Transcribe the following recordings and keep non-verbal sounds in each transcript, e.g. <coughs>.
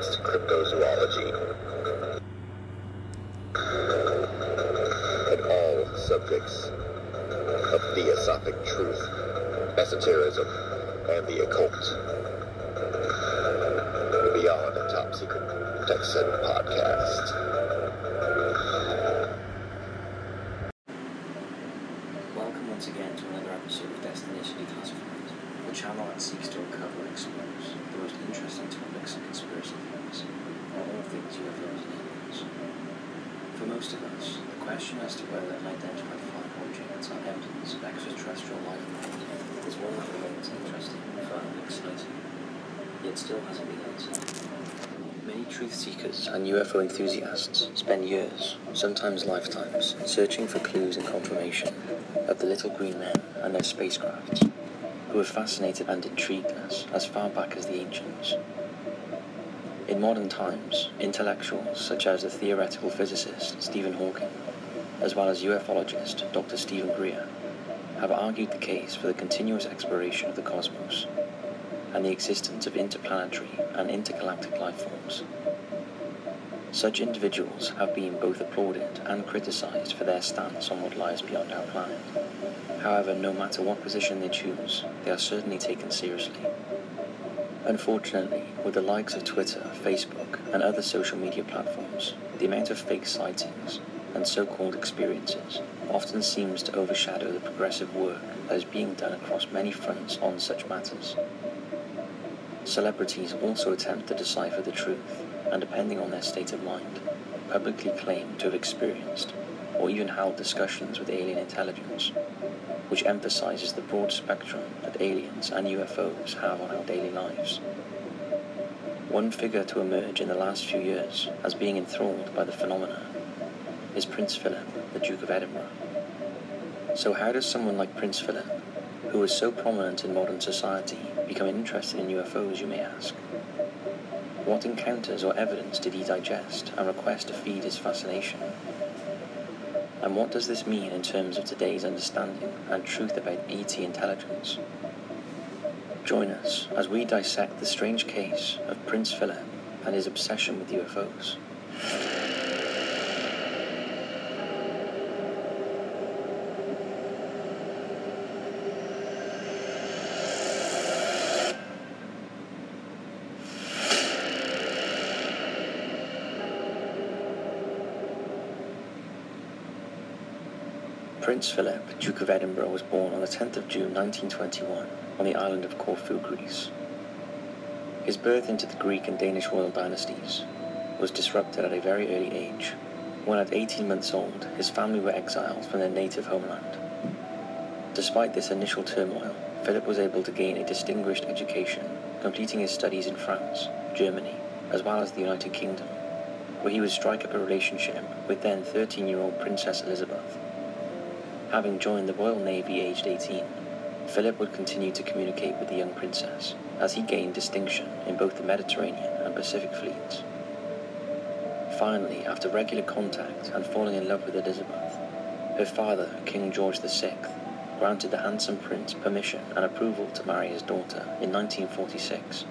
advanced cryptozoology, and all subjects of theosophic truth, esotericism, and the occult. Beyond Top Secret Texan Podcast. Welcome once again to another episode of Destination Declassified, the channel that seeks to uncover and expose interesting topics and conspiracy theories all things UFOs and aliens. For most of us, the question as to whether unidentified flying objects are evidence of extraterrestrial life is one that remains interesting, fun, and exciting, yet still hasn't been answered. Many truth seekers and UFO enthusiasts spend years, sometimes lifetimes, searching for clues and confirmation of the little green men and their spacecrafts, who have fascinated and intrigued us as far back as the ancients. In modern times, intellectuals such as the theoretical physicist Stephen Hawking, as well as ufologist Dr. Steven Greer, have argued the case for the continuous exploration of the cosmos and the existence of interplanetary and intergalactic life forms. Such individuals have been both applauded and criticized for their stance on what lies beyond our planet. However, no matter what position they choose, they are certainly taken seriously. Unfortunately, with the likes of Twitter, Facebook, and other social media platforms, the amount of fake sightings and so called experiences often seems to overshadow the progressive work that is being done across many fronts on such matters. Celebrities also attempt to decipher the truth, and depending on their state of mind, publicly claim to have experienced or even held discussions with alien intelligence, which emphasizes the broad spectrum that aliens and UFOs have on our daily lives. One figure to emerge in the last few years as being enthralled by the phenomena is Prince Philip, the Duke of Edinburgh. So, how does someone like Prince Philip, who is so prominent in modern society, become interested in UFOs, you may ask? What encounters or evidence did he digest and request to feed his fascination? And what does this mean in terms of today's understanding and truth about ET intelligence? Join us as we dissect the strange case of Prince Philip and his obsession with UFOs. Prince Philip, Duke of Edinburgh, was born on the 10th of June 1921 on the island of Corfu, Greece. His birth into the Greek and Danish royal dynasties was disrupted at a very early age, when at 18 months old his family were exiled from their native homeland. Despite this initial turmoil, Philip was able to gain a distinguished education, completing his studies in France, Germany, as well as the United Kingdom, where he would strike up a relationship with then 13 year old Princess Elizabeth. Having joined the Royal Navy aged 18, Philip would continue to communicate with the young princess as he gained distinction in both the Mediterranean and Pacific fleets. Finally, after regular contact and falling in love with Elizabeth, her father, King George VI, granted the handsome prince permission and approval to marry his daughter in 1946.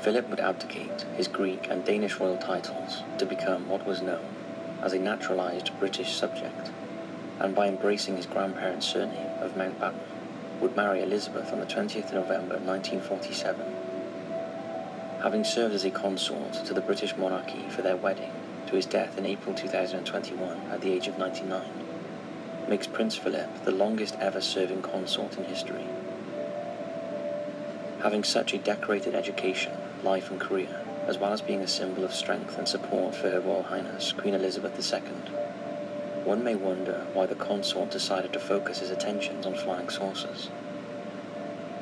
Philip would abdicate his Greek and Danish royal titles to become what was known as a naturalized British subject and by embracing his grandparents' surname of Mountbatten, would marry Elizabeth on the 20th of November 1947. Having served as a consort to the British monarchy for their wedding to his death in April 2021 at the age of 99, makes Prince Philip the longest ever serving consort in history. Having such a decorated education, life and career, as well as being a symbol of strength and support for Her Royal Highness Queen Elizabeth II, one may wonder why the consort decided to focus his attentions on flying saucers,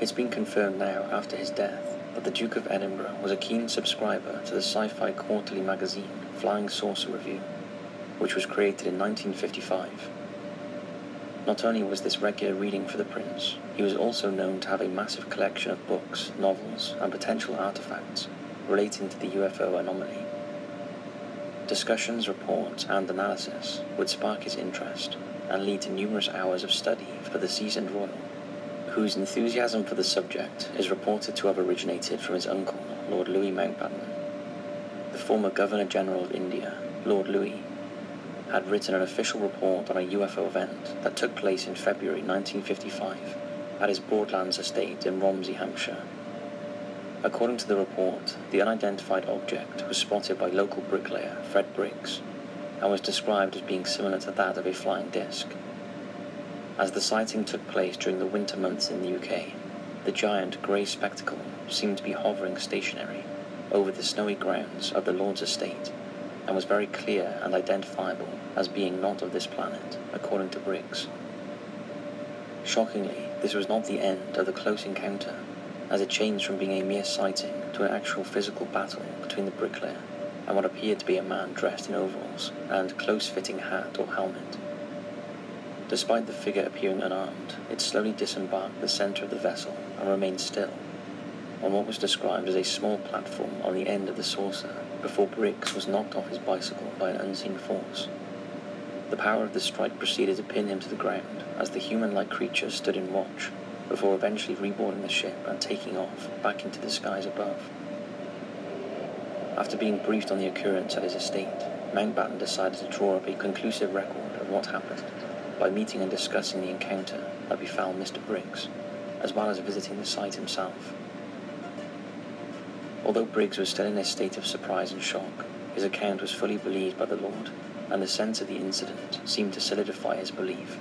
It's been confirmed now, after his death, that the Duke of Edinburgh was a keen subscriber to the sci fi quarterly magazine Flying Saucer Review, which was created in 1955. Not only was this regular reading for the Prince, he was also known to have a massive collection of books, novels, and potential artifacts relating to the UFO anomaly. Discussions, reports, and analysis would spark his interest and lead to numerous hours of study for the seasoned royal, whose enthusiasm for the subject is reported to have originated from his uncle, Lord Louis Mountbatten. The former Governor General of India, Lord Louis, had written an official report on a UFO event that took place in February 1955 at his Broadlands estate in Romsey, Hampshire. According to the report, the unidentified object was spotted by local bricklayer Fred Briggs and was described as being similar to that of a flying disc. As the sighting took place during the winter months in the UK, the giant grey spectacle seemed to be hovering stationary over the snowy grounds of the Lord's estate and was very clear and identifiable as being not of this planet, according to Briggs. Shockingly, this was not the end of the close encounter, as it changed from being a mere sighting to an actual physical battle between the bricklayer and what appeared to be a man dressed in overalls and close-fitting hat or helmet. Despite the figure appearing unarmed, it slowly disembarked the center of the vessel and remained still, on what was described as a small platform on the end of the saucer before Briggs was knocked off his bicycle by an unseen force. The power of the strike proceeded to pin him to the ground as the human-like creature stood in watch before eventually reboarding the ship and taking off back into the skies above. After being briefed on the occurrence at his estate, Mountbatten decided to draw up a conclusive record of what happened by meeting and discussing the encounter that befell Mr. Briggs, as well as visiting the site himself. Although Briggs was still in a state of surprise and shock, his account was fully believed by the Lord, and the sense of the incident seemed to solidify his belief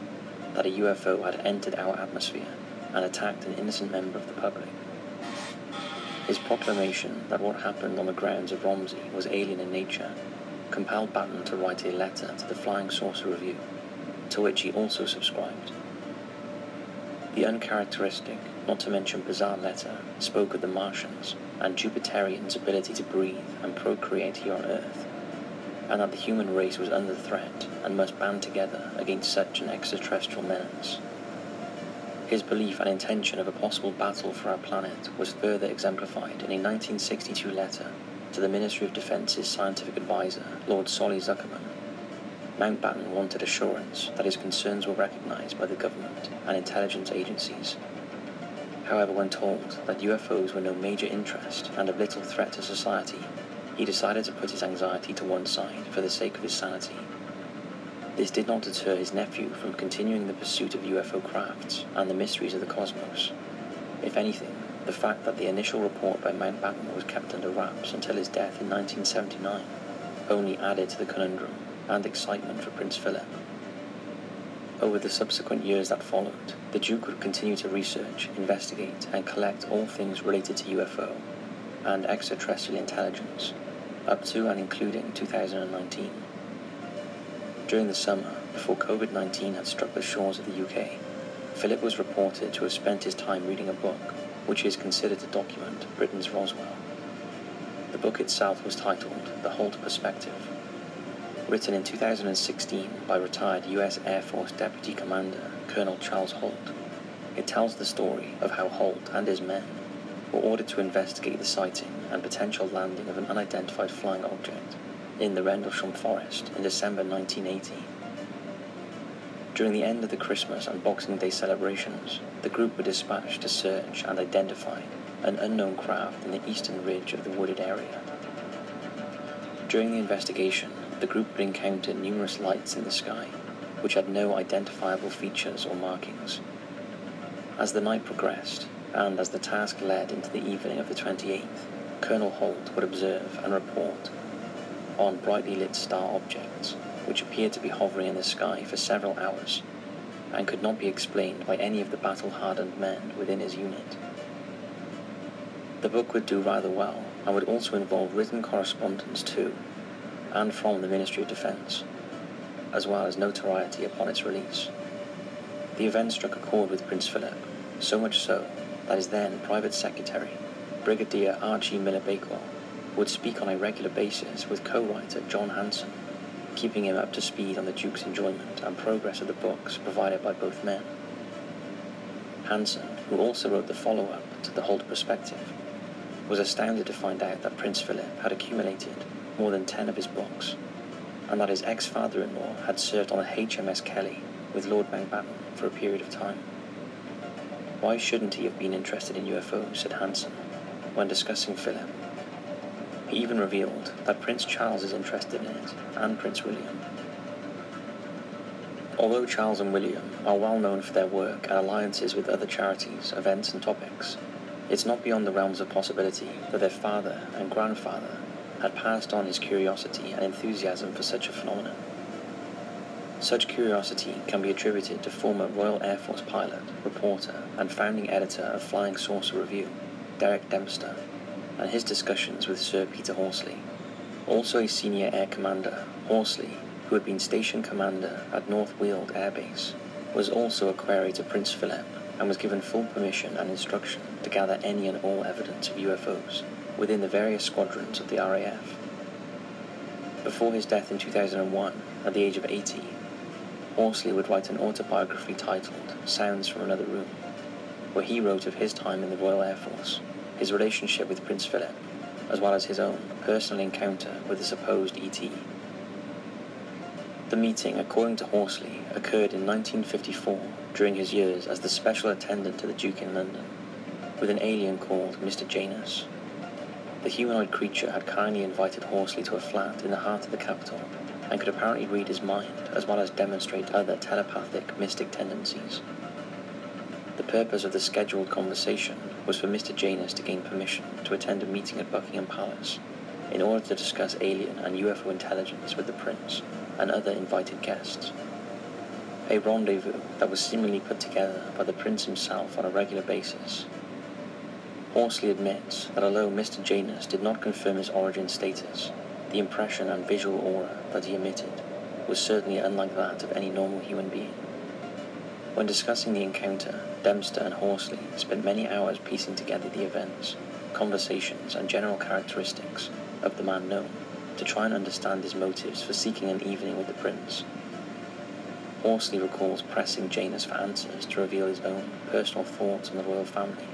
that a UFO had entered our atmosphere and attacked an innocent member of the public. His proclamation that what happened on the grounds of Romsey was alien in nature compelled Batten to write a letter to the Flying Saucer Review, to which he also subscribed. The uncharacteristic, not to mention bizarre letter, spoke of the Martians and Jupiterians' ability to breathe and procreate here on Earth, and that the human race was under threat and must band together against such an extraterrestrial menace. His belief and intention of a possible battle for our planet was further exemplified in a 1962 letter to the Ministry of Defence's scientific advisor, Lord Solly Zuckerman. Mountbatten wanted assurance that his concerns were recognized by the government and intelligence agencies However, when told that UFOs were no major interest and of little threat to society, he decided to put his anxiety to one side for the sake of his sanity. This did not deter his nephew from continuing the pursuit of UFO crafts and the mysteries of the cosmos. If anything, the fact that the initial report by Mountbatten was kept under wraps until his death in 1979 only added to the conundrum and excitement for Prince Philip. Over the subsequent years that followed, the Duke would continue to research, investigate, and collect all things related to UFO and extraterrestrial intelligence, up to and including 2019. During the summer, before COVID 19 had struck the shores of the UK, Philip was reported to have spent his time reading a book which is considered to document Britain's Roswell. The book itself was titled The Halt Perspective written in 2016 by retired U.S. Air Force Deputy Commander Colonel Charles Halt. It tells the story of how Halt and his men were ordered to investigate the sighting and potential landing of an unidentified flying object in the Rendlesham Forest in December 1980. During the end of the Christmas and Boxing Day celebrations, the group were dispatched to search and identify an unknown craft in the eastern ridge of the wooded area. During the investigation, the group had encountered numerous lights in the sky, which had no identifiable features or markings. As the night progressed, and as the task led into the evening of the 28th, Colonel Halt would observe and report on brightly lit star objects, which appeared to be hovering in the sky for several hours, and could not be explained by any of the battle-hardened men within his unit. The book would do rather well, and would also involve written correspondence to and from the Ministry of Defence, as well as notoriety upon its release. The event struck a chord with Prince Philip, so much so that his then private secretary, Brigadier Archie Miller Bakewell, would speak on a regular basis with co-writer John Hanson, keeping him up to speed on the Duke's enjoyment and progress of the books provided by both men. Hanson, who also wrote the follow-up to the Halt Perspective, was astounded to find out that Prince Philip had accumulated more than ten of his books, and that his ex-father-in-law had served on the HMS Kelly with Lord Mountbatten for a period of time. Why shouldn't he have been interested in UFOs, said Hanson, when discussing Philip. He even revealed that Prince Charles is interested in it, and Prince William. Although Charles and William are well known for their work and alliances with other charities, events, and topics, it's not beyond the realms of possibility that their father and grandfather had passed on his curiosity and enthusiasm for such a phenomenon. Such curiosity can be attributed to former Royal Air Force pilot, reporter, and founding editor of Flying Saucer Review, Derek Dempster, and his discussions with Sir Peter Horsley. Also a senior air commander, Horsley, who had been station commander at North Weald Air Base, was also a query to Prince Philip and was given full permission and instruction to gather any and all evidence of UFOs within the various squadrons of the RAF. Before his death in 2001, at the age of 80, Horsley would write an autobiography titled Sounds from Another Room, where he wrote of his time in the Royal Air Force, his relationship with Prince Philip, as well as his own personal encounter with the supposed ET. The meeting, according to Horsley, occurred in 1954 during his years as the special attendant to the Duke in London, with an alien called Mr. Janus. The humanoid creature had kindly invited Horsley to a flat in the heart of the capital and could apparently read his mind as well as demonstrate other telepathic mystic tendencies. The purpose of the scheduled conversation was for Mr. Janus to gain permission to attend a meeting at Buckingham Palace in order to discuss alien and UFO intelligence with the Prince and other invited guests. A rendezvous that was seemingly put together by the Prince himself on a regular basis. Horsley admits that although Mr. Janus did not confirm his origin status, the impression and visual aura that he emitted was certainly unlike that of any normal human being. When discussing the encounter, Dempster and Horsley spent many hours piecing together the events, conversations, and general characteristics of the man known to try and understand his motives for seeking an evening with the prince. Horsley recalls pressing Janus for answers to reveal his own personal thoughts on the royal family,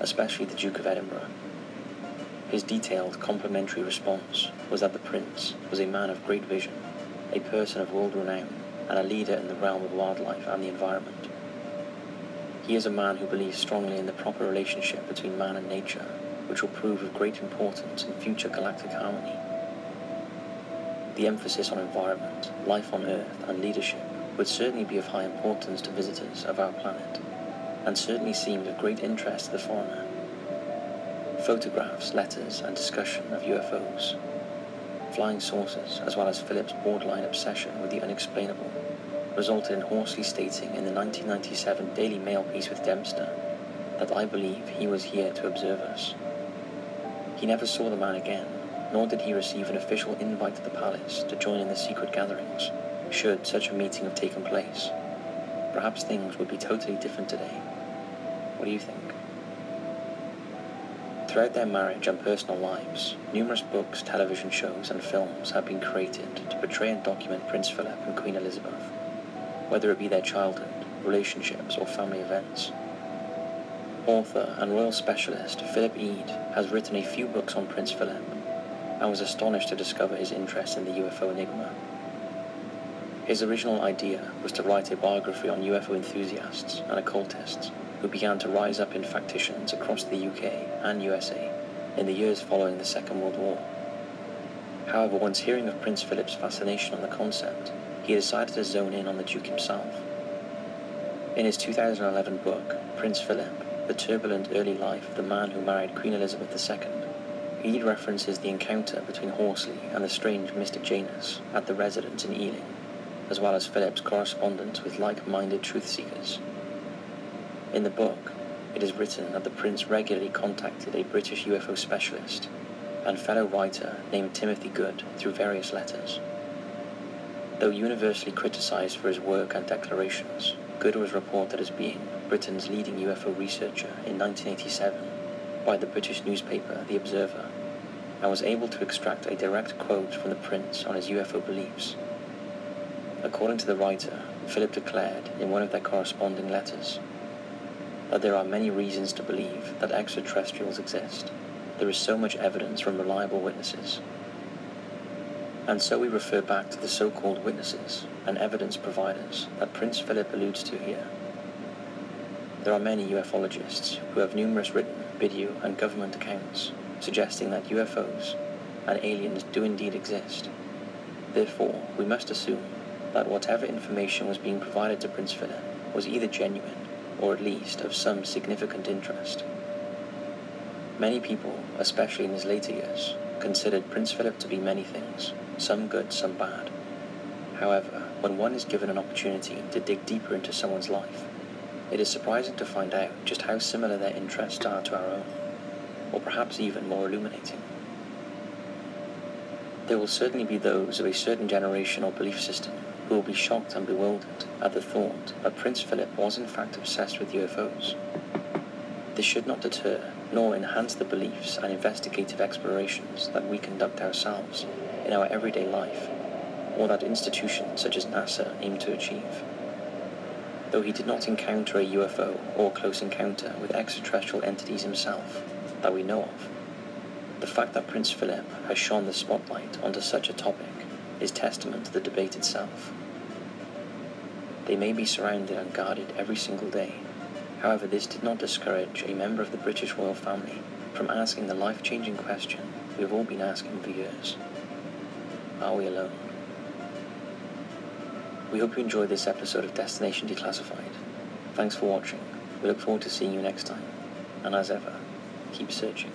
especially the Duke of Edinburgh. His detailed, complimentary response was that the prince was a man of great vision, a person of world renown, and a leader in the realm of wildlife and the environment. He is a man who believes strongly in the proper relationship between man and nature, which will prove of great importance in future galactic harmony. The emphasis on environment, life on Earth, and leadership would certainly be of high importance to visitors of our planet, and certainly seemed of great interest to the foreigner. Photographs, letters, and discussion of UFOs, flying saucers, as well as Philip's borderline obsession with the unexplainable, resulted in Horsley stating in the 1997 Daily Mail piece with Dempster that I believe he was here to observe us. He never saw the man again, nor did he receive an official invite to the palace to join in the secret gatherings, should such a meeting have taken place. Perhaps things would be totally different today. What do you think? Throughout their marriage and personal lives, numerous books, television shows, and films have been created to portray and document Prince Philip and Queen Elizabeth, whether it be their childhood, relationships, or family events. Author and royal specialist Philip Eade has written a few books on Prince Philip and was astonished to discover his interest in the UFO enigma. His original idea was to write a biography on UFO enthusiasts and occultists who began to rise up in factions across the UK and USA in the years following the Second World War. However, once hearing of Prince Philip's fascination on the concept, he decided to zone in on the Duke himself. In his 2011 book, Prince Philip, The Turbulent Early Life of the Man Who Married Queen Elizabeth II, Eade references the encounter between Horsley and the strange mystic Janus at the residence in Ealing, as well as Philip's correspondence with like-minded truth-seekers. In the book, it is written that the prince regularly contacted a British UFO specialist and fellow writer named Timothy Good through various letters. Though universally criticized for his work and declarations, Good was reported as being Britain's leading UFO researcher in 1987 by the British newspaper The Observer and was able to extract a direct quote from the prince on his UFO beliefs. According to the writer, Philip declared in one of their corresponding letters that there are many reasons to believe that extraterrestrials exist. There is so much evidence from reliable witnesses. And so we refer back to the so-called witnesses and evidence providers that Prince Philip alludes to here. There are many ufologists who have numerous written, video and government accounts suggesting that UFOs and aliens do indeed exist. Therefore, we must assume that whatever information was being provided to Prince Philip was either genuine or at least of some significant interest. Many people, especially in his later years, considered Prince Philip to be many things, some good, some bad. However, when one is given an opportunity to dig deeper into someone's life, it is surprising to find out just how similar their interests are to our own, or perhaps even more illuminating. There will certainly be those of a certain generation or belief system who will be shocked and bewildered at the thought that Prince Philip was in fact obsessed with UFOs. This should not deter nor enhance the beliefs and investigative explorations that we conduct ourselves in our everyday life, or that institutions such as NASA aim to achieve. Though he did not encounter a UFO or close encounter with extraterrestrial entities himself that we know of, the fact that Prince Philip has shone the spotlight onto such a topic is testament to the debate itself. They may be surrounded and guarded every single day. However, this did not discourage a member of the British royal family from asking the life-changing question we have all been asking for years. Are we alone? We hope you enjoyed this episode of Destination Declassified. Thanks for watching. We look forward to seeing you next time. And as ever, keep searching.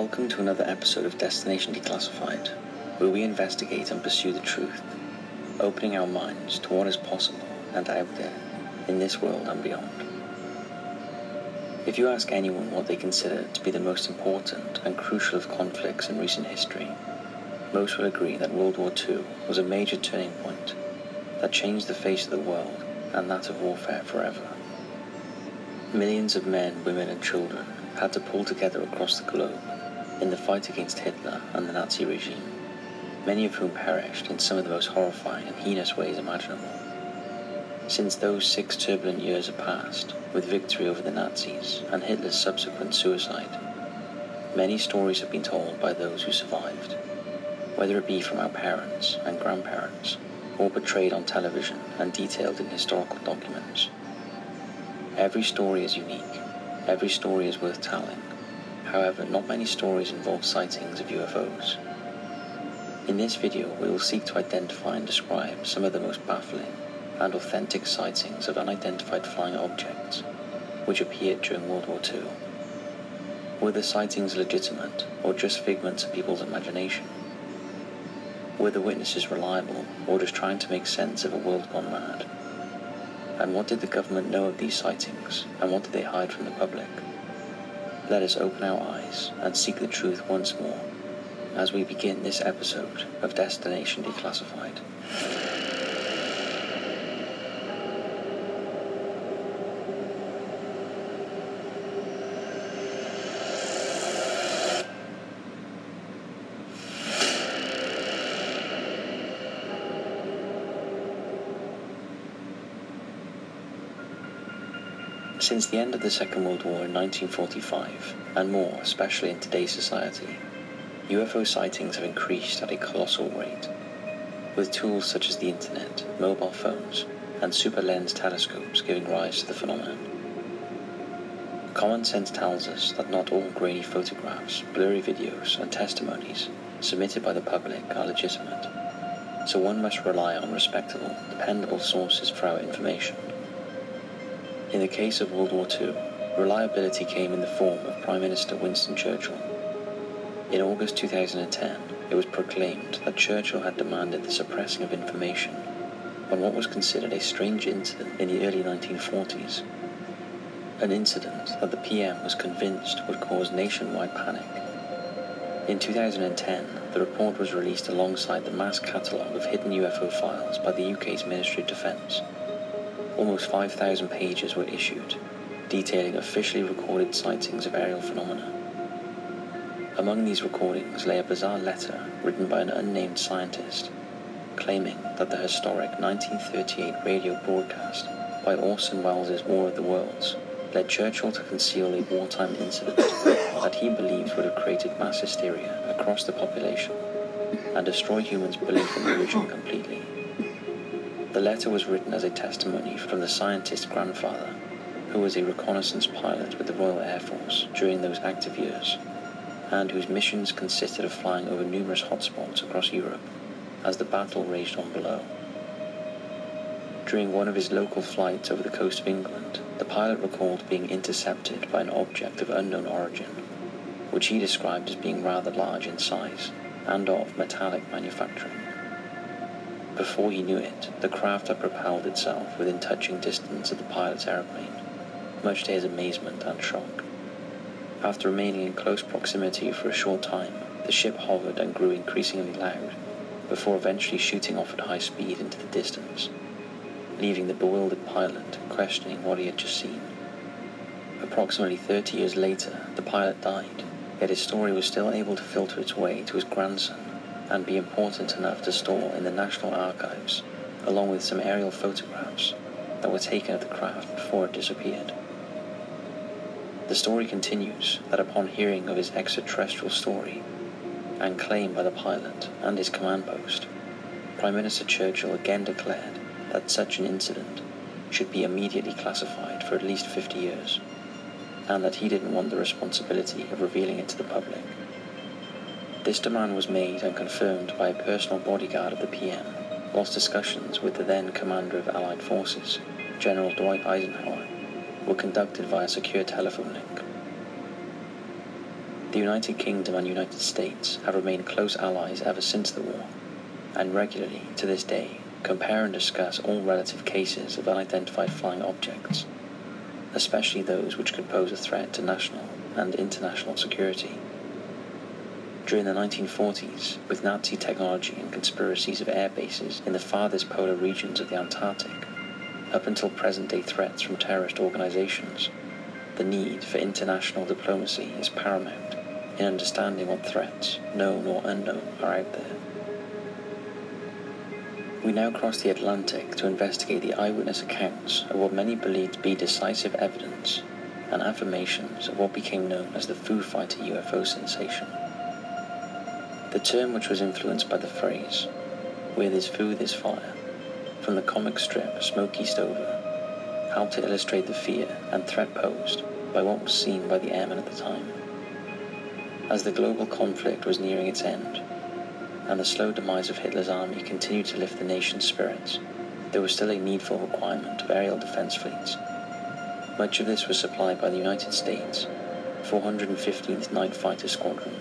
Welcome to another episode of Destination Declassified, where we investigate and pursue the truth, opening our minds to what is possible and out there in this world and beyond. If you ask anyone what they consider to be the most important and crucial of conflicts in recent history, most will agree that World War II was a major turning point that changed the face of the world and that of warfare forever. Millions of men, women, and children had to pull together across the globe in the fight against Hitler and the Nazi regime, many of whom perished in some of the most horrifying and heinous ways imaginable. Since those six turbulent years have passed, with victory over the Nazis and Hitler's subsequent suicide, many stories have been told by those who survived, whether it be from our parents and grandparents, or portrayed on television and detailed in historical documents. Every story is unique, every story is worth telling, However, not many stories involve sightings of UFOs. In this video, we will seek to identify and describe some of the most baffling and authentic sightings of unidentified flying objects which appeared during World War II. Were the sightings legitimate or just figments of people's imagination? Were the witnesses reliable or just trying to make sense of a world gone mad? And what did the government know of these sightings and what did they hide from the public? Let us open our eyes and seek the truth once more as we begin this episode of Destination Declassified. Since the end of the Second World War in 1945, and more, especially in today's society, UFO sightings have increased at a colossal rate. With tools such as the internet, mobile phones, and super lens telescopes giving rise to the phenomenon. Common sense tells us that not all grainy photographs, blurry videos, and testimonies submitted by the public are legitimate, so one must rely on respectable, dependable sources for our information. In the case of World War II, reliability came in the form of Prime Minister Winston Churchill. In August 2010, it was proclaimed that Churchill had demanded the suppressing of information on what was considered a strange incident in the early 1940s. An incident that the PM was convinced would cause nationwide panic. In 2010, the report was released alongside the mass catalogue of hidden UFO files by the UK's Ministry of Defence. Almost 5,000 pages were issued, detailing officially recorded sightings of aerial phenomena. Among these recordings lay a bizarre letter written by an unnamed scientist claiming that the historic 1938 radio broadcast by Orson Welles' War of the Worlds led Churchill to conceal a wartime incident that he believed would have created mass hysteria across the population and destroy humans' belief in religion completely. The letter was written as a testimony from the scientist's grandfather, who was a reconnaissance pilot with the Royal Air Force during those active years, and whose missions consisted of flying over numerous hotspots across Europe as the battle raged on below. During one of his local flights over the coast of England, the pilot recalled being intercepted by an object of unknown origin, which he described as being rather large in size and of metallic manufacturing. Before he knew it, the craft had propelled itself within touching distance of the pilot's aeroplane, much to his amazement and shock. After remaining in close proximity for a short time, the ship hovered and grew increasingly loud before eventually shooting off at high speed into the distance, leaving the bewildered pilot questioning what he had just seen. Approximately 30 years later, the pilot died, yet his story was still able to filter its way to his grandson and be important enough to store in the National Archives, along with some aerial photographs that were taken of the craft before it disappeared. The story continues that upon hearing of his extraterrestrial story, and claim by the pilot and his command post, Prime Minister Churchill again declared that such an incident should be immediately classified for at least 50 years, and that he didn't want the responsibility of revealing it to the public. This demand was made and confirmed by a personal bodyguard of the PM, whilst discussions with the then commander of Allied forces, General Dwight Eisenhower, were conducted via secure telephone link. The United Kingdom and United States have remained close allies ever since the war, and regularly, to this day, compare and discuss all relative cases of unidentified flying objects, especially those which could pose a threat to national and international security. During the 1940s, with Nazi technology and conspiracies of air bases in the farthest polar regions of the Antarctic, up until present day threats from terrorist organizations, the need for international diplomacy is paramount in understanding what threats, known or unknown, are out there. We now cross the Atlantic to investigate the eyewitness accounts of what many believe to be decisive evidence and affirmations of what became known as the Foo Fighter UFO sensation. The term which was influenced by the phrase, where there's foo, there's fire, from the comic strip Smokey Stover, helped to illustrate the fear and threat posed by what was seen by the airmen at the time. As the global conflict was nearing its end, and the slow demise of Hitler's army continued to lift the nation's spirits, there was still a needful requirement of aerial defense fleets. Much of this was supplied by the United States 415th Night Fighter Squadron.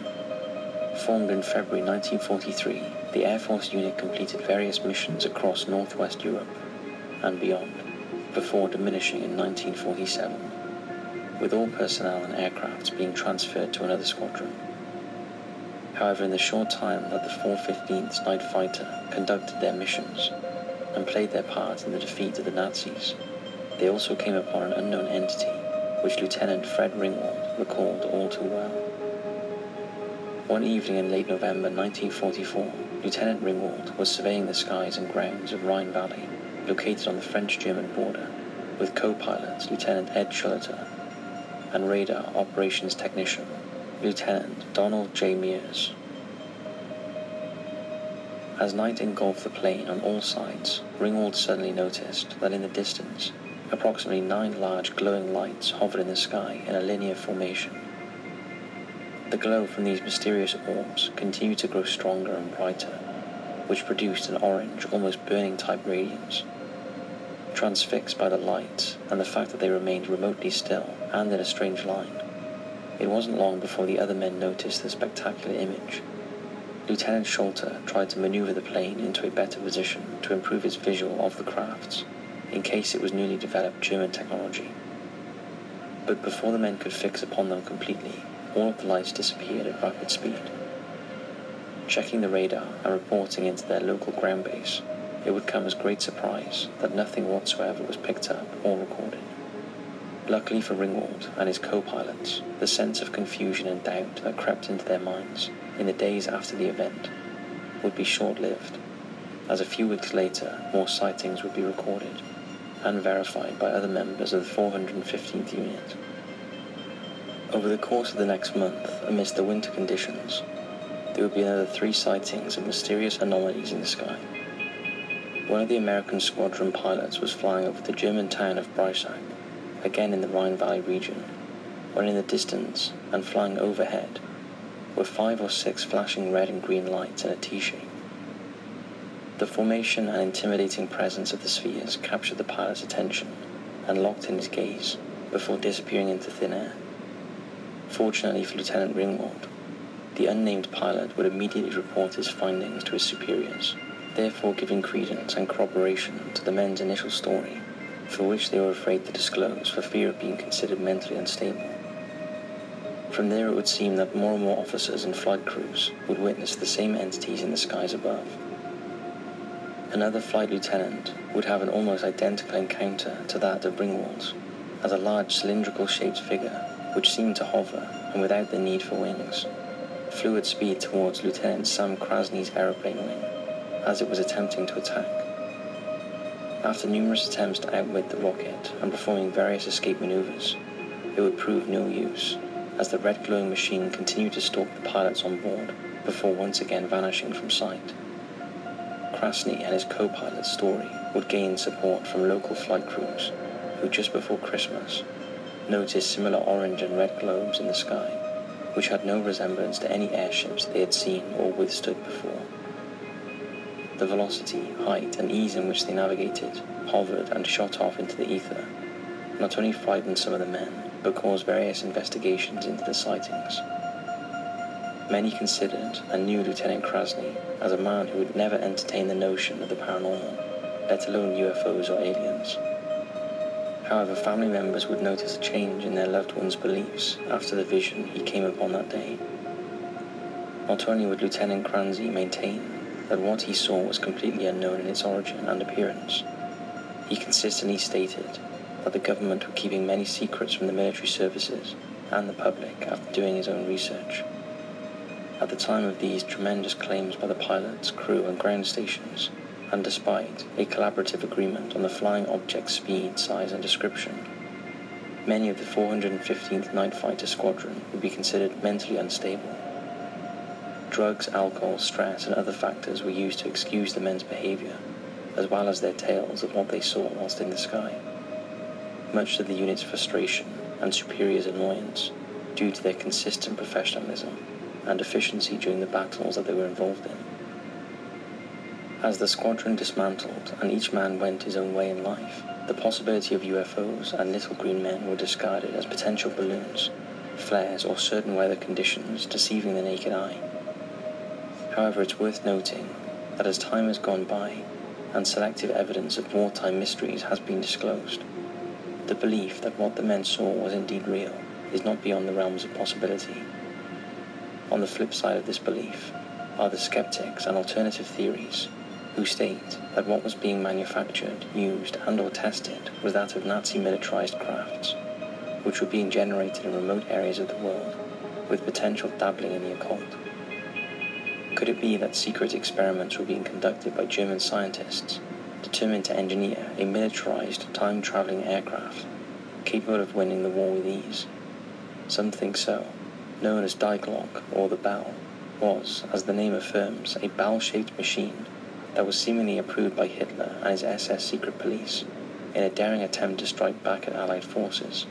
Formed in February 1943, the Air Force unit completed various missions across northwest Europe and beyond, before diminishing in 1947 with all personnel and aircraft being transferred to another squadron. However, in the short time that the 415th Night Fighter conducted their missions and played their part in the defeat of the Nazis, they also came upon an unknown entity which Lieutenant Fred Ringwald recalled all too well. One evening in late November 1944, Lieutenant Ringwald was surveying the skies and grounds of Rhine Valley, located on the French-German border, with co-pilot Lieutenant Ed Schlueter and radar operations technician, Lieutenant Donald J. Meiers. As night engulfed the plane on all sides, Ringwald suddenly noticed that in the distance, approximately nine large glowing lights hovered in the sky in a linear formation. The glow from these mysterious orbs continued to grow stronger and brighter, which produced an orange, almost burning type radiance. Transfixed by the light and the fact that they remained remotely still and in a strange line, It wasn't long before the other men noticed the spectacular image. Lieutenant Schlueter tried to maneuver the plane into a better position to improve its visual of the crafts, in case it was newly developed German technology. But before the men could fix upon them completely, all of the lights disappeared at rapid speed. Checking the radar and reporting into their local ground base, it would come as great surprise that nothing whatsoever was picked up or recorded. Luckily for Ringwald and his co-pilots, the sense of confusion and doubt that crept into their minds in the days after the event would be short-lived, as a few weeks later more sightings would be recorded and verified by other members of the 415th Unit. Over the course of the next month, amidst the winter conditions, there would be another three sightings of mysterious anomalies in the sky. One of the American squadron pilots was flying over the German town of Breisach, again in the Rhine Valley region, when in the distance and flying overhead were five or six flashing red and green lights in a T-shape. The formation and intimidating presence of the spheres captured the pilot's attention and locked in his gaze before disappearing into thin air. Fortunately for Lieutenant Ringwald, the unnamed pilot would immediately report his findings to his superiors, therefore giving credence and corroboration to the men's initial story, for which they were afraid to disclose for fear of being considered mentally unstable. From there it would seem that more and more officers and flight crews would witness the same entities in the skies above. Another flight lieutenant would have an almost identical encounter to that of Ringwald's, as a large cylindrical shaped figure, which seemed to hover and without the need for wings, flew at speed towards Lieutenant Sam Krasny's aeroplane wing as it was attempting to attack. After numerous attempts to outwit the rocket and performing various escape maneuvers, it would prove no use, as the red glowing machine continued to stalk the pilots on board before once again vanishing from sight. Krasny and his co-pilot's story would gain support from local flight crews who just before Christmas noticed similar orange and red globes in the sky which had no resemblance to any airships they had seen or withstood before. The velocity, height, and ease in which they navigated, hovered, and shot off into the ether not only frightened some of the men, but caused various investigations into the sightings. Many considered and knew Lieutenant Krasny as a man who would never entertain the notion of the paranormal, let alone UFOs or aliens. However, family members would notice a change in their loved one's beliefs after the vision he came upon that day. Not only would Lieutenant Krasny maintain that what he saw was completely unknown in its origin and appearance, he consistently stated that the government were keeping many secrets from the military services and the public after doing his own research. At the time of these tremendous claims by the pilots, crew, and ground stations, and despite a collaborative agreement on the flying object's speed, size, and description, many of the 415th Night Fighter Squadron would be considered mentally unstable. Drugs, alcohol, stress, and other factors were used to excuse the men's behavior, as well as their tales of what they saw whilst in the sky much to the unit's frustration and superiors' annoyance due to their consistent professionalism and efficiency during the battles that they were involved in. As the squadron dismantled and each man went his own way in life, the possibility of UFOs and little green men were discarded as potential balloons, flares, or certain weather conditions deceiving the naked eye. However, it's worth noting that as time has gone by and selective evidence of wartime mysteries has been disclosed, the belief that what the men saw was indeed real is not beyond the realms of possibility. On the flip side of this belief are the skeptics and alternative theories who state that what was being manufactured, used, and or tested was that of Nazi militarized crafts, which were being generated in remote areas of the world with potential dabbling in the occult. Could it be that secret experiments were being conducted by German scientists determined to engineer a militarized time-traveling aircraft capable of winning the war with ease. Some think so. Known as Die Glocke, or the Bell, was, as the name affirms, a bell-shaped machine that was seemingly approved by Hitler and his SS secret police in a daring attempt to strike back at Allied forces.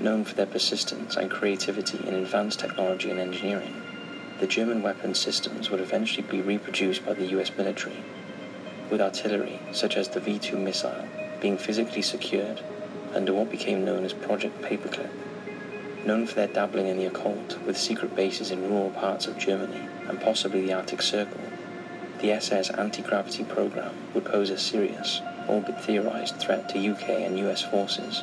Known for their persistence and creativity in advanced technology and engineering, the German weapon systems would eventually be reproduced by the US military with artillery such as the V-2 missile being physically secured under what became known as Project Paperclip. known for their dabbling in the occult with secret bases in rural parts of Germany and possibly the Arctic Circle, the SS anti-gravity program would pose a serious, albeit theorized, threat to UK and US forces,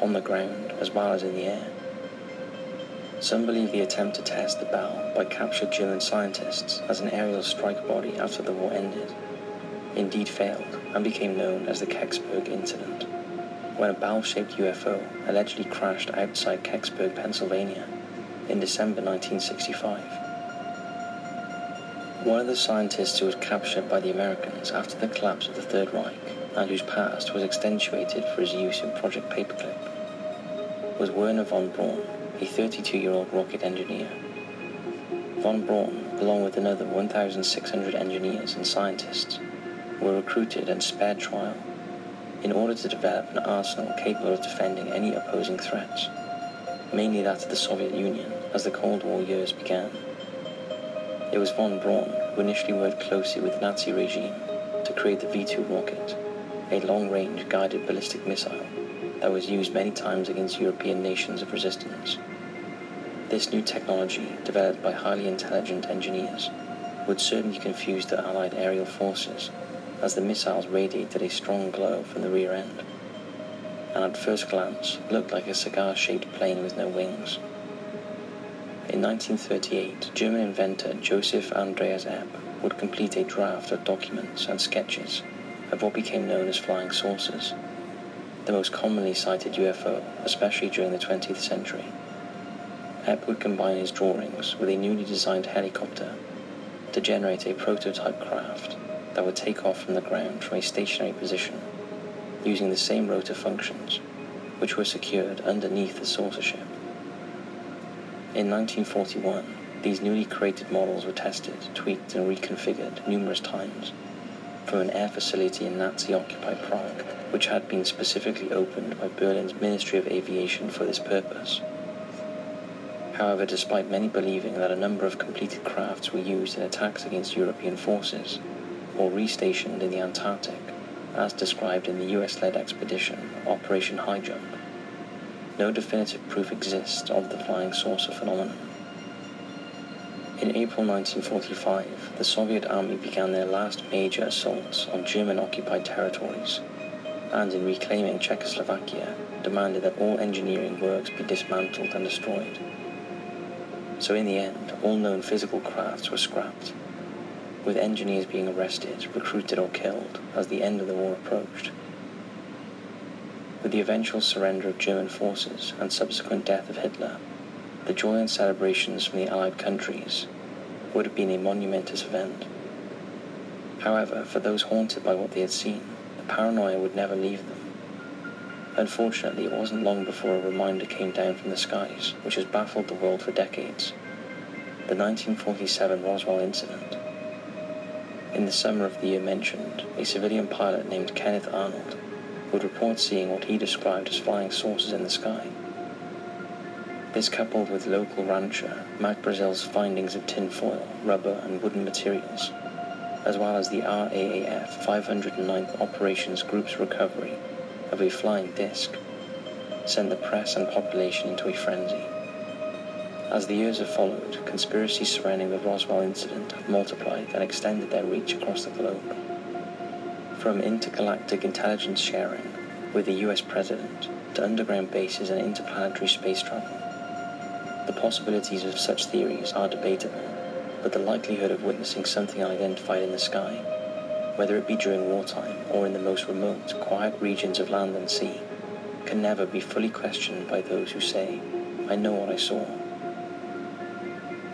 on the ground as well as in the air. Some believe the attempt to test the Bell by captured German scientists as an aerial strike body after the war ended indeed failed and became known as the Kecksburg incident, when a Bell-shaped UFO allegedly crashed outside Kecksburg, Pennsylvania in December 1965. One of the scientists who was captured by the Americans after the collapse of the Third Reich and whose past was accentuated for his use in Project Paperclip was Wernher von Braun, a 32-year-old rocket engineer. Von Braun, along with another 1,600 engineers and scientists, were recruited and spared trial in order to develop an arsenal capable of defending any opposing threats, mainly that of the Soviet Union as the Cold War years began. It was von Braun who initially worked closely with the Nazi regime to create the V-2 rocket, a long-range guided ballistic missile that was used many times against European nations of resistance. This new technology, developed by highly intelligent engineers, would certainly confuse the Allied aerial forces as the missiles radiated a strong glow from the rear end, and at first glance looked like a cigar-shaped plane with no wings. In 1938, German inventor Joseph Andreas Epp would complete a draft of documents and sketches of what became known as flying saucers, the most commonly cited UFO, especially during the 20th century. Epp would combine his drawings with a newly designed helicopter to generate a prototype craft that would take off from the ground from a stationary position using the same rotor functions which were secured underneath the saucer ship. In 1941, these newly created models were tested, tweaked and reconfigured numerous times from an air facility in Nazi-occupied Prague, which had been specifically opened by Berlin's Ministry of Aviation for this purpose. However, despite many believing that a number of completed crafts were used in attacks against European forces, or restationed in the Antarctic, as described in the US-led expedition Operation High Jump, no definitive proof exists of the flying saucer phenomenon. In April 1945, the Soviet Army began their last major assaults on German-occupied territories, and in reclaiming Czechoslovakia, demanded that all engineering works be dismantled and destroyed. So in the end, all known physical crafts were scrapped, with engineers being arrested, recruited or killed as the end of the war approached. With the eventual surrender of German forces and subsequent death of Hitler, the joy and celebrations from the Allied countries would have been a monumentous event. However, for those haunted by what they had seen, the paranoia would never leave them. Unfortunately, it wasn't long before a reminder came down from the skies, which has baffled the world for decades. The 1947 Roswell incident. In the summer of the year mentioned, a civilian pilot named Kenneth Arnold would report seeing what he described as flying saucers in the sky. This coupled with local rancher Mac Brazel's findings of tinfoil, rubber and wooden materials, as well as the RAAF 509th Operations Group's recovery of a flying disc, sent the press and population into a frenzy. As the years have followed, conspiracies surrounding the Roswell incident have multiplied and extended their reach across the globe. From intergalactic intelligence sharing with the US president to underground bases and interplanetary space travel. The possibilities of such theories are debatable, but the likelihood of witnessing something unidentified in the sky, whether it be during wartime or in the most remote, quiet regions of land and sea, can never be fully questioned by those who say, I know what I saw.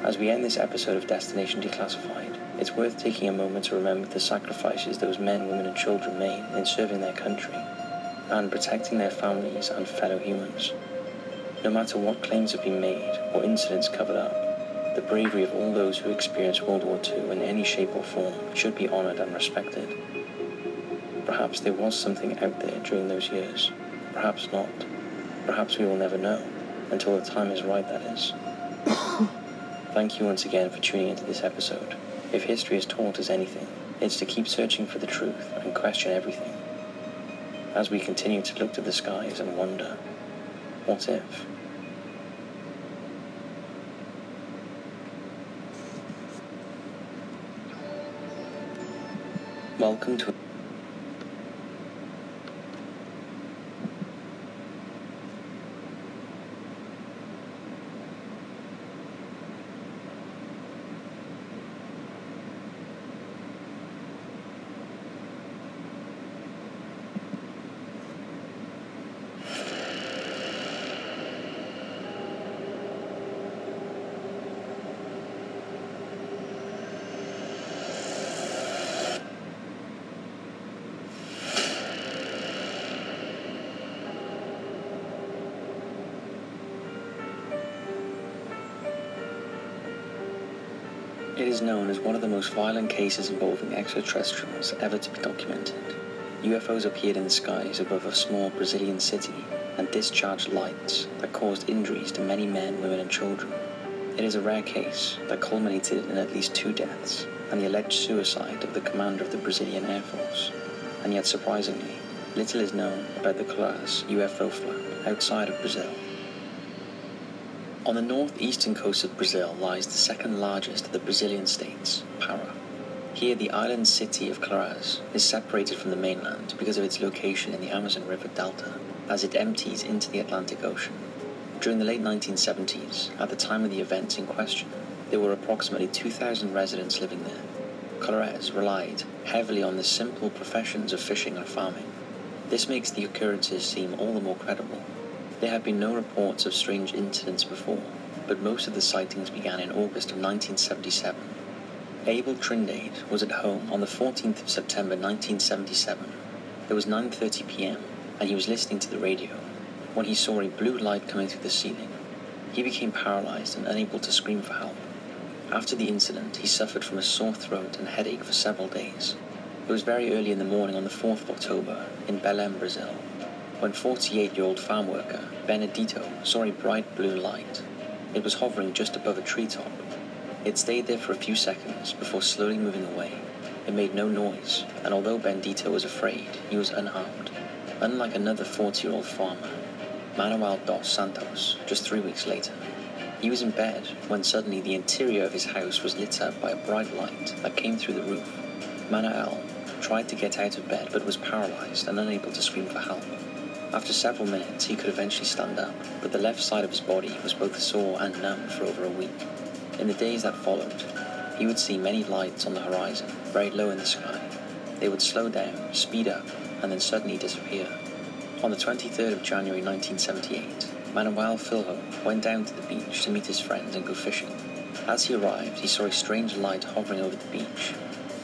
As we end this episode of Destination Declassified, it's worth taking a moment to remember the sacrifices those men, women, and children made in serving their country and protecting their families and fellow humans. No matter what claims have been made or incidents covered up, the bravery of all those who experienced World War II in any shape or form should be honored and respected. Perhaps there was something out there during those years. Perhaps not. Perhaps we will never know, until the time is right, that is. Thank you once again for tuning into this episode. If history has taught us anything, it's to keep searching for the truth and question everything. As we continue to look to the skies and wonder, what if? Welcome to is known as one of the most violent cases involving extraterrestrials ever to be documented. UFOs appeared in the skies above a small Brazilian city and discharged lights that caused injuries to many men, women, and children. It is a rare case that culminated in at least two deaths and the alleged suicide of the commander of the Brazilian Air Force. And yet, surprisingly, little is known about the Colares UFO flap outside of Brazil. On the northeastern coast of Brazil lies the second largest of the Brazilian states, Para. Here, the island city of Colares is separated from the mainland because of its location in the Amazon River Delta, as it empties into the Atlantic Ocean. During the late 1970s, at the time of the events in question, there were approximately 2,000 residents living there. Colares relied heavily on the simple professions of fishing and farming. This makes the occurrences seem all the more credible there have been no reports of strange incidents before, but most of the sightings began in August of 1977. Abel Trindade was at home on the 14th of September 1977. It was 9:30 p.m. and he was listening to the radio when he saw a blue light coming through the ceiling. He became paralyzed and unable to scream for help. After the incident, he suffered from a sore throat and headache for several days. It was very early in the morning on the 4th of October in Belém, Brazil, when 48-year-old farm worker Benedito saw a bright blue light. It was hovering just above a treetop. It stayed there for a few seconds before slowly moving away. It made no noise, and although Benedito was afraid, he was unharmed. Unlike another 40-year-old farmer, Manuel dos Santos, just three weeks later. He was in bed when suddenly the interior of his house was lit up by a bright light that came through the roof. Manuel tried to get out of bed but was paralyzed and unable to scream for help. After several minutes, he could eventually stand up, but the left side of his body was both sore and numb for over a week. In the days that followed, he would see many lights on the horizon, very low in the sky. They would slow down, speed up, and then suddenly disappear. On the 23rd of January 1978, Manuel Filho went down to the beach to meet his friends and go fishing. As he arrived, he saw a strange light hovering over the beach.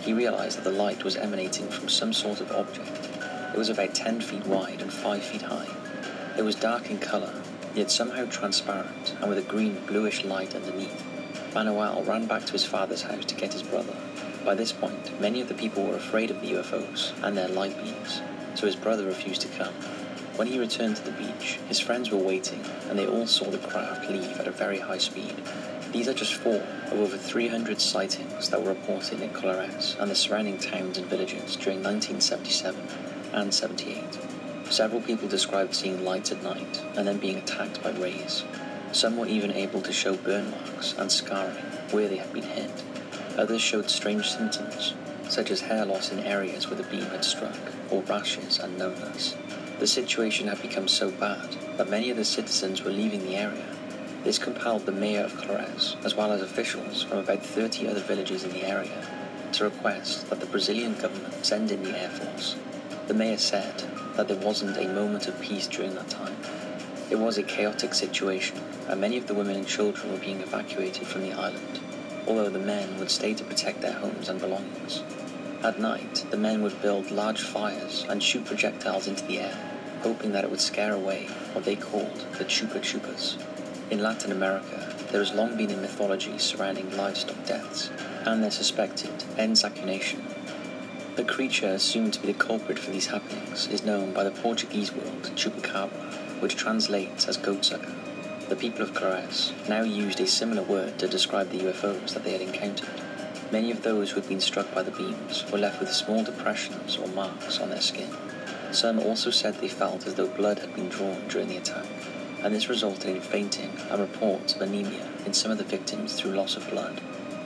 He realized that the light was emanating from some sort of object it was about 10 feet wide and 5 feet high. It was dark in colour, yet somehow transparent and with a green bluish light underneath. Manuel ran back to his father's house to get his brother. By this point, many of the people were afraid of the UFOs and their light beams, so his brother refused to come. When he returned to the beach, his friends were waiting and they all saw the craft leave at a very high speed. These are just four of over 300 sightings that were reported in Colares and the surrounding towns and villages during 1977 and 78. Several people described seeing lights at night and then being attacked by rays. Some were even able to show burn marks and scarring where they had been hit. Others showed strange symptoms, such as hair loss in areas where the beam had struck, or rashes and numbness. The situation had become so bad that many of the citizens were leaving the area. This compelled the mayor of Colares, as well as officials from about 30 other villages in the area, to request that the Brazilian government send in the Air Force the mayor said that there wasn't a moment of peace during that time. It was a chaotic situation, and many of the women and children were being evacuated from the island, although the men would stay to protect their homes and belongings. At night, the men would build large fires and shoot projectiles into the air, hoping that it would scare away what they called the chupa chupas. In Latin America, there has long been a mythology surrounding livestock deaths and their suspected exsanguination the creature assumed to be the culprit for these happenings is known by the Portuguese word chupacabra, which translates as goatsucker. The people of Colares now used a similar word to describe the UFOs that they had encountered. Many of those who had been struck by the beams were left with small depressions or marks on their skin. Some also said they felt as though blood had been drawn during the attack, and this resulted in fainting and reports of anemia in some of the victims through loss of blood.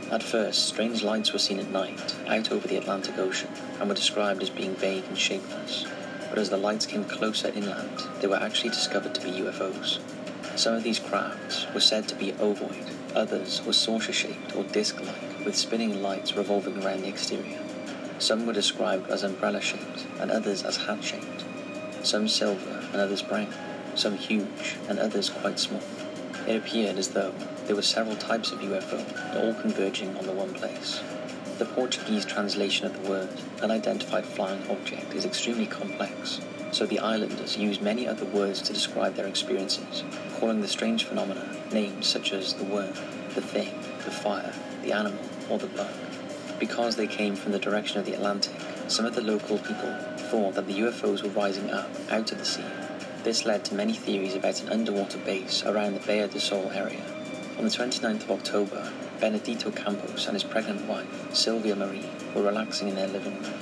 At first, strange lights were seen at night, out over the Atlantic Ocean, and were described as being vague and shapeless. But as the lights came closer inland, they were actually discovered to be UFOs. Some of these crafts were said to be ovoid, others were saucer-shaped or disc-like, with spinning lights revolving around the exterior. Some were described as umbrella-shaped, and others as hat-shaped. Some silver, and others brown. Some huge, and others quite small. It appeared as though there were several types of UFO, all converging on the one place. The Portuguese translation of the word unidentified flying object is extremely complex, so the islanders use many other words to describe their experiences, calling the strange phenomena names such as the worm, the thing, the fire, the animal, or the bug. Because they came from the direction of the Atlantic, some of the local people thought that the UFOs were rising up out of the sea. This led to many theories about an underwater base around the Baía do Sol area. On the 29th of October, Benedito Campos and his pregnant wife, Sylvia Marie, were relaxing in their living room.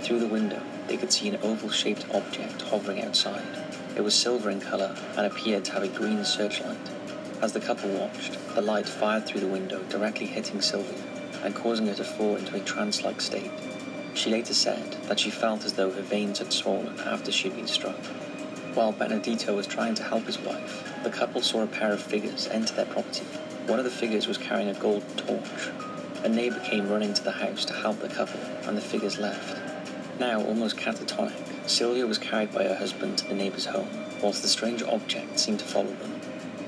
Through the window, they could see an oval-shaped object hovering outside. It was silver in color and appeared to have a green searchlight. As the couple watched, the light fired through the window, directly hitting Sylvia and causing her to fall into a trance-like state. She later said that she felt as though her veins had swollen after she had been struck. While Benedito was trying to help his wife, the couple saw a pair of figures enter their property. One of the figures was carrying a gold torch. A neighbor came running to the house to help the couple, and the figures left. Now almost catatonic, Sylvia was carried by her husband to the neighbor's home, whilst the strange object seemed to follow them.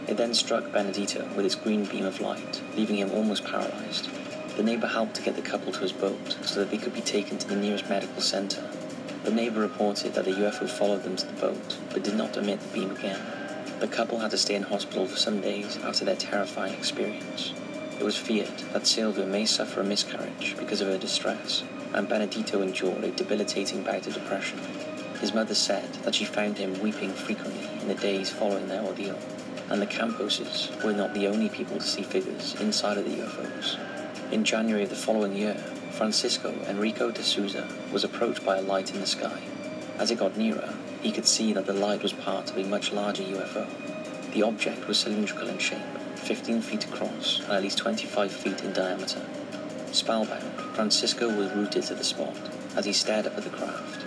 It then struck Benedito with its green beam of light, leaving him almost paralyzed. The neighbor helped to get the couple to his boat so that they could be taken to the nearest medical center the neighbor reported that the UFO followed them to the boat, but did not emit the beam again. The couple had to stay in hospital for some days after their terrifying experience. It was feared that Sylvia may suffer a miscarriage because of her distress, and Benedito endured a debilitating bout of depression. His mother said that she found him weeping frequently in the days following their ordeal, and the Camposes were not the only people to see figures inside of the UFOs. In January of the following year, Francisco Enrico de Souza was approached by a light in the sky. As it got nearer, he could see that the light was part of a much larger UFO. The object was cylindrical in shape, 15 feet across and at least 25 feet in diameter. Spellbound, Francisco was rooted to the spot as he stared up at the craft.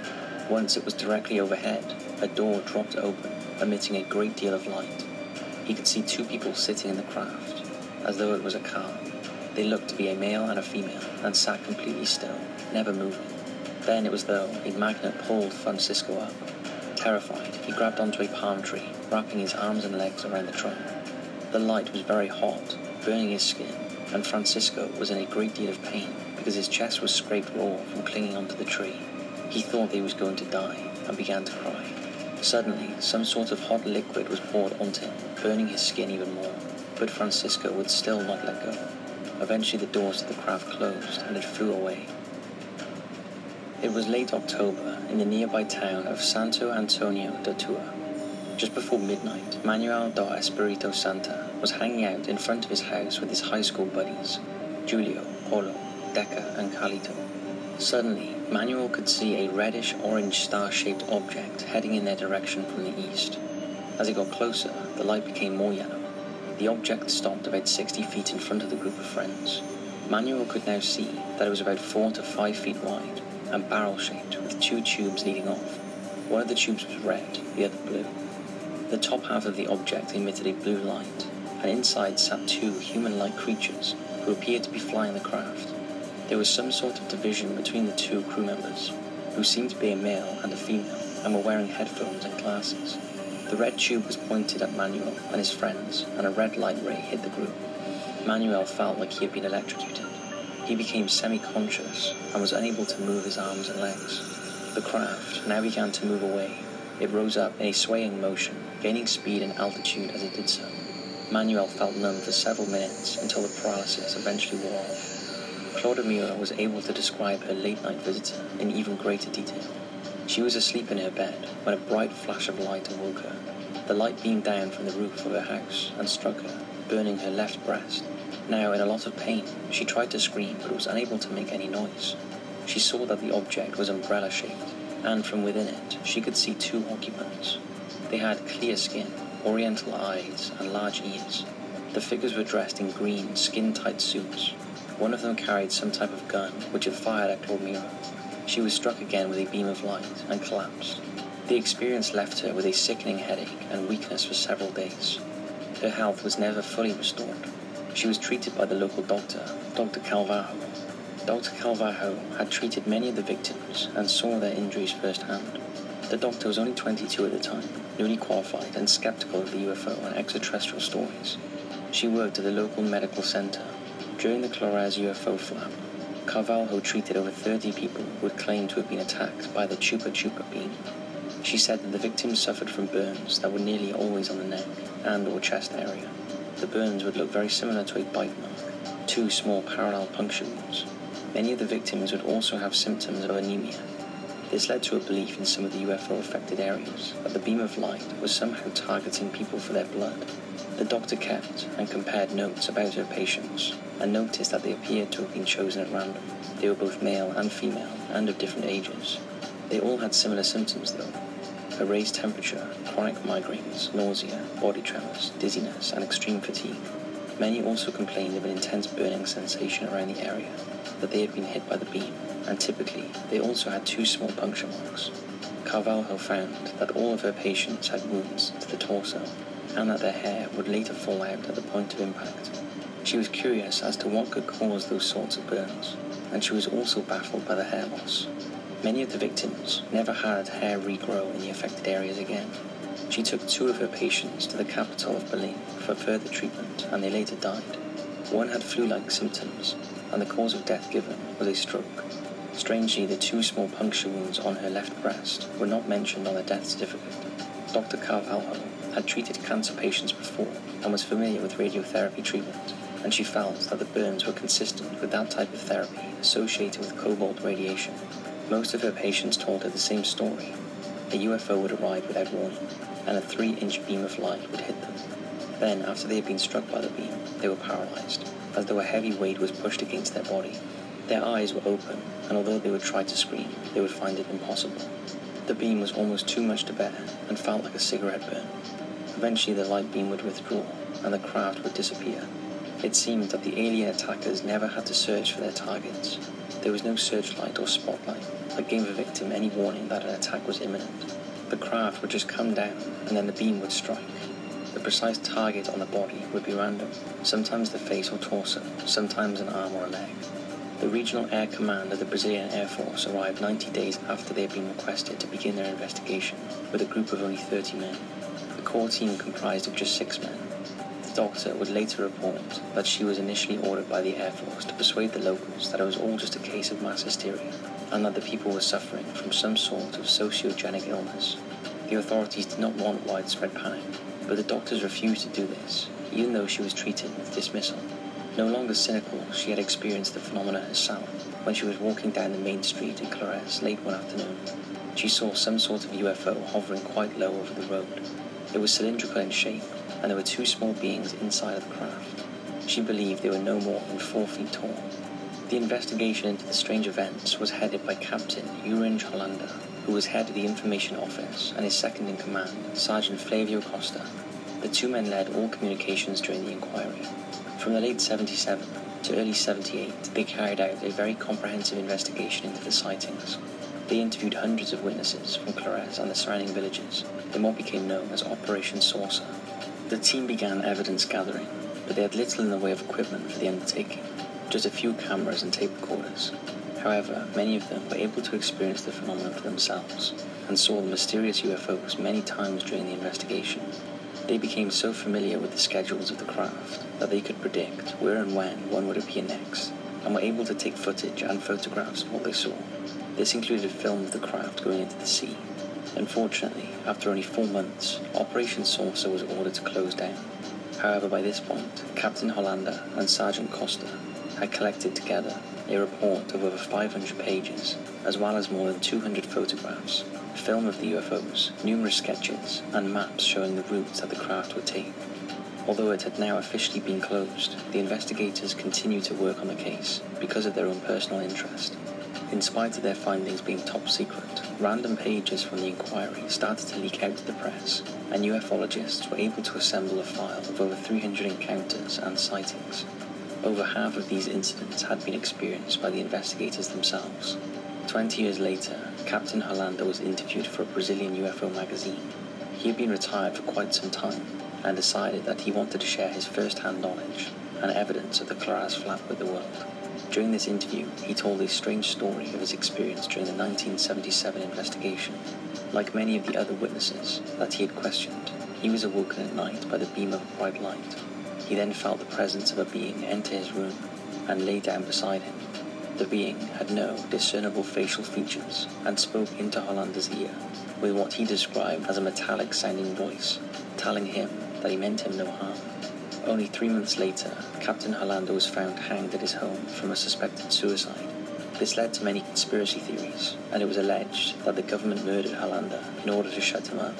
Once it was directly overhead, a door dropped open, emitting a great deal of light. He could see two people sitting in the craft, as though it was a car. They looked to be a male and a female, and sat completely still, never moving. Then it was though a magnet pulled Francisco up. Terrified, he grabbed onto a palm tree, wrapping his arms and legs around the trunk. The light was very hot, burning his skin, and Francisco was in a great deal of pain because his chest was scraped raw from clinging onto the tree. He thought he was going to die and began to cry. Suddenly, some sort of hot liquid was poured onto him, burning his skin even more, but Francisco would still not let go. Eventually the doors to the craft closed and it flew away. It was late October in the nearby town of Santo Antonio da Tua. Just before midnight, Manuel da Espirito Santa was hanging out in front of his house with his high school buddies, Julio, Polo, Deca, and Carlito. Suddenly, Manuel could see a reddish-orange star-shaped object heading in their direction from the east. As it got closer, the light became more yellow. The object stopped about 60 feet in front of the group of friends. Manuel could now see that it was about 4 to 5 feet wide and barrel-shaped with two tubes leading off. One of the tubes was red, the other blue. The top half of the object emitted a blue light, and inside sat two human-like creatures who appeared to be flying the craft. There was some sort of division between the two crew members, who seemed to be a male and a female, and were wearing headphones and glasses. The red tube was pointed at Manuel and his friends, and a red light ray hit the group. Manuel felt like he had been electrocuted. He became semi-conscious and was unable to move his arms and legs. The craft now began to move away. It rose up in a swaying motion, gaining speed and altitude as it did so. Manuel felt numb for several minutes until the paralysis eventually wore off. Claudia was able to describe her late-night visitor in even greater detail. She was asleep in her bed when a bright flash of light awoke her. The light beamed down from the roof of her house and struck her, burning her left breast. Now, in a lot of pain, she tried to scream but was unable to make any noise. She saw that the object was umbrella shaped, and from within it, she could see two occupants. They had clear skin, oriental eyes, and large ears. The figures were dressed in green, skin tight suits. One of them carried some type of gun, which had fired at Claudomira. She was struck again with a beam of light and collapsed. The experience left her with a sickening headache and weakness for several days. Her health was never fully restored. She was treated by the local doctor, Dr. Carvalho. Dr. Carvalho had treated many of the victims and saw their injuries firsthand. The doctor was only 22 at the time, newly qualified and skeptical of the UFO and extraterrestrial stories. She worked at the local medical center. During the Colares UFO flap, Carvalho treated over 30 people who claimed to have been attacked by the Chupa Chupa beam. She said that the victims suffered from burns that were nearly always on the neck and or chest area. The burns would look very similar to a bite mark, two small parallel puncture wounds. Many of the victims would also have symptoms of anemia. This led to a belief in some of the UFO affected areas that the beam of light was somehow targeting people for their blood. The doctor kept and compared notes about her patients and noticed that they appeared to have been chosen at random. They were both male and female and of different ages. They all had similar symptoms though. A raised temperature, chronic migraines, nausea, body tremors, dizziness, and extreme fatigue. Many also complained of an intense burning sensation around the area, that they had been hit by the beam, and typically they also had two small puncture marks. Carvalho found that all of her patients had wounds to the torso and that their hair would later fall out at the point of impact. She was curious as to what could cause those sorts of burns, and she was also baffled by the hair loss. Many of the victims never had hair regrow in the affected areas again. She took two of her patients to the capital of Belém for further treatment, and they later died. One had flu-like symptoms, and the cause of death given was a stroke. Strangely, the two small puncture wounds on her left breast were not mentioned on the death certificate. Dr. Carvalho had treated cancer patients before and was familiar with radiotherapy treatment, and she felt that the burns were consistent with that type of therapy associated with cobalt radiation. Most of her patients told her the same story. A UFO would arrive without warning, and a three inch beam of light would hit them. Then, after they had been struck by the beam, they were paralyzed, as though a heavy weight was pushed against their body. Their eyes were open, and although they would try to scream, they would find it impossible. The beam was almost too much to bear and felt like a cigarette burn. Eventually, the light beam would withdraw, and the craft would disappear. It seemed that the alien attackers never had to search for their targets. There was no searchlight or spotlight that gave the victim any warning that an attack was imminent. The craft would just come down, and then the beam would strike. The precise target on the body would be random, sometimes the face or torso, sometimes an arm or a leg. The Regional Air Command of the Brazilian Air Force arrived 90 days after they had been requested to begin their investigation, with a group of only 30 men. The core team comprised of just six men. The doctor would later report that she was initially ordered by the Air Force to persuade the locals that it was all just a case of mass hysteria, and that the people were suffering from some sort of sociogenic illness. The authorities did not want widespread panic, but the doctors refused to do this, even though she was treated with dismissal. No longer cynical, she had experienced the phenomena herself when she was walking down the main street in Colares late one afternoon. She saw some sort of UFO hovering quite low over the road. It was cylindrical in shape, and there were two small beings inside of the craft. She believed they were no more than four feet tall. The investigation into the strange events was headed by Captain Uyrangê Hollanda, who was head of the information office, and his second in command, Sergeant Flavio Costa. The two men led all communications during the inquiry. From the late 77 to early 78, they carried out a very comprehensive investigation into the sightings. They interviewed hundreds of witnesses from Colares and the surrounding villages in what became known as Operation Saucer. The team began evidence gathering, but they had little in the way of equipment for the undertaking, just a few cameras and tape recorders. However, many of them were able to experience the phenomenon for themselves and saw the mysterious UFOs many times during the investigation. They became so familiar with the schedules of the craft that they could predict where and when one would appear next, and were able to take footage and photographs of what they saw. This included film of the craft going into the sea. Unfortunately, after only four months, Operation Saucer was ordered to close down. However, by this point, Captain Hollanda and Sergeant Costa had collected together a report of over 500 pages, as well as more than 200 photographs, film of the UFOs, numerous sketches, and maps showing the routes that the craft would take. Although it had now officially been closed, the investigators continued to work on the case because of their own personal interest. In spite of their findings being top secret, random pages from the inquiry started to leak out to the press, and ufologists were able to assemble a file of over 300 encounters and sightings. over half of these incidents had been experienced by the investigators themselves. Twenty years later, Captain Hollanda was interviewed for a Brazilian UFO magazine. He had been retired for quite some time and decided that he wanted to share his first-hand knowledge and evidence of the Colares flap with the world. During this interview, he told a strange story of his experience during the 1977 investigation. Like many of the other witnesses that he had questioned, he was awoken at night by the beam of a bright light. He then felt the presence of a being enter his room and lay down beside him. The being had no discernible facial features and spoke into Hollanda's ear with what he described as a metallic sounding voice, telling him that he meant him no harm. Only three months later, Captain Hollanda was found hanged at his home from a suspected suicide. This led to many conspiracy theories, and it was alleged that the government murdered Hollanda in order to shut him up.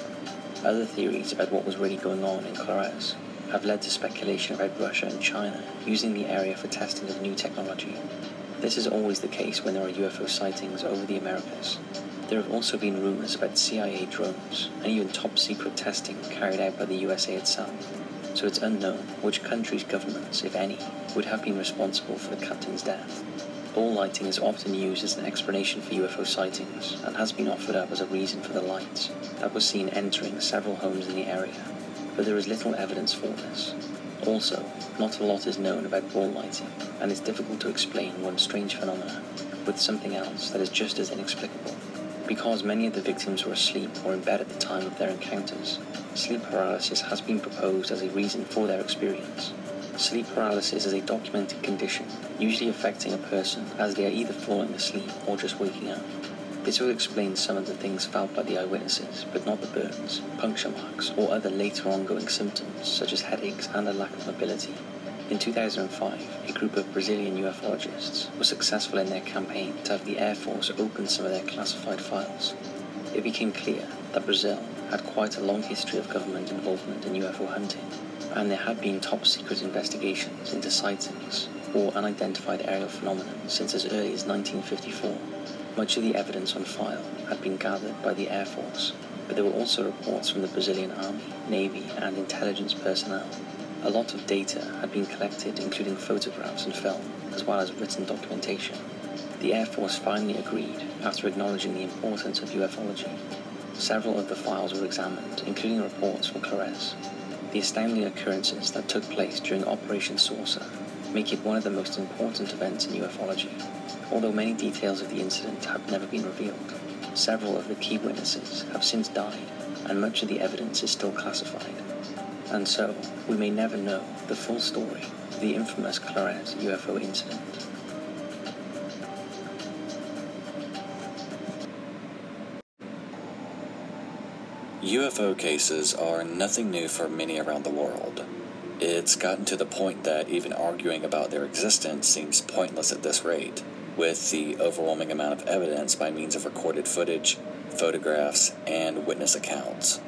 Other theories about what was really going on in Colares have led to speculation about Russia and China using the area for testing of new technology. This is always the case when there are UFO sightings over the Americas. There have also been rumors about CIA drones and even top secret testing carried out by the USA itself so it's unknown which country's governments, if any, would have been responsible for the captain's death. Ball lightning is often used as an explanation for UFO sightings and has been offered up as a reason for the lights that was seen entering several homes in the area, but there is little evidence for this. Also, not a lot is known about ball lightning, and it's difficult to explain one strange phenomenon with something else that is just as inexplicable. Because many of the victims were asleep or in bed at the time of their encounters, sleep paralysis has been proposed as a reason for their experience. Sleep paralysis is a documented condition, usually affecting a person as they are either falling asleep or just waking up. This will explain some of the things felt by the eyewitnesses, but not the burns, puncture marks, or other later ongoing symptoms such as headaches and a lack of mobility. In 2005, a group of Brazilian ufologists were successful in their campaign to have the Air Force open some of their classified files. It became clear that Brazil had quite a long history of government involvement in UFO hunting, and there had been top secret investigations into sightings or unidentified aerial phenomena since as early as 1954. Much of the evidence on file had been gathered by the Air Force, but there were also reports from the Brazilian Army, Navy, and intelligence personnel a lot of data had been collected, including photographs and film, as well as written documentation. The Air Force finally agreed after acknowledging the importance of ufology. Several of the files were examined, including reports from Colares. The astounding occurrences that took place during Operation Saucer make it one of the most important events in ufology. Although many details of the incident have never been revealed, several of the key witnesses have since died, and much of the evidence is still classified and so we may never know the full story of the infamous Colares UFO incident. UFO cases are nothing new for many around the world. It's gotten to the point that even arguing about their existence seems pointless at this rate, with the overwhelming amount of evidence by means of recorded footage, photographs, and witness accounts.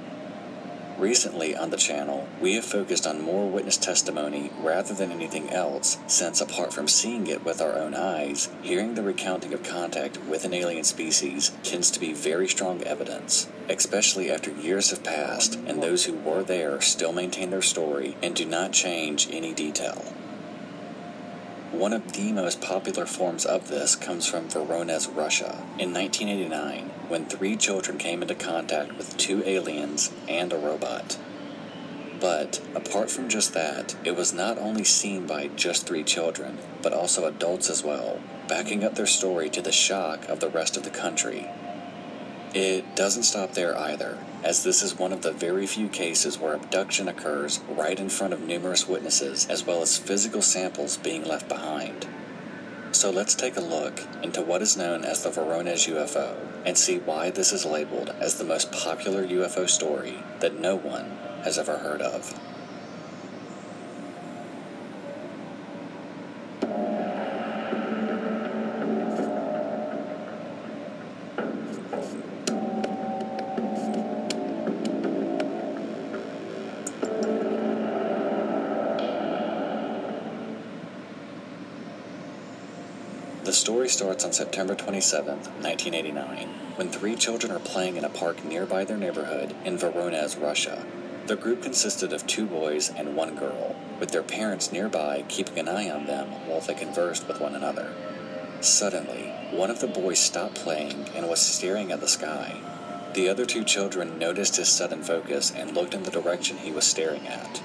Recently on the channel, we have focused on more witness testimony rather than anything else, since apart from seeing it with our own eyes, hearing the recounting of contact with an alien species tends to be very strong evidence, especially after years have passed and those who were there still maintain their story and do not change any detail. One of the most popular forms of this comes from Voronezh, Russia. In 1989, when three children came into contact with two aliens and a robot. But apart from just that, it was not only seen by just three children, but also adults as well, backing up their story to the shock of the rest of the country. It doesn't stop there either, as this is one of the very few cases where abduction occurs right in front of numerous witnesses, as well as physical samples being left behind. So let's take a look into what is known as the Voronezh UFO and see why this is labeled as the most popular UFO story that no one has ever heard of. The story starts on September 27, 1989, when three children are playing in a park nearby their neighborhood in Voronezh, Russia. The group consisted of two boys and one girl, with their parents nearby keeping an eye on them while they conversed with one another. Suddenly, one of the boys stopped playing and was staring at the sky. The other two children noticed his sudden focus and looked in the direction he was staring at.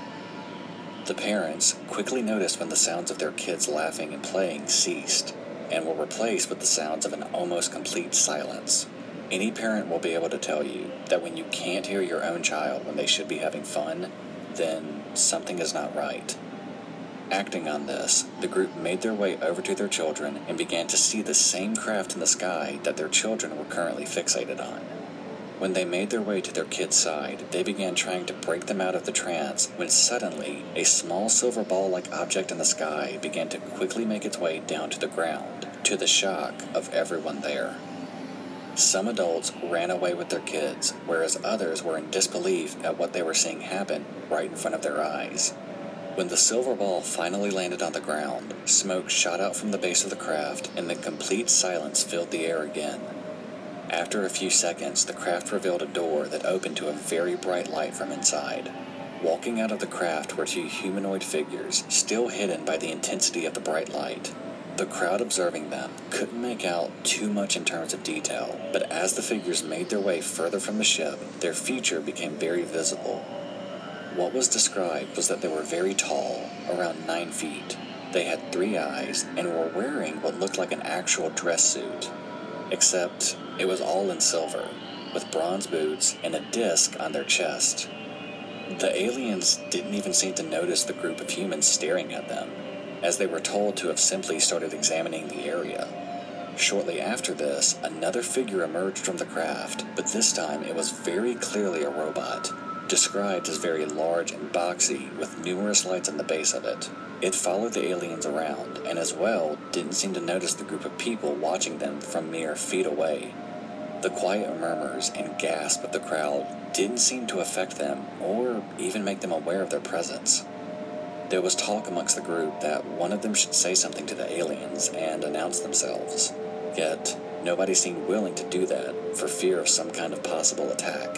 The parents quickly noticed when the sounds of their kids laughing and playing ceased and were replaced with the sounds of an almost complete silence. Any parent will be able to tell you that when you can't hear your own child when they should be having fun, then something is not right. Acting on this, the group made their way over to their children and began to see the same craft in the sky that their children were currently fixated on. When they made their way to their kids' side, they began trying to break them out of the trance when suddenly a small silver ball like object in the sky began to quickly make its way down to the ground, to the shock of everyone there. Some adults ran away with their kids, whereas others were in disbelief at what they were seeing happen right in front of their eyes. When the silver ball finally landed on the ground, smoke shot out from the base of the craft and then complete silence filled the air again. After a few seconds, the craft revealed a door that opened to a very bright light from inside. Walking out of the craft were two humanoid figures, still hidden by the intensity of the bright light. The crowd observing them couldn't make out too much in terms of detail, but as the figures made their way further from the ship, their feature became very visible. What was described was that they were very tall, around 9 feet. They had three eyes and were wearing what looked like an actual dress suit. Except it was all in silver, with bronze boots and a disc on their chest. The aliens didn't even seem to notice the group of humans staring at them, as they were told to have simply started examining the area. Shortly after this, another figure emerged from the craft, but this time it was very clearly a robot, described as very large and boxy with numerous lights on the base of it. It followed the aliens around, and as well didn't seem to notice the group of people watching them from mere feet away. The quiet murmurs and gasp of the crowd didn't seem to affect them or even make them aware of their presence. There was talk amongst the group that one of them should say something to the aliens and announce themselves, yet nobody seemed willing to do that for fear of some kind of possible attack.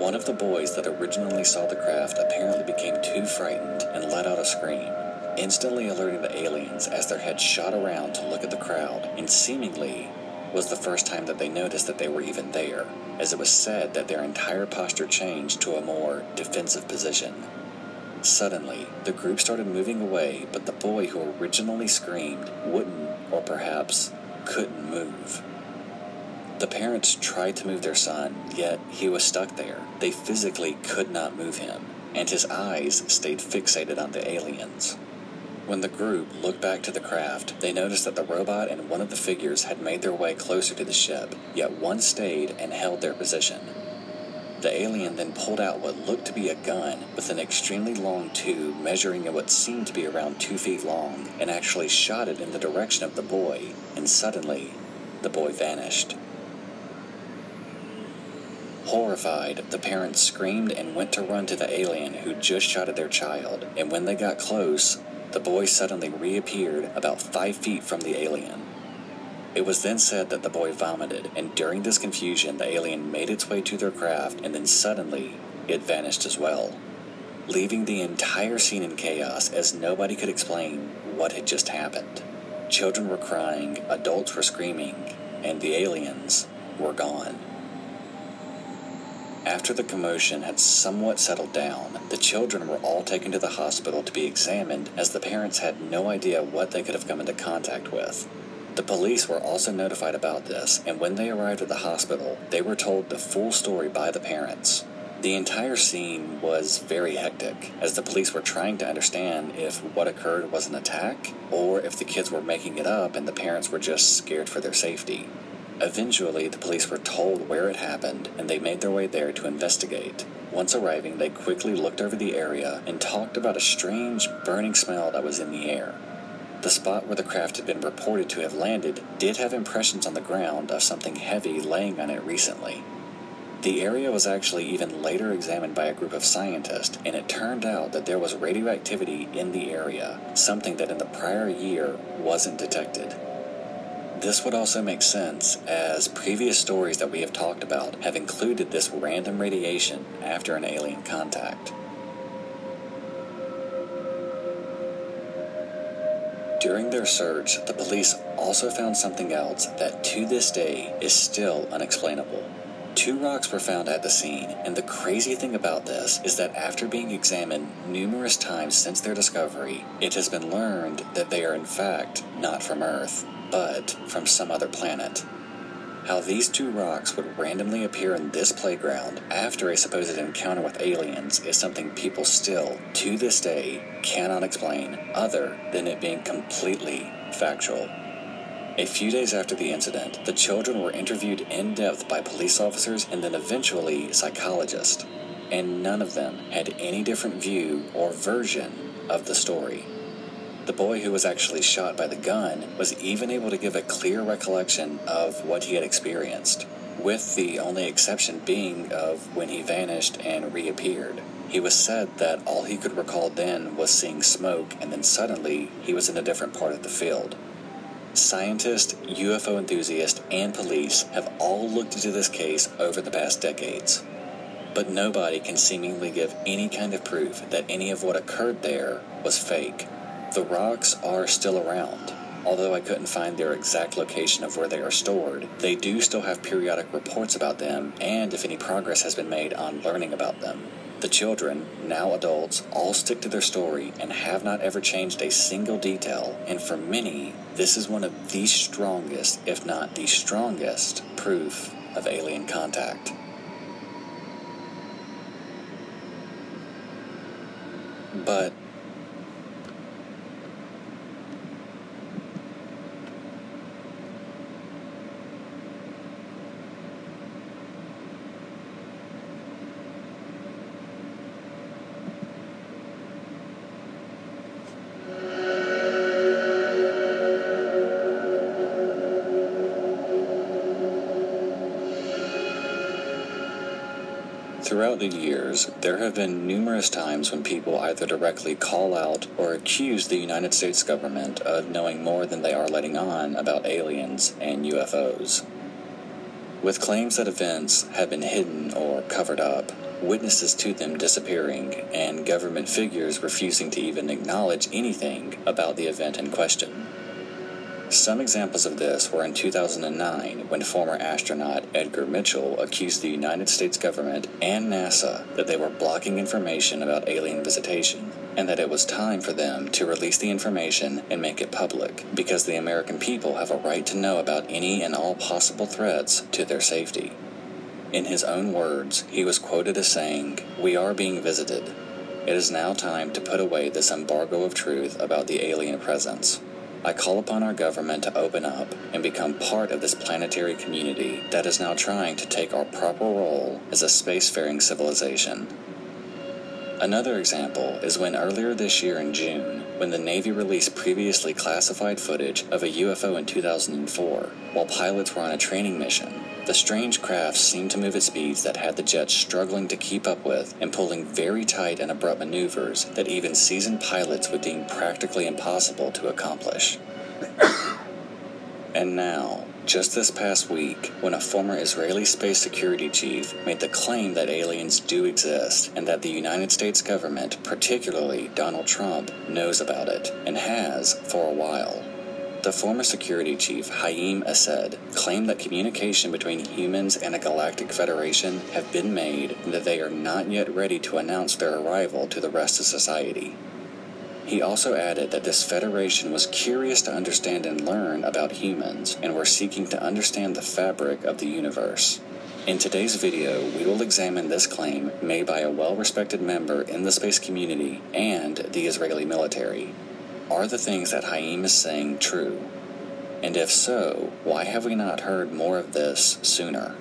One of the boys that originally saw the craft apparently became too frightened and let out a scream, instantly alerting the aliens as their heads shot around to look at the crowd, and seemingly was the first time that they noticed that they were even there, as it was said that their entire posture changed to a more defensive position. Suddenly, the group started moving away, but the boy who originally screamed wouldn't, or perhaps couldn't move. The parents tried to move their son, yet he was stuck there. They physically could not move him, and his eyes stayed fixated on the aliens. When the group looked back to the craft, they noticed that the robot and one of the figures had made their way closer to the ship, yet one stayed and held their position. The alien then pulled out what looked to be a gun with an extremely long tube measuring what seemed to be around two feet long and actually shot it in the direction of the boy, and suddenly, the boy vanished. Horrified, the parents screamed and went to run to the alien who just shot at their child, and when they got close, the boy suddenly reappeared about five feet from the alien. It was then said that the boy vomited, and during this confusion, the alien made its way to their craft, and then suddenly, it vanished as well, leaving the entire scene in chaos as nobody could explain what had just happened. Children were crying, adults were screaming, and the aliens were gone. After the commotion had somewhat settled down, the children were all taken to the hospital to be examined as the parents had no idea what they could have come into contact with. The police were also notified about this, and when they arrived at the hospital, they were told the full story by the parents. The entire scene was very hectic, as the police were trying to understand if what occurred was an attack, or if the kids were making it up and the parents were just scared for their safety. Eventually, the police were told where it happened, and they made their way there to investigate. Once arriving, they quickly looked over the area and talked about a strange burning smell that was in the air. The spot where the craft had been reported to have landed did have impressions on the ground of something heavy laying on it recently. The area was actually even later examined by a group of scientists, and it turned out that there was radioactivity in the area, something that in the prior year wasn't detected. This would also make sense, as previous stories that we have talked about have included this random radiation after an alien contact. During their search, the police also found something else that to this day is still unexplainable. Two rocks were found at the scene, and the crazy thing about this is that after being examined numerous times since their discovery, it has been learned that they are in fact not from Earth, but from some other planet. How these two rocks would randomly appear in this playground after a supposed encounter with aliens is something people still, to this day, cannot explain, other than it being completely factual. A few days after the incident, the children were interviewed in depth by police officers and then eventually psychologists, and none of them had any different view or version of the story. The boy who was actually shot by the gun was even able to give a clear recollection of what he had experienced, with the only exception being of when he vanished and reappeared. He was said that all he could recall then was seeing smoke, and then suddenly he was in a different part of the field. Scientists, UFO enthusiasts, and police have all looked into this case over the past decades. But nobody can seemingly give any kind of proof that any of what occurred there was fake. The rocks are still around. Although I couldn't find their exact location of where they are stored, they do still have periodic reports about them and if any progress has been made on learning about them. The children, now adults, all stick to their story and have not ever changed a single detail, and for many, this is one of the strongest, if not the strongest, proof of alien contact. But Throughout the years, there have been numerous times when people either directly call out or accuse the United States government of knowing more than they are letting on about aliens and UFOs. With claims that events have been hidden or covered up, witnesses to them disappearing, and government figures refusing to even acknowledge anything about the event in question. Some examples of this were in 2009 when former astronaut Edgar Mitchell accused the United States government and NASA that they were blocking information about alien visitation and that it was time for them to release the information and make it public because the American people have a right to know about any and all possible threats to their safety. In his own words, he was quoted as saying, We are being visited. It is now time to put away this embargo of truth about the alien presence. I call upon our government to open up and become part of this planetary community that is now trying to take our proper role as a spacefaring civilization. Another example is when earlier this year in June, when the Navy released previously classified footage of a UFO in 2004 while pilots were on a training mission. The strange craft seemed to move at speeds that had the jets struggling to keep up with and pulling very tight and abrupt maneuvers that even seasoned pilots would deem practically impossible to accomplish. <coughs> and now, just this past week, when a former Israeli space security chief made the claim that aliens do exist and that the United States government, particularly Donald Trump, knows about it and has for a while. The former security chief, Haim Eshed, claimed that communication between humans and a galactic federation have been made and that they are not yet ready to announce their arrival to the rest of society. He also added that this federation was curious to understand and learn about humans and were seeking to understand the fabric of the universe. In today's video, we will examine this claim made by a well respected member in the space community and the Israeli military. Are the things that Haim is saying true? And if so, why have we not heard more of this sooner?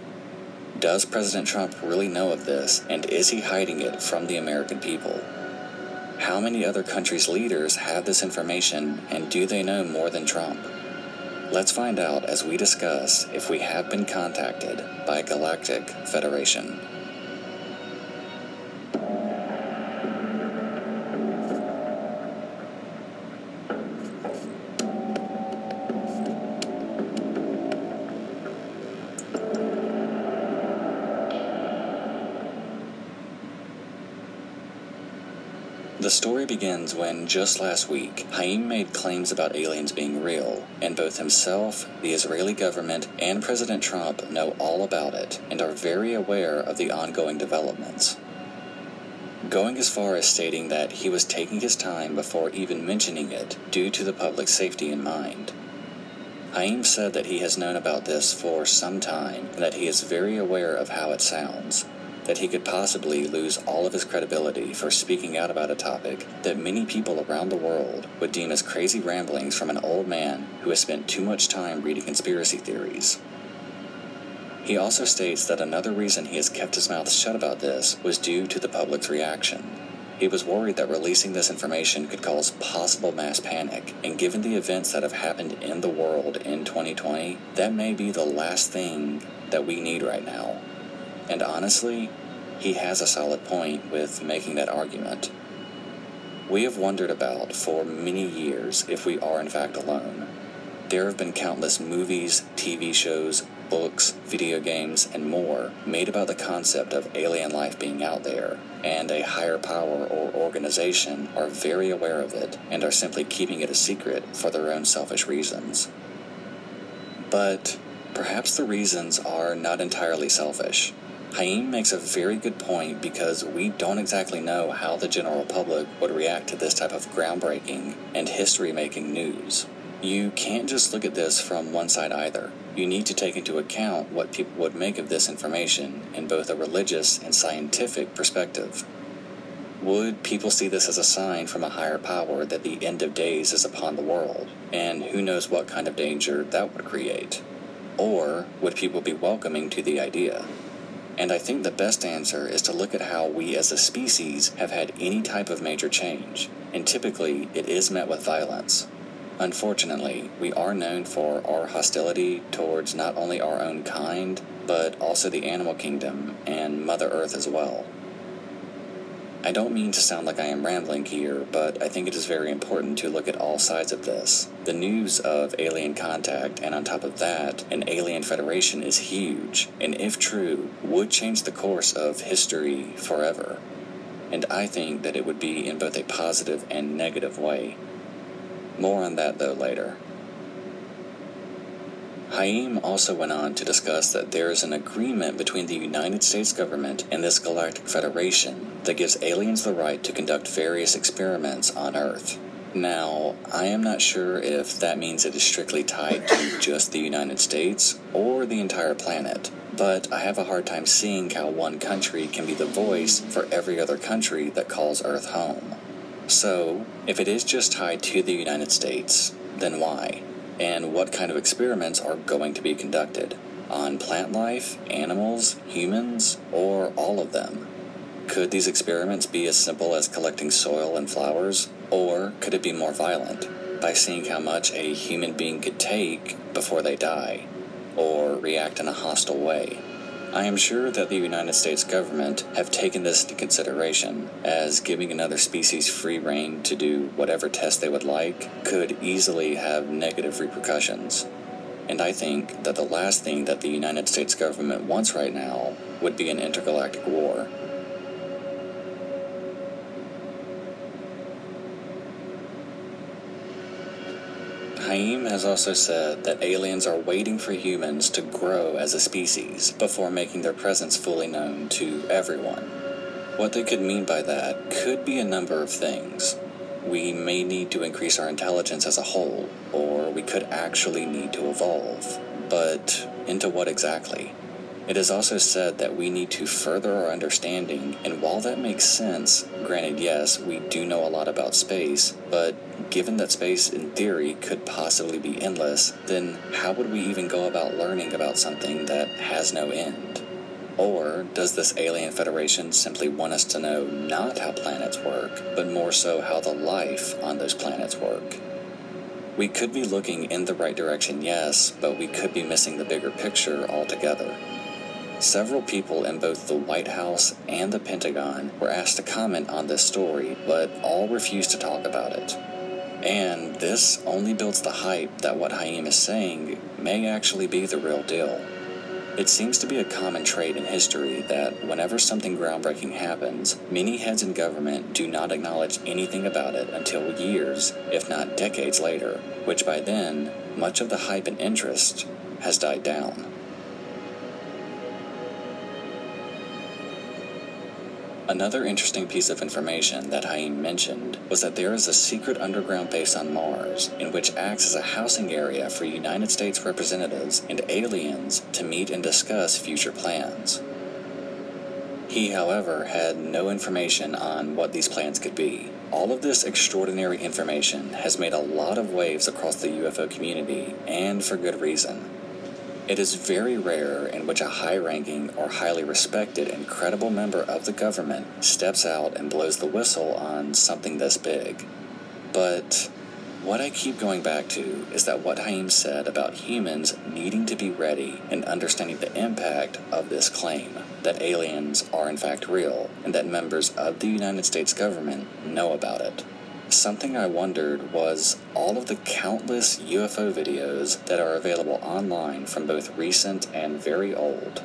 Does President Trump really know of this, and is he hiding it from the American people? How many other countries' leaders have this information, and do they know more than Trump? Let's find out as we discuss if we have been contacted by galactic federation. The story begins when, just last week, Haim made claims about aliens being real, and both himself, the Israeli government, and President Trump know all about it and are very aware of the ongoing developments. Going as far as stating that he was taking his time before even mentioning it due to the public safety in mind. Haim said that he has known about this for some time and that he is very aware of how it sounds, that he could possibly lose all of his credibility for speaking out about a topic that many people around the world would deem as crazy ramblings from an old man who has spent too much time reading conspiracy theories. He also states that another reason he has kept his mouth shut about this was due to the public's reaction. He was worried that releasing this information could cause possible mass panic, and given the events that have happened in the world in 2020, that may be the last thing that we need right now. And honestly, he has a solid point with making that argument. We have wondered about for many years if we are in fact alone. There have been countless movies, TV shows, books, video games, and more made about the concept of alien life being out there, and a higher power or organization are very aware of it and are simply keeping it a secret for their own selfish reasons. But perhaps the reasons are not entirely selfish. Haim makes a very good point because we don't exactly know how the general public would react to this type of groundbreaking and history making news. You can't just look at this from one side either. You need to take into account what people would make of this information in both a religious and scientific perspective. Would people see this as a sign from a higher power that the end of days is upon the world, and who knows what kind of danger that would create? Or would people be welcoming to the idea? And I think the best answer is to look at how we as a species have had any type of major change, and typically it is met with violence. Unfortunately, we are known for our hostility towards not only our own kind, but also the animal kingdom and Mother Earth as well. I don't mean to sound like I am rambling here, but I think it is very important to look at all sides of this. The news of alien contact, and on top of that, an alien federation is huge, and if true, would change the course of history forever. And I think that it would be in both a positive and negative way. More on that though later. Haim also went on to discuss that there is an agreement between the United States government and this galactic federation that gives aliens the right to conduct various experiments on Earth. Now, I am not sure if that means it is strictly tied to just the United States or the entire planet, but I have a hard time seeing how one country can be the voice for every other country that calls Earth home. So, if it is just tied to the United States, then why? And what kind of experiments are going to be conducted? On plant life, animals, humans, or all of them? Could these experiments be as simple as collecting soil and flowers? Or could it be more violent, by seeing how much a human being could take before they die, or react in a hostile way? I am sure that the United States government have taken this into consideration, as giving another species free reign to do whatever test they would like could easily have negative repercussions. And I think that the last thing that the United States government wants right now would be an intergalactic war. Haim has also said that aliens are waiting for humans to grow as a species before making their presence fully known to everyone. What they could mean by that could be a number of things. We may need to increase our intelligence as a whole, or we could actually need to evolve. But into what exactly? It is also said that we need to further our understanding, and while that makes sense, granted, yes, we do know a lot about space, but given that space in theory could possibly be endless, then how would we even go about learning about something that has no end? Or does this alien federation simply want us to know not how planets work, but more so how the life on those planets work? We could be looking in the right direction, yes, but we could be missing the bigger picture altogether. Several people in both the White House and the Pentagon were asked to comment on this story, but all refused to talk about it. And this only builds the hype that what Haim is saying may actually be the real deal. It seems to be a common trait in history that whenever something groundbreaking happens, many heads in government do not acknowledge anything about it until years, if not decades later, which by then, much of the hype and interest has died down. Another interesting piece of information that Haim mentioned was that there is a secret underground base on Mars in which acts as a housing area for United States representatives and aliens to meet and discuss future plans. He, however, had no information on what these plans could be. All of this extraordinary information has made a lot of waves across the UFO community, and for good reason. It is very rare in which a high ranking or highly respected and credible member of the government steps out and blows the whistle on something this big. But what I keep going back to is that what Haim said about humans needing to be ready and understanding the impact of this claim that aliens are in fact real and that members of the United States government know about it. Something I wondered was all of the countless UFO videos that are available online from both recent and very old.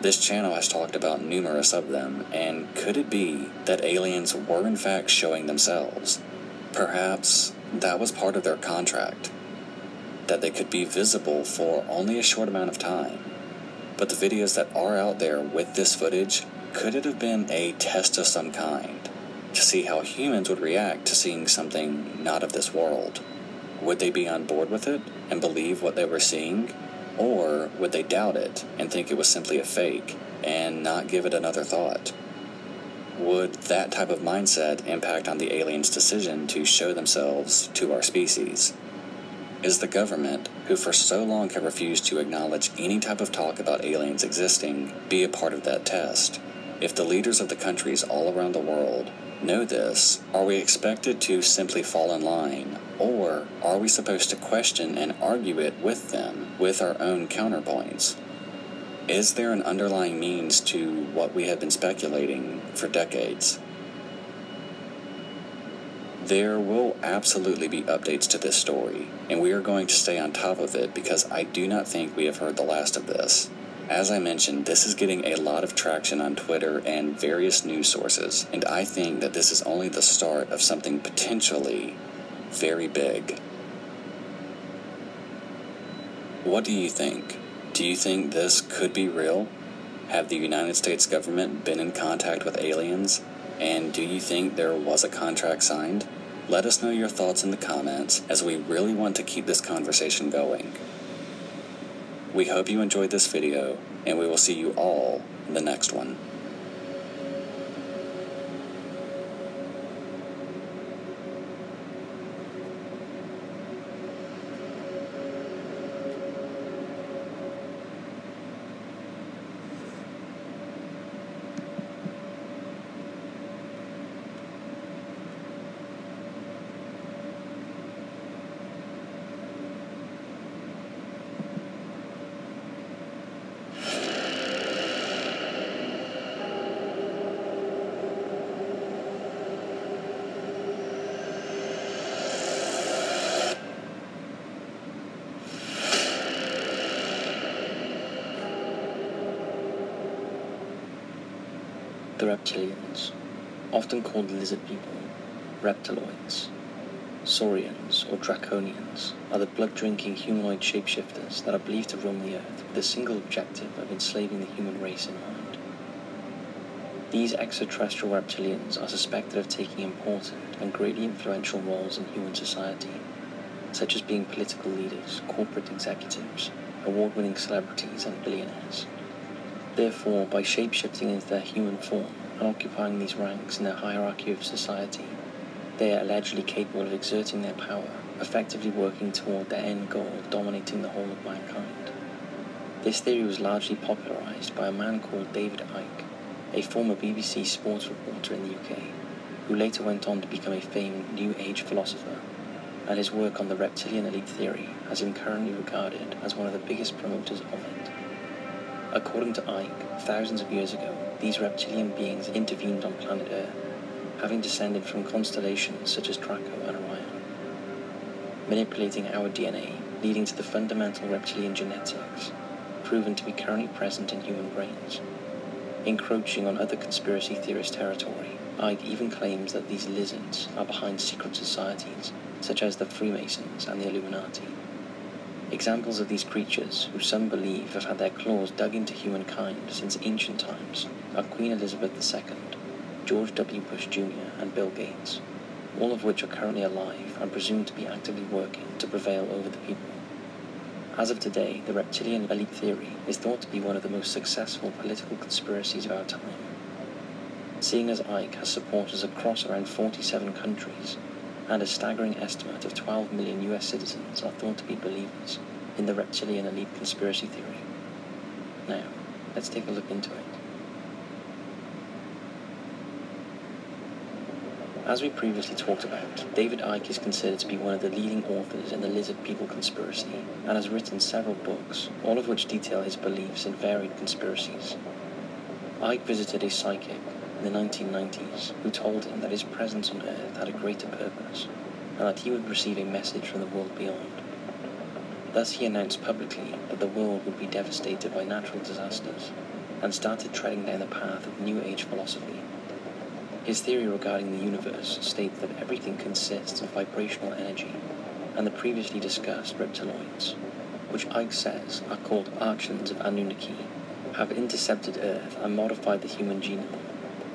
This channel has talked about numerous of them, and could it be that aliens were in fact showing themselves? Perhaps that was part of their contract, that they could be visible for only a short amount of time. But the videos that are out there with this footage, could it have been a test of some kind? To see how humans would react to seeing something not of this world. Would they be on board with it and believe what they were seeing? Or would they doubt it and think it was simply a fake and not give it another thought? Would that type of mindset impact on the aliens' decision to show themselves to our species? Is the government, who for so long have refused to acknowledge any type of talk about aliens existing, be a part of that test? If the leaders of the countries all around the world know this, are we expected to simply fall in line? Or are we supposed to question and argue it with them, with our own counterpoints? Is there an underlying means to what we have been speculating for decades? There will absolutely be updates to this story, and we are going to stay on top of it because I do not think we have heard the last of this. As I mentioned, this is getting a lot of traction on Twitter and various news sources, and I think that this is only the start of something potentially very big. What do you think? Do you think this could be real? Have the United States government been in contact with aliens? And do you think there was a contract signed? Let us know your thoughts in the comments as we really want to keep this conversation going. We hope you enjoyed this video, and we will see you all in the next one. The reptilians, often called lizard people, reptiloids, saurians, or draconians, are the blood drinking humanoid shapeshifters that are believed to roam the earth with the single objective of enslaving the human race in mind. These extraterrestrial reptilians are suspected of taking important and greatly influential roles in human society, such as being political leaders, corporate executives, award winning celebrities, and billionaires. Therefore, by shapeshifting into their human form occupying these ranks in the hierarchy of society, they are allegedly capable of exerting their power, effectively working toward their end goal of dominating the whole of mankind. This theory was largely popularized by a man called David Icke, a former BBC sports reporter in the UK, who later went on to become a famed New Age philosopher, and his work on the reptilian elite theory has him currently regarded as one of the biggest promoters of it. According to Icke, thousands of years ago, these reptilian beings intervened on planet Earth, having descended from constellations such as Draco and Orion, manipulating our DNA, leading to the fundamental reptilian genetics, proven to be currently present in human brains. Encroaching on other conspiracy theorist territory, Icke even claims that these lizards are behind secret societies, such as the Freemasons and the Illuminati. Examples of these creatures, who some believe have had their claws dug into humankind since ancient times, are Queen Elizabeth II, George W. Bush Jr., and Bill Gates, all of which are currently alive and presumed to be actively working to prevail over the people. As of today, the reptilian elite theory is thought to be one of the most successful political conspiracies of our time. Seeing as Icke has supporters across around 47 countries, and a staggering estimate of 12 million US citizens are thought to be believers in the reptilian elite conspiracy theory. Now, let's take a look into it. As we previously talked about, David Icke is considered to be one of the leading authors in the lizard people conspiracy and has written several books, all of which detail his beliefs in varied conspiracies. Icke visited a psychic in the 1990s who told him that his presence on Earth had a greater purpose and that he would receive a message from the world beyond. Thus he announced publicly that the world would be devastated by natural disasters and started treading down the path of New Age philosophy. His theory regarding the universe states that everything consists of vibrational energy and the previously discussed reptiloids, which Icke says are called Archons of Anunnaki, have intercepted Earth and modified the human genome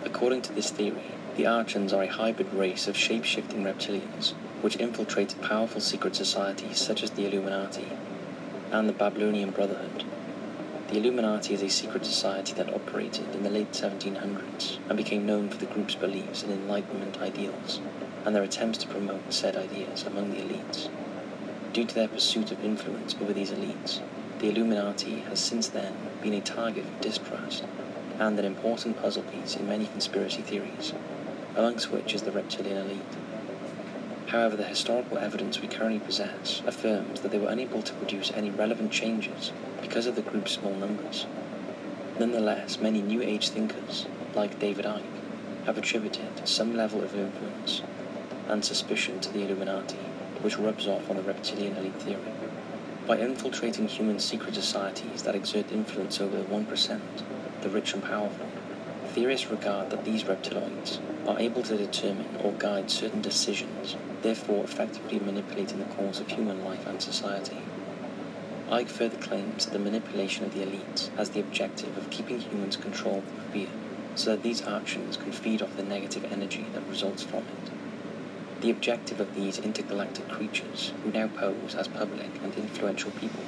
According to this theory, the Archons are a hybrid race of shape-shifting reptilians, which infiltrated powerful secret societies such as the Illuminati and the Babylonian Brotherhood. The Illuminati is a secret society that operated in the late 1700s and became known for the group's beliefs in Enlightenment ideals and their attempts to promote said ideas among the elites. Due to their pursuit of influence over these elites, the Illuminati has since then been a target of distrust and an important puzzle piece in many conspiracy theories, amongst which is the reptilian elite. However, the historical evidence we currently possess affirms that they were unable to produce any relevant changes because of the group's small numbers. Nonetheless, many New Age thinkers, like David Icke, have attributed some level of influence and suspicion to the Illuminati, which rubs off on the reptilian elite theory. By infiltrating human secret societies that exert influence over the 1%, the rich and powerful. Theorists regard that these reptiloids are able to determine or guide certain decisions, therefore effectively manipulating the course of human life and society. Icke further claims that the manipulation of the elites has the objective of keeping humans controlled through fear, so that these actions can feed off the negative energy that results from it. The objective of these intergalactic creatures, who now pose as public and influential people,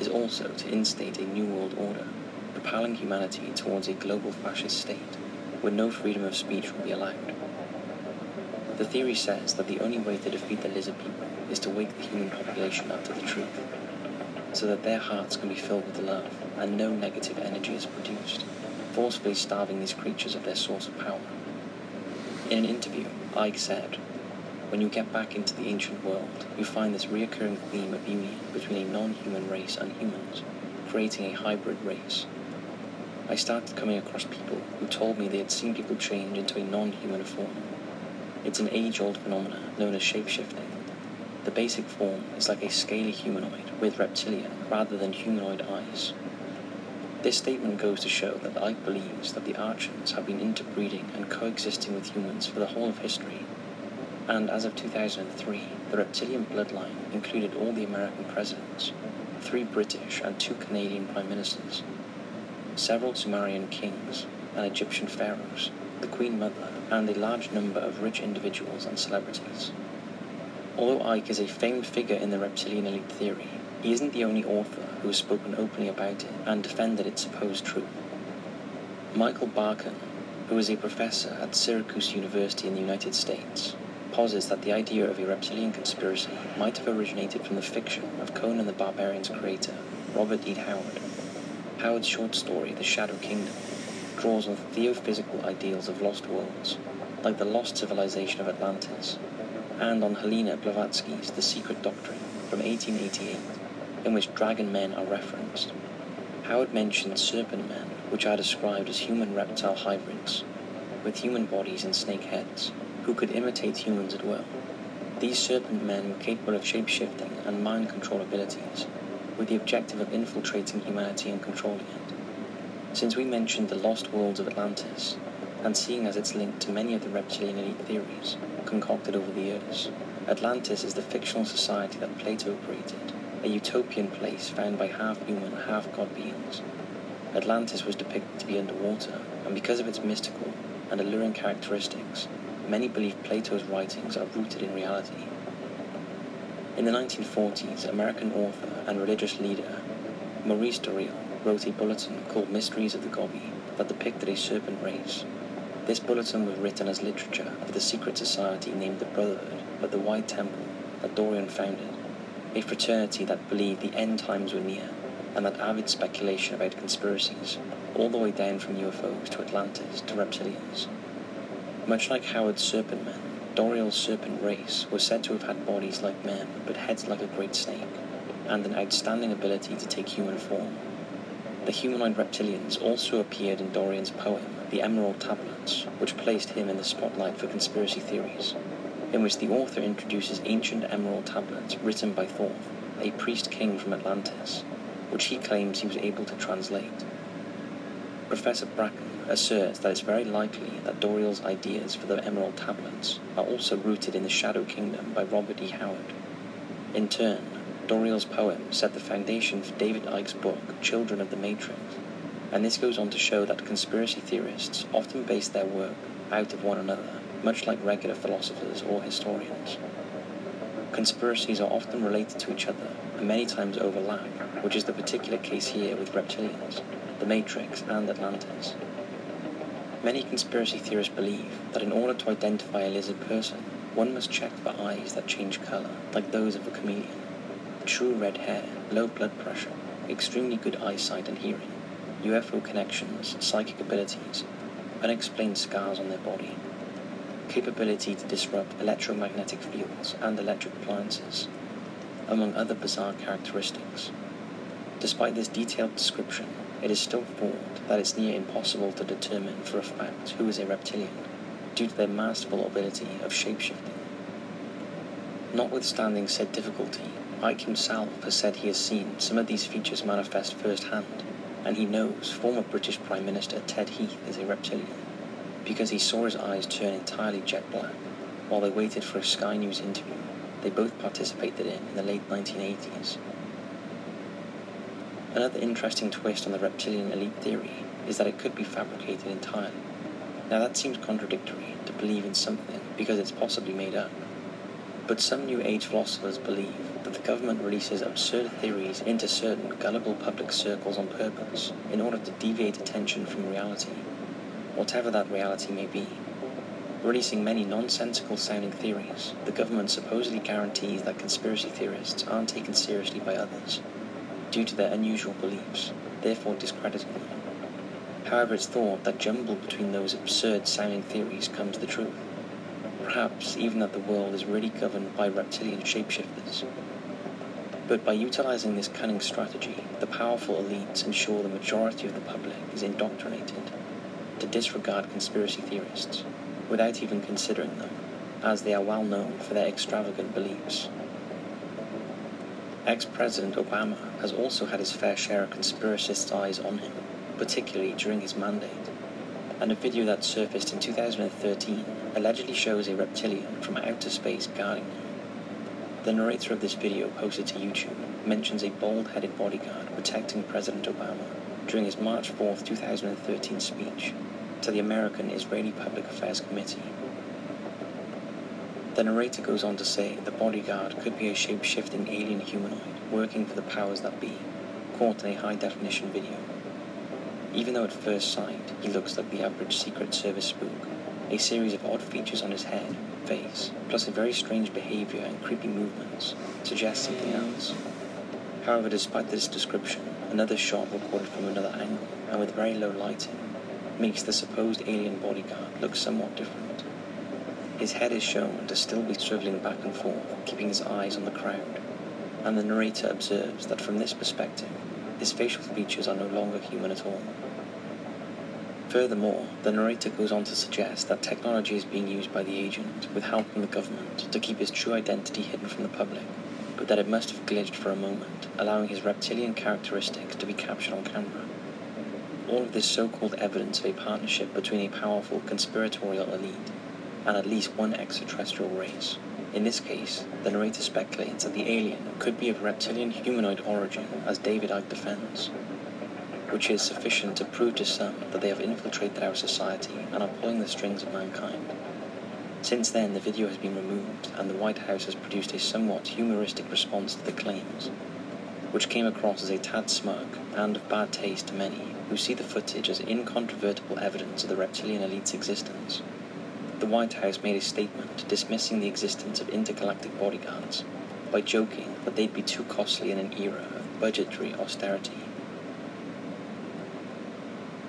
is also to instate a new world order propelling humanity towards a global fascist state where no freedom of speech will be allowed. The theory says that the only way to defeat the lizard people is to wake the human population up to the truth, so that their hearts can be filled with love and no negative energy is produced, forcefully starving these creatures of their source of power. In an interview, Icke said, When you get back into the ancient world, you find this reoccurring theme of union between a non-human race and humans, creating a hybrid race I started coming across people who told me they had seen people change into a non-human form. It's an age-old phenomenon known as shapeshifting. The basic form is like a scaly humanoid with reptilian rather than humanoid eyes. This statement goes to show that Icke believes that the Archons have been interbreeding and coexisting with humans for the whole of history. And as of 2003, the reptilian bloodline included all the American presidents, three British and two Canadian prime ministers, several Sumerian kings and Egyptian pharaohs, the Queen Mother, and a large number of rich individuals and celebrities. Although Icke is a famed figure in the reptilian elite theory, he isn't the only author who has spoken openly about it and defended its supposed truth. Michael Barkun, who is a professor at Syracuse University in the United States, posits that the idea of a reptilian conspiracy might have originated from the fiction of Conan the Barbarian's creator, Robert E. Howard. Howard's short story, The Shadow Kingdom, draws on theosophical ideals of lost worlds, like the lost civilization of Atlantis, and on Helena Blavatsky's The Secret Doctrine from 1888, in which dragon men are referenced. Howard mentions serpent men, which are described as human reptile hybrids, with human bodies and snake heads, who could imitate humans at will. These serpent men were capable of shape-shifting and mind control abilities, with the objective of infiltrating humanity and controlling it. Since we mentioned the lost worlds of Atlantis, and seeing as it's linked to many of the reptilian elite theories concocted over the years, Atlantis is the fictional society that Plato created, a utopian place found by half human, half god beings. Atlantis was depicted to be underwater, and because of its mystical and alluring characteristics, many believe Plato's writings are rooted in reality. In the 1940s, American author and religious leader Maurice Doreal wrote a bulletin called Mysteries of the Gobi that depicted a serpent race. This bulletin was written as literature for the secret society named the Brotherhood of the White Temple that Doreal founded, a fraternity that believed the end times were near and that avid speculation about conspiracies, all the way down from UFOs to Atlantis to reptilians. Much like Howard's Serpent Men, Doreal's serpent race was said to have had bodies like men, but heads like a great snake, and an outstanding ability to take human form. The humanoid reptilians also appeared in Doreal's poem, The Emerald Tablets, which placed him in the spotlight for conspiracy theories, in which the author introduces ancient emerald tablets written by Thoth, a priest king from Atlantis, which he claims he was able to translate. Professor Barkun asserts that it's very likely that Doreal's ideas for the Emerald Tablets are also rooted in the Shadow Kingdom by Robert E. Howard. In turn, Doreal's poem set the foundation for David Icke's book, Children of the Matrix, and this goes on to show that conspiracy theorists often base their work out of one another, much like regular philosophers or historians. Conspiracies are often related to each other and many times overlap, which is the particular case here with reptilians, the Matrix, and Atlantis. Many conspiracy theorists believe that in order to identify a lizard person, one must check for eyes that change color, like those of a chameleon, true red hair, low blood pressure, extremely good eyesight and hearing, UFO connections, psychic abilities, unexplained scars on their body, capability to disrupt electromagnetic fields and electric appliances, among other bizarre characteristics. Despite this detailed description, it is still thought that it's near impossible to determine for a fact who is a reptilian due to their masterful ability of shapeshifting. Notwithstanding said difficulty, Icke himself has said he has seen some of these features manifest firsthand, and he knows former British Prime Minister Ted Heath is a reptilian because he saw his eyes turn entirely jet black while they waited for a Sky News interview they both participated in in the late 1980s. Another interesting twist on the reptilian elite theory is that it could be fabricated entirely. Now that seems contradictory to believe in something because it's possibly made up. But some New Age philosophers believe that the government releases absurd theories into certain gullible public circles on purpose in order to deviate attention from reality, whatever that reality may be. Releasing many nonsensical sounding theories, the government supposedly guarantees that conspiracy theorists aren't taken seriously by others due to their unusual beliefs, therefore discrediting them. However, it's thought that jumbled between those absurd sounding theories comes the truth. Perhaps even that the world is really governed by reptilian shapeshifters. But by utilizing this cunning strategy, the powerful elites ensure the majority of the public is indoctrinated to disregard conspiracy theorists without even considering them, as they are well known for their extravagant beliefs. Ex-President Obama has also had his fair share of conspiracists' eyes on him, particularly during his mandate, and a video that surfaced in 2013 allegedly shows a reptilian from outer space guarding. The narrator of this video posted to YouTube mentions a bald-headed bodyguard protecting President Obama during his March 4, 2013 speech to the American Israeli Public Affairs Committee the narrator goes on to say the bodyguard could be a shape-shifting alien humanoid working for the powers that be, caught in a high-definition video. Even though at first sight he looks like the average Secret Service spook, a series of odd features on his head, face, plus a very strange behavior and creepy movements suggests something else. However, despite this description, another shot recorded from another angle and with very low lighting makes the supposed alien bodyguard look somewhat different. His head is shown to still be swiveling back and forth, keeping his eyes on the crowd, and the narrator observes that from this perspective, his facial features are no longer human at all. Furthermore, the narrator goes on to suggest that technology is being used by the agent with help from the government to keep his true identity hidden from the public, but that it must have glitched for a moment, allowing his reptilian characteristics to be captured on camera. All of this so-called evidence of a partnership between a powerful conspiratorial elite and at least one extraterrestrial race. In this case, the narrator speculates that the alien could be of reptilian humanoid origin, as David Icke defends, which is sufficient to prove to some that they have infiltrated our society and are pulling the strings of mankind. Since then, the video has been removed, and the White House has produced a somewhat humoristic response to the claims, which came across as a tad smug and of bad taste to many who see the footage as incontrovertible evidence of the reptilian elite's existence. The White House made a statement dismissing the existence of intergalactic bodyguards by joking that they'd be too costly in an era of budgetary austerity.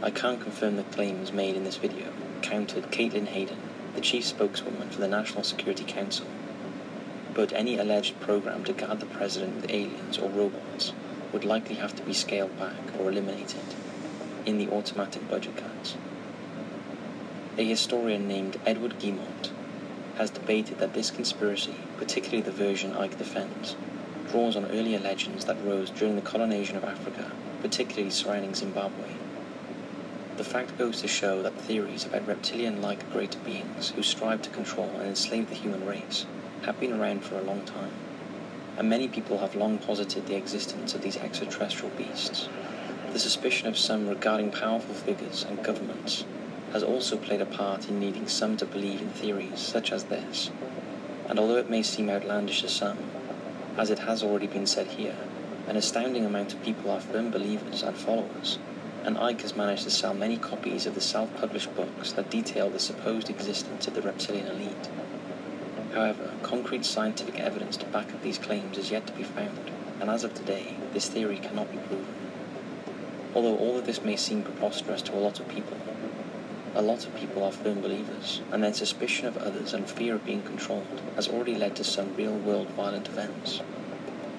I can't confirm the claims made in this video, countered Caitlin Hayden, the chief spokeswoman for the National Security Council, but any alleged program to guard the president with aliens or robots would likely have to be scaled back or eliminated in the automatic budget cuts. A historian named Edward Guimont has debated that this conspiracy, particularly the version Icke defends, draws on earlier legends that rose during the colonization of Africa, particularly surrounding Zimbabwe. The fact goes to show that theories about reptilian-like greater beings who strive to control and enslave the human race have been around for a long time, and many people have long posited the existence of these extraterrestrial beasts. The suspicion of some regarding powerful figures and governments has also played a part in leading some to believe in theories such as this. And although it may seem outlandish to some, as it has already been said here, an astounding amount of people are firm believers and followers, and Icke has managed to sell many copies of the self-published books that detail the supposed existence of the reptilian elite. However, concrete scientific evidence to back up these claims is yet to be found, and as of today, this theory cannot be proven. Although all of this may seem preposterous to a lot of people, a lot of people are firm believers, and their suspicion of others and fear of being controlled has already led to some real-world violent events.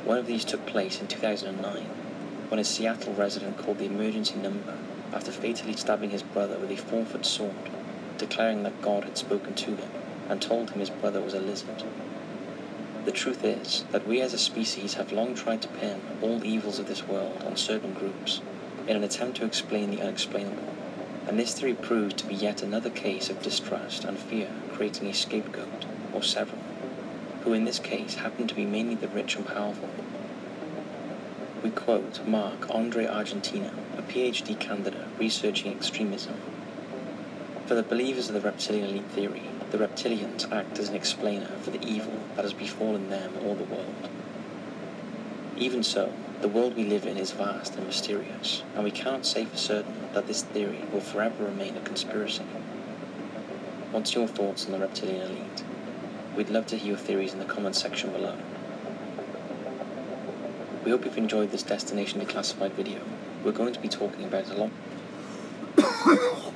One of these took place in 2009, when a Seattle resident called the emergency number after fatally stabbing his brother with a four-foot sword, declaring that God had spoken to him and told him his brother was a lizard. The truth is that we as a species have long tried to pin all evils of this world on certain groups, in an attempt to explain the unexplainable, and this theory proves to be yet another case of distrust and fear creating a scapegoat, or several, who in this case happen to be mainly the rich and powerful. We quote Marc-André Argentino, a PhD candidate researching extremism. For the believers of the reptilian elite theory, the reptilians act as an explainer for the evil that has befallen them or the world. Even so, the world we live in is vast and mysterious, and we cannot say for certain that this theory will forever remain a conspiracy. What's your thoughts on the reptilian elite? We'd love to hear your theories in the comments section below. We hope you've enjoyed this Destination Declassified video. We're going to be talking about it a lot <coughs> <coughs>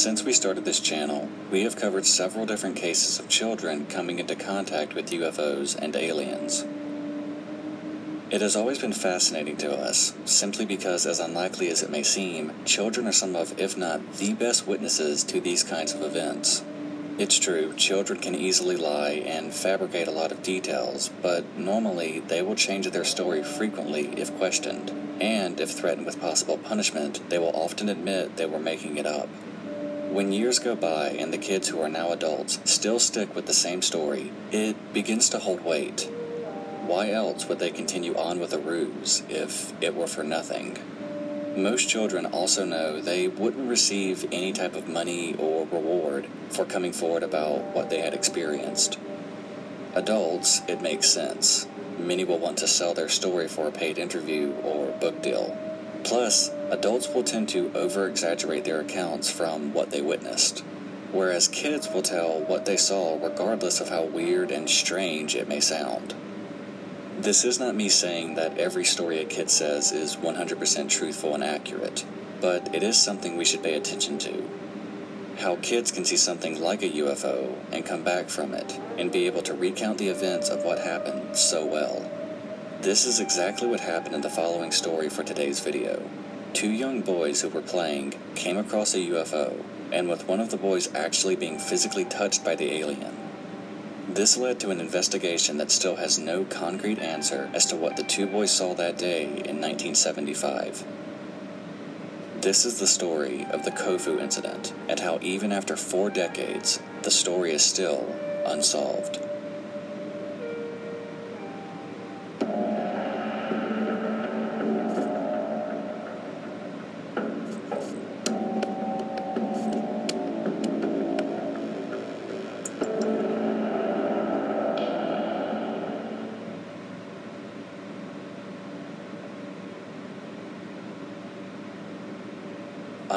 Since we started this channel, we have covered several different cases of children coming into contact with UFOs and aliens. It has always been fascinating to us, simply because, as unlikely as it may seem, children are some of, if not the best witnesses to these kinds of events. It's true, children can easily lie and fabricate a lot of details, but normally they will change their story frequently if questioned, and if threatened with possible punishment, they will often admit they were making it up. When years go by and the kids who are now adults still stick with the same story, it begins to hold weight. Why else would they continue on with a ruse if it were for nothing? Most children also know they wouldn't receive any type of money or reward for coming forward about what they had experienced. Adults, it makes sense. Many will want to sell their story for a paid interview or book deal. Plus, adults will tend to over exaggerate their accounts from what they witnessed, whereas kids will tell what they saw regardless of how weird and strange it may sound. This is not me saying that every story a kid says is 100% truthful and accurate, but it is something we should pay attention to. How kids can see something like a UFO and come back from it and be able to recount the events of what happened so well. This is exactly what happened in the following story for today's video. Two young boys who were playing came across a UFO, and with one of the boys actually being physically touched by the alien. This led to an investigation that still has no concrete answer as to what the two boys saw that day in 1975. This is the story of the Kofu incident and how, even after four decades, the story is still unsolved.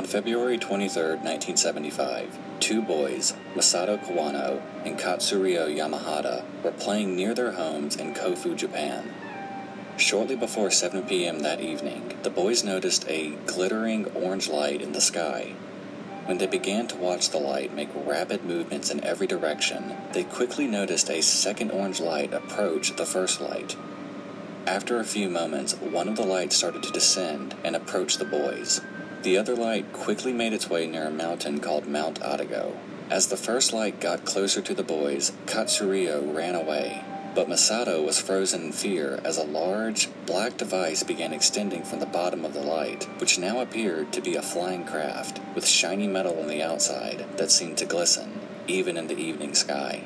On February 23, 1975, two boys, Masato Kawano and Katsurio Yamahata, were playing near their homes in Kofu, Japan. Shortly before 7 p.m. that evening, the boys noticed a glittering orange light in the sky. When they began to watch the light make rapid movements in every direction, they quickly noticed a second orange light approach the first light. After a few moments, one of the lights started to descend and approach the boys. The other light quickly made its way near a mountain called Mount Adago. As the first light got closer to the boys, Katsurio ran away, but Masato was frozen in fear as a large, black device began extending from the bottom of the light, which now appeared to be a flying craft with shiny metal on the outside that seemed to glisten, even in the evening sky.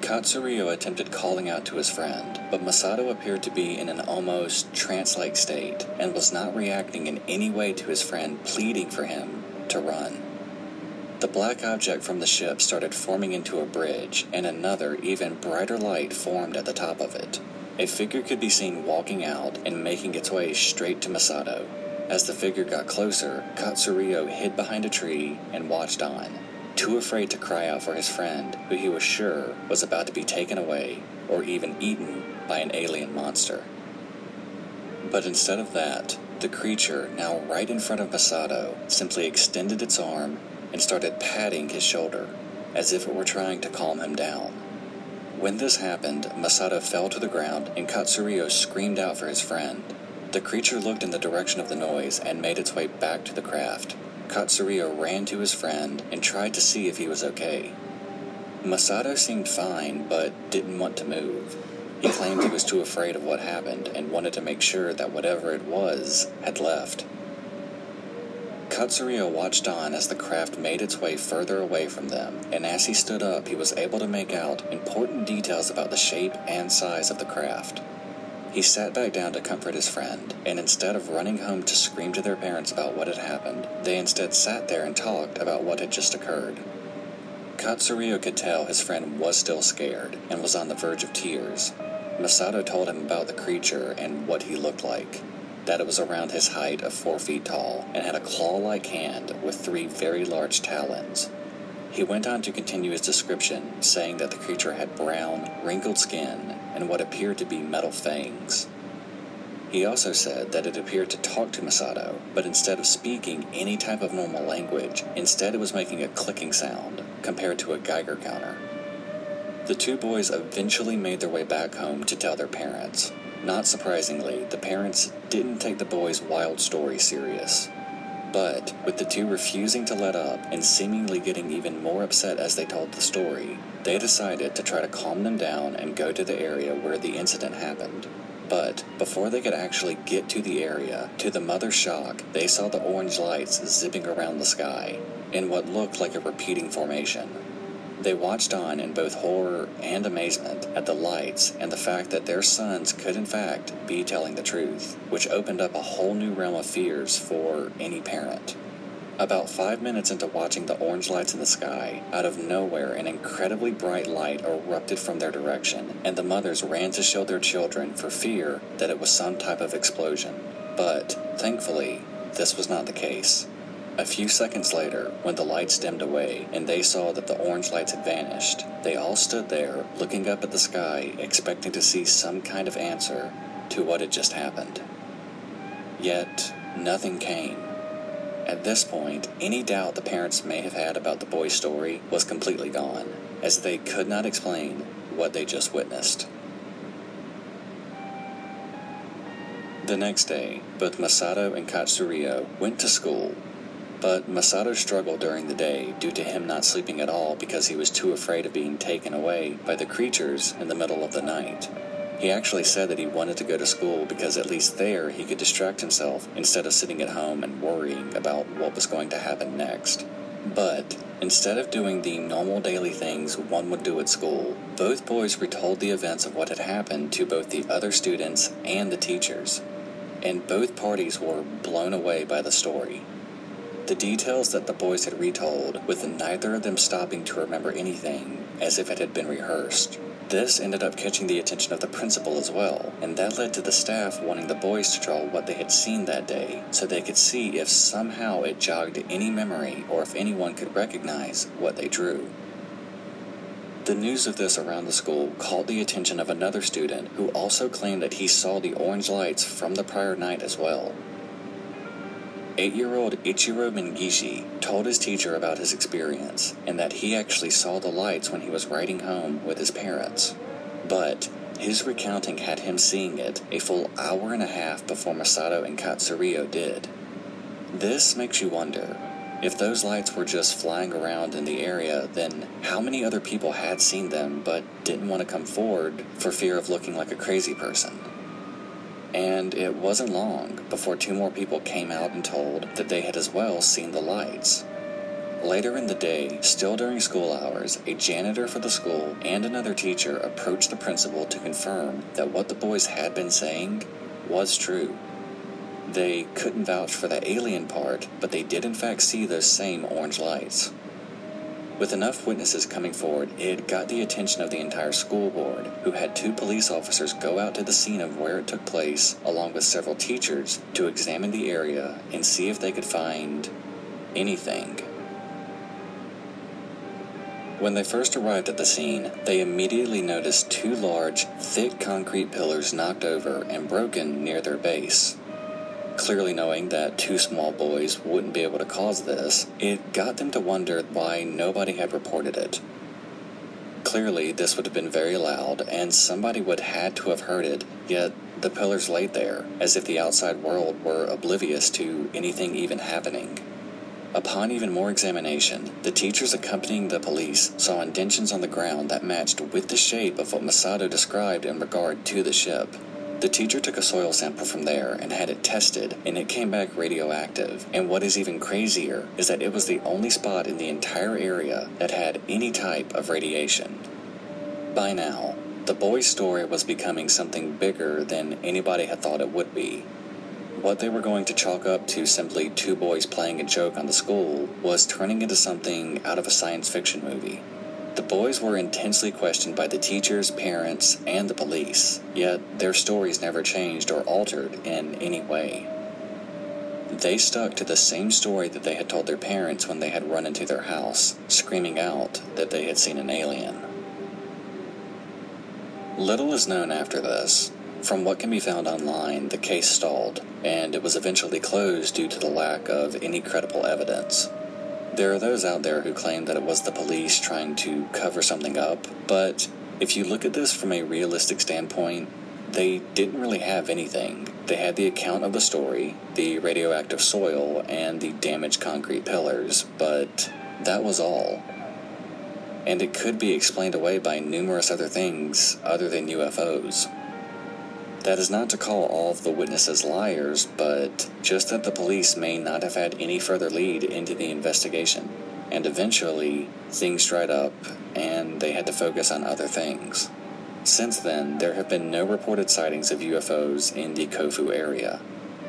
Katsurio attempted calling out to his friend, but Masato appeared to be in an almost trance like state and was not reacting in any way to his friend pleading for him to run. The black object from the ship started forming into a bridge, and another, even brighter light formed at the top of it. A figure could be seen walking out and making its way straight to Masato. As the figure got closer, Katsurio hid behind a tree and watched on too afraid to cry out for his friend, who he was sure was about to be taken away or even eaten by an alien monster. But instead of that, the creature, now right in front of Masato, simply extended its arm and started patting his shoulder, as if it were trying to calm him down. When this happened, Masato fell to the ground and Katsurio screamed out for his friend. The creature looked in the direction of the noise and made its way back to the craft, Katsurio ran to his friend and tried to see if he was okay. Masato seemed fine, but didn't want to move. He claimed he was too afraid of what happened and wanted to make sure that whatever it was had left. Katsurio watched on as the craft made its way further away from them, and as he stood up, he was able to make out important details about the shape and size of the craft. He sat back down to comfort his friend, and instead of running home to scream to their parents about what had happened, they instead sat there and talked about what had just occurred. Katsurio could tell his friend was still scared and was on the verge of tears. Masato told him about the creature and what he looked like. That it was around his height of four feet tall and had a claw like hand with three very large talons. He went on to continue his description, saying that the creature had brown, wrinkled skin and what appeared to be metal fangs. He also said that it appeared to talk to Masato, but instead of speaking any type of normal language, instead it was making a clicking sound, compared to a Geiger counter. The two boys eventually made their way back home to tell their parents. Not surprisingly, the parents didn't take the boys' wild story serious. But, with the two refusing to let up and seemingly getting even more upset as they told the story, they decided to try to calm them down and go to the area where the incident happened. But before they could actually get to the area, to the mother's shock, they saw the orange lights zipping around the sky in what looked like a repeating formation. They watched on in both horror and amazement at the lights and the fact that their sons could, in fact, be telling the truth, which opened up a whole new realm of fears for any parent. About five minutes into watching the orange lights in the sky, out of nowhere an incredibly bright light erupted from their direction, and the mothers ran to shield their children for fear that it was some type of explosion. But, thankfully, this was not the case. A few seconds later, when the lights dimmed away and they saw that the orange lights had vanished, they all stood there looking up at the sky, expecting to see some kind of answer to what had just happened. Yet, nothing came. At this point, any doubt the parents may have had about the boy's story was completely gone, as they could not explain what they just witnessed. The next day, both Masato and Katsurio went to school, but Masato struggled during the day due to him not sleeping at all because he was too afraid of being taken away by the creatures in the middle of the night. He actually said that he wanted to go to school because at least there he could distract himself instead of sitting at home and worrying about what was going to happen next. But instead of doing the normal daily things one would do at school, both boys retold the events of what had happened to both the other students and the teachers, and both parties were blown away by the story. The details that the boys had retold, with neither of them stopping to remember anything as if it had been rehearsed, this ended up catching the attention of the principal as well, and that led to the staff wanting the boys to draw what they had seen that day so they could see if somehow it jogged any memory or if anyone could recognize what they drew. The news of this around the school caught the attention of another student who also claimed that he saw the orange lights from the prior night as well. Eight year old Ichiro Mengishi told his teacher about his experience and that he actually saw the lights when he was riding home with his parents. But his recounting had him seeing it a full hour and a half before Masato and Katsurio did. This makes you wonder if those lights were just flying around in the area, then how many other people had seen them but didn't want to come forward for fear of looking like a crazy person? And it wasn't long before two more people came out and told that they had as well seen the lights. Later in the day, still during school hours, a janitor for the school and another teacher approached the principal to confirm that what the boys had been saying was true. They couldn't vouch for the alien part, but they did in fact see those same orange lights. With enough witnesses coming forward, it got the attention of the entire school board, who had two police officers go out to the scene of where it took place, along with several teachers, to examine the area and see if they could find anything. When they first arrived at the scene, they immediately noticed two large, thick concrete pillars knocked over and broken near their base. Clearly knowing that two small boys wouldn't be able to cause this, it got them to wonder why nobody had reported it. Clearly, this would have been very loud, and somebody would had to have heard it, yet the pillars laid there, as if the outside world were oblivious to anything even happening. Upon even more examination, the teachers accompanying the police saw indentions on the ground that matched with the shape of what Masato described in regard to the ship. The teacher took a soil sample from there and had it tested, and it came back radioactive. And what is even crazier is that it was the only spot in the entire area that had any type of radiation. By now, the boy's story was becoming something bigger than anybody had thought it would be. What they were going to chalk up to simply two boys playing a joke on the school was turning into something out of a science fiction movie. The boys were intensely questioned by the teachers, parents, and the police, yet their stories never changed or altered in any way. They stuck to the same story that they had told their parents when they had run into their house, screaming out that they had seen an alien. Little is known after this. From what can be found online, the case stalled, and it was eventually closed due to the lack of any credible evidence. There are those out there who claim that it was the police trying to cover something up, but if you look at this from a realistic standpoint, they didn't really have anything. They had the account of the story, the radioactive soil, and the damaged concrete pillars, but that was all. And it could be explained away by numerous other things other than UFOs. That is not to call all of the witnesses liars, but just that the police may not have had any further lead into the investigation. And eventually, things dried up, and they had to focus on other things. Since then, there have been no reported sightings of UFOs in the Kofu area.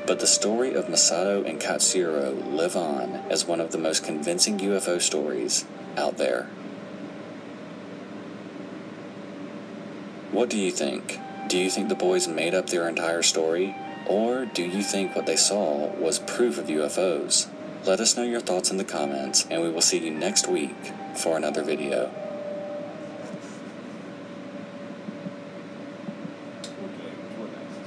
But the story of Masato and Katsuhiro live on as one of the most convincing UFO stories out there. What do you think? Do you think the boys made up their entire story? Or do you think what they saw was proof of UFOs? Let us know your thoughts in the comments, and we will see you next week for another video. Okay, what next?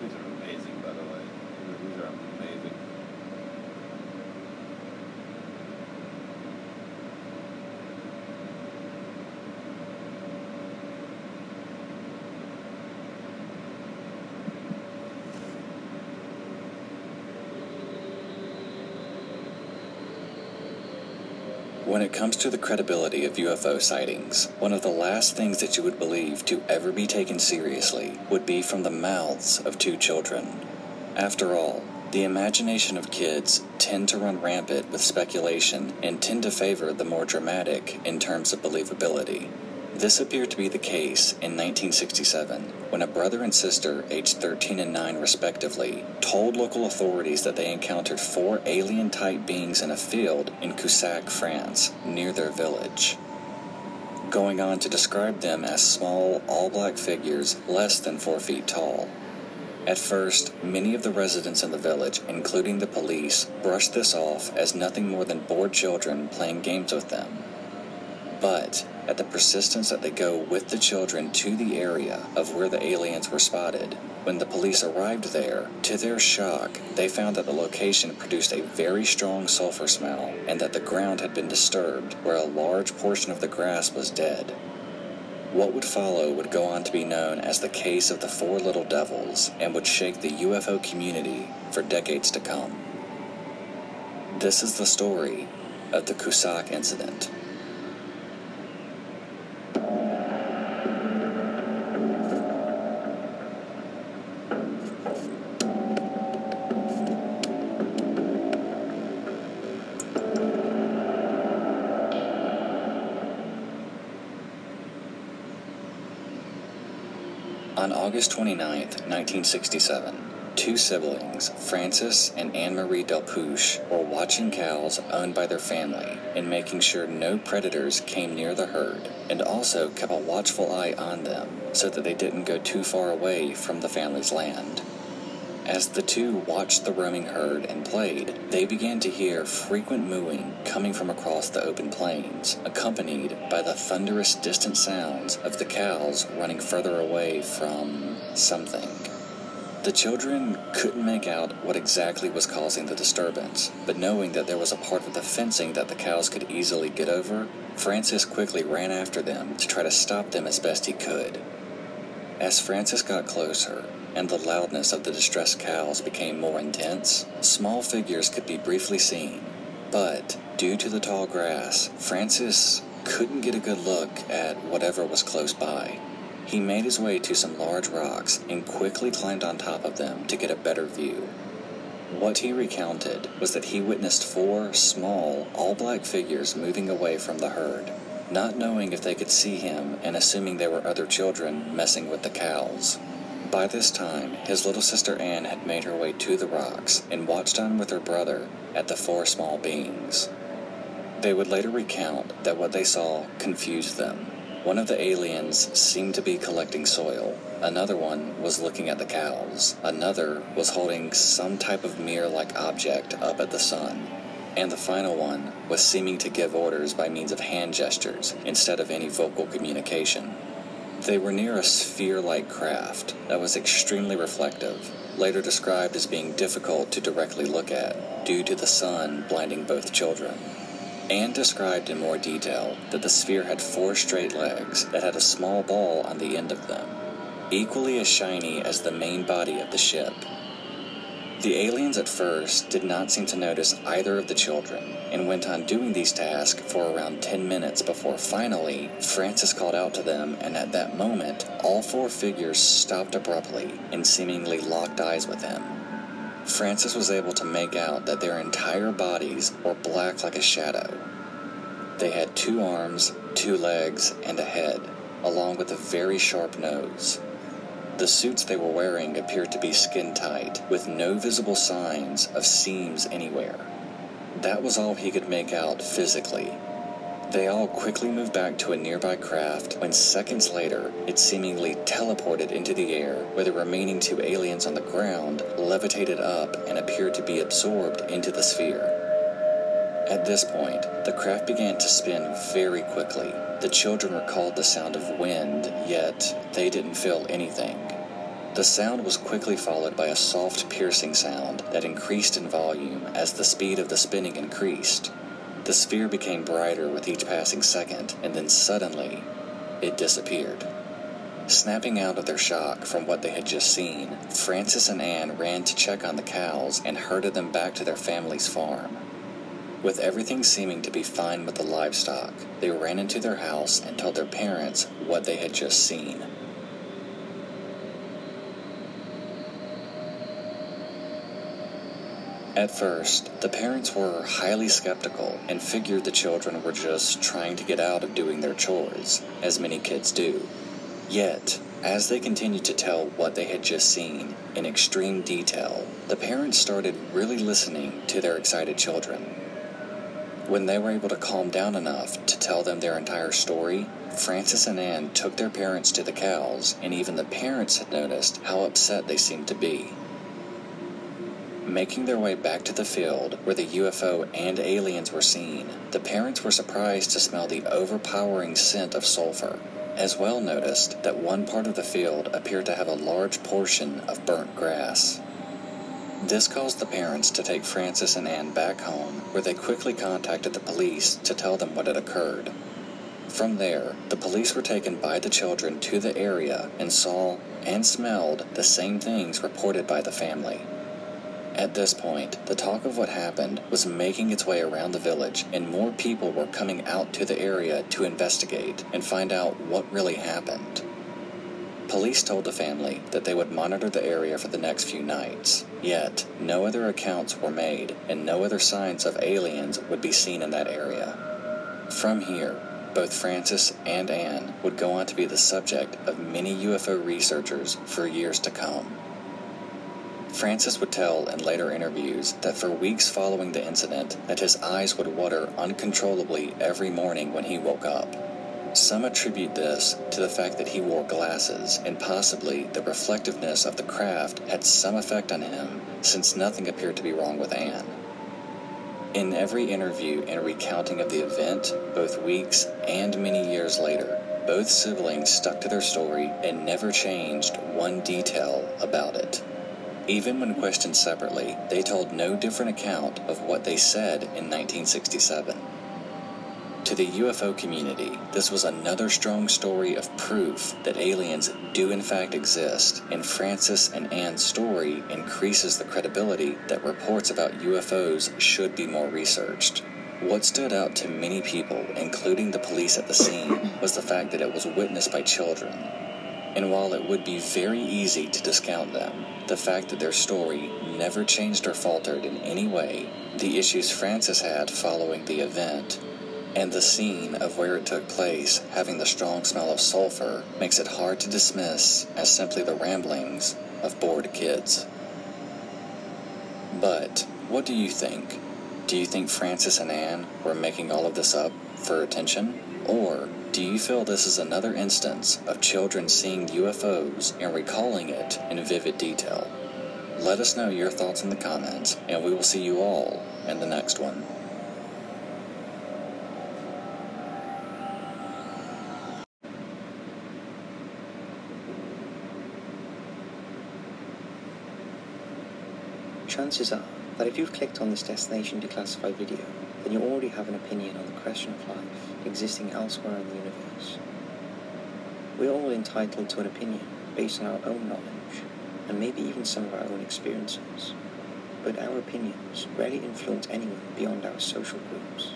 These are amazing, by the way. These are amazing. When it comes to the credibility of UFO sightings, one of the last things that you would believe to ever be taken seriously would be from the mouths of two children. After all, the imagination of kids tend to run rampant with speculation and tend to favor the more dramatic in terms of believability. This appeared to be the case in 1967 when a brother and sister, aged 13 and 9 respectively, told local authorities that they encountered four alien type beings in a field in Cussac, France, near their village. Going on to describe them as small, all black figures less than 4 feet tall. At first, many of the residents in the village, including the police, brushed this off as nothing more than bored children playing games with them. But at the persistence that they go with the children to the area of where the aliens were spotted, when the police arrived there, to their shock, they found that the location produced a very strong sulfur smell and that the ground had been disturbed where a large portion of the grass was dead. What would follow would go on to be known as the case of the Four Little Devils and would shake the UFO community for decades to come. This is the story of the Cussac incident. On August 29, 1967, two siblings, Francis and Anne Marie Delpeuch, were watching cows owned by their family and making sure no predators came near the herd, and also kept a watchful eye on them so that they didn't go too far away from the family's land. As the two watched the roaming herd and played, they began to hear frequent mooing coming from across the open plains, accompanied by the thunderous distant sounds of the cows running further away from something. The children couldn't make out what exactly was causing the disturbance, but knowing that there was a part of the fencing that the cows could easily get over, Francis quickly ran after them to try to stop them as best he could. As Francis got closer, and the loudness of the distressed cows became more intense, small figures could be briefly seen. But, due to the tall grass, Francis couldn't get a good look at whatever was close by. He made his way to some large rocks and quickly climbed on top of them to get a better view. What he recounted was that he witnessed four small, all black figures moving away from the herd, not knowing if they could see him and assuming they were other children messing with the cows. By this time, his little sister Anne had made her way to the rocks and watched on with her brother at the four small beings. They would later recount that what they saw confused them. One of the aliens seemed to be collecting soil. Another one was looking at the cows. Another was holding some type of mirror like object up at the sun. And the final one was seeming to give orders by means of hand gestures instead of any vocal communication. They were near a sphere like craft that was extremely reflective, later described as being difficult to directly look at due to the sun blinding both children. Anne described in more detail that the sphere had four straight legs that had a small ball on the end of them, equally as shiny as the main body of the ship. The aliens at first did not seem to notice either of the children and went on doing these tasks for around 10 minutes before finally Francis called out to them, and at that moment, all four figures stopped abruptly and seemingly locked eyes with him. Francis was able to make out that their entire bodies were black like a shadow. They had two arms, two legs, and a head, along with a very sharp nose. The suits they were wearing appeared to be skin tight, with no visible signs of seams anywhere. That was all he could make out physically. They all quickly moved back to a nearby craft when seconds later it seemingly teleported into the air, where the remaining two aliens on the ground levitated up and appeared to be absorbed into the sphere. At this point, the craft began to spin very quickly. The children recalled the sound of wind, yet they didn't feel anything. The sound was quickly followed by a soft, piercing sound that increased in volume as the speed of the spinning increased. The sphere became brighter with each passing second, and then suddenly, it disappeared. Snapping out of their shock from what they had just seen, Francis and Anne ran to check on the cows and herded them back to their family's farm. With everything seeming to be fine with the livestock, they ran into their house and told their parents what they had just seen. At first, the parents were highly skeptical and figured the children were just trying to get out of doing their chores, as many kids do. Yet, as they continued to tell what they had just seen in extreme detail, the parents started really listening to their excited children. When they were able to calm down enough to tell them their entire story, Francis and Anne took their parents to the cows, and even the parents had noticed how upset they seemed to be. Making their way back to the field where the UFO and aliens were seen, the parents were surprised to smell the overpowering scent of sulfur. As well noticed that one part of the field appeared to have a large portion of burnt grass. This caused the parents to take Francis and Anne back home, where they quickly contacted the police to tell them what had occurred. From there, the police were taken by the children to the area and saw and smelled the same things reported by the family. At this point, the talk of what happened was making its way around the village, and more people were coming out to the area to investigate and find out what really happened. Police told the family that they would monitor the area for the next few nights, yet, no other accounts were made, and no other signs of aliens would be seen in that area. From here, both Francis and Anne would go on to be the subject of many UFO researchers for years to come. Francis would tell in later interviews that for weeks following the incident that his eyes would water uncontrollably every morning when he woke up. Some attribute this to the fact that he wore glasses, and possibly the reflectiveness of the craft had some effect on him, since nothing appeared to be wrong with Anne. In every interview and recounting of the event, both weeks and many years later, both siblings stuck to their story and never changed one detail about it. Even when questioned separately, they told no different account of what they said in 1967. To the UFO community, this was another strong story of proof that aliens do in fact exist, and Francis and Anne's story increases the credibility that reports about UFOs should be more researched. What stood out to many people, including the police at the scene, was the fact that it was witnessed by children. And while it would be very easy to discount them, the fact that their story never changed or faltered in any way, the issues Francis had following the event, and the scene of where it took place having the strong smell of sulfur makes it hard to dismiss as simply the ramblings of bored kids. But what do you think? Do you think Francis and Anne were making all of this up for attention? Or do you feel this is another instance of children seeing UFOs and recalling it in vivid detail? Let us know your thoughts in the comments, and we will see you all in the next one. Chances are that if you've clicked on this Destination Declassified video, then you already have an opinion on the question of life existing elsewhere in the universe. We are all entitled to an opinion based on our own knowledge, and maybe even some of our own experiences, but our opinions rarely influence anyone beyond our social groups.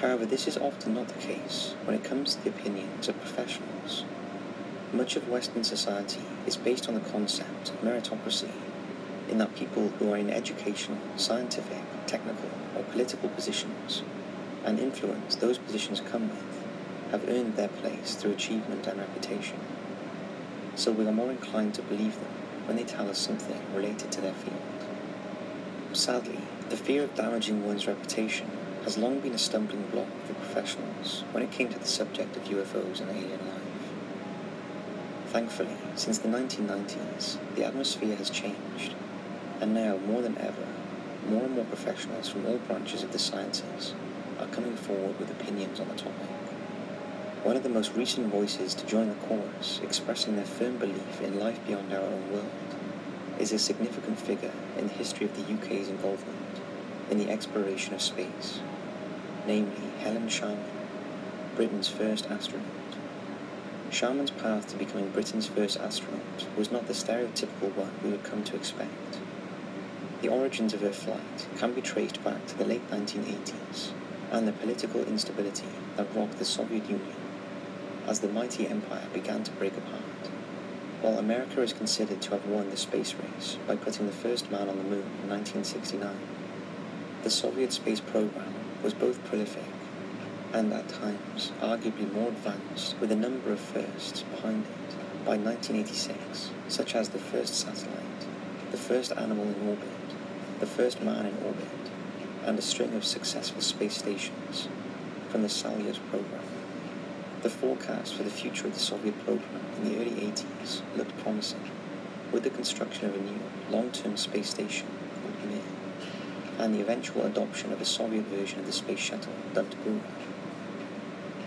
However, this is often not the case when it comes to the opinions of professionals. Much of Western society is based on the concept of meritocracy in that people who are in educational, scientific, technical, or political positions and influence those positions come with have earned their place through achievement and reputation. So we are more inclined to believe them when they tell us something related to their field. Sadly, the fear of damaging one's reputation has long been a stumbling block for professionals when it came to the subject of UFOs and alien life. Thankfully, since the 1990s, the atmosphere has changed, and now, more than ever, more and more professionals from all branches of the sciences are coming forward with opinions on the topic. One of the most recent voices to join the chorus expressing their firm belief in life beyond our own world is a significant figure in the history of the UK's involvement in the exploration of space, namely Helen Sharman, Britain's first astronaut. Sharman's path to becoming Britain's first astronaut was not the stereotypical one we would come to expect. The origins of her flight can be traced back to the late 1980s and the political instability that rocked the Soviet Union as the mighty empire began to break apart. While America is considered to have won the space race by putting the first man on the moon in 1969, the Soviet space program was both prolific and at times arguably more advanced with a number of firsts behind it by 1986, such as the first satellite, the first animal in orbit, the first man in orbit, and a string of successful space stations from the Soyuz program. The forecast for the future of the Soviet program in the early 80s looked promising, with the construction of a new long-term space station called Mir, and the eventual adoption of a Soviet version of the space shuttle dubbed Buran.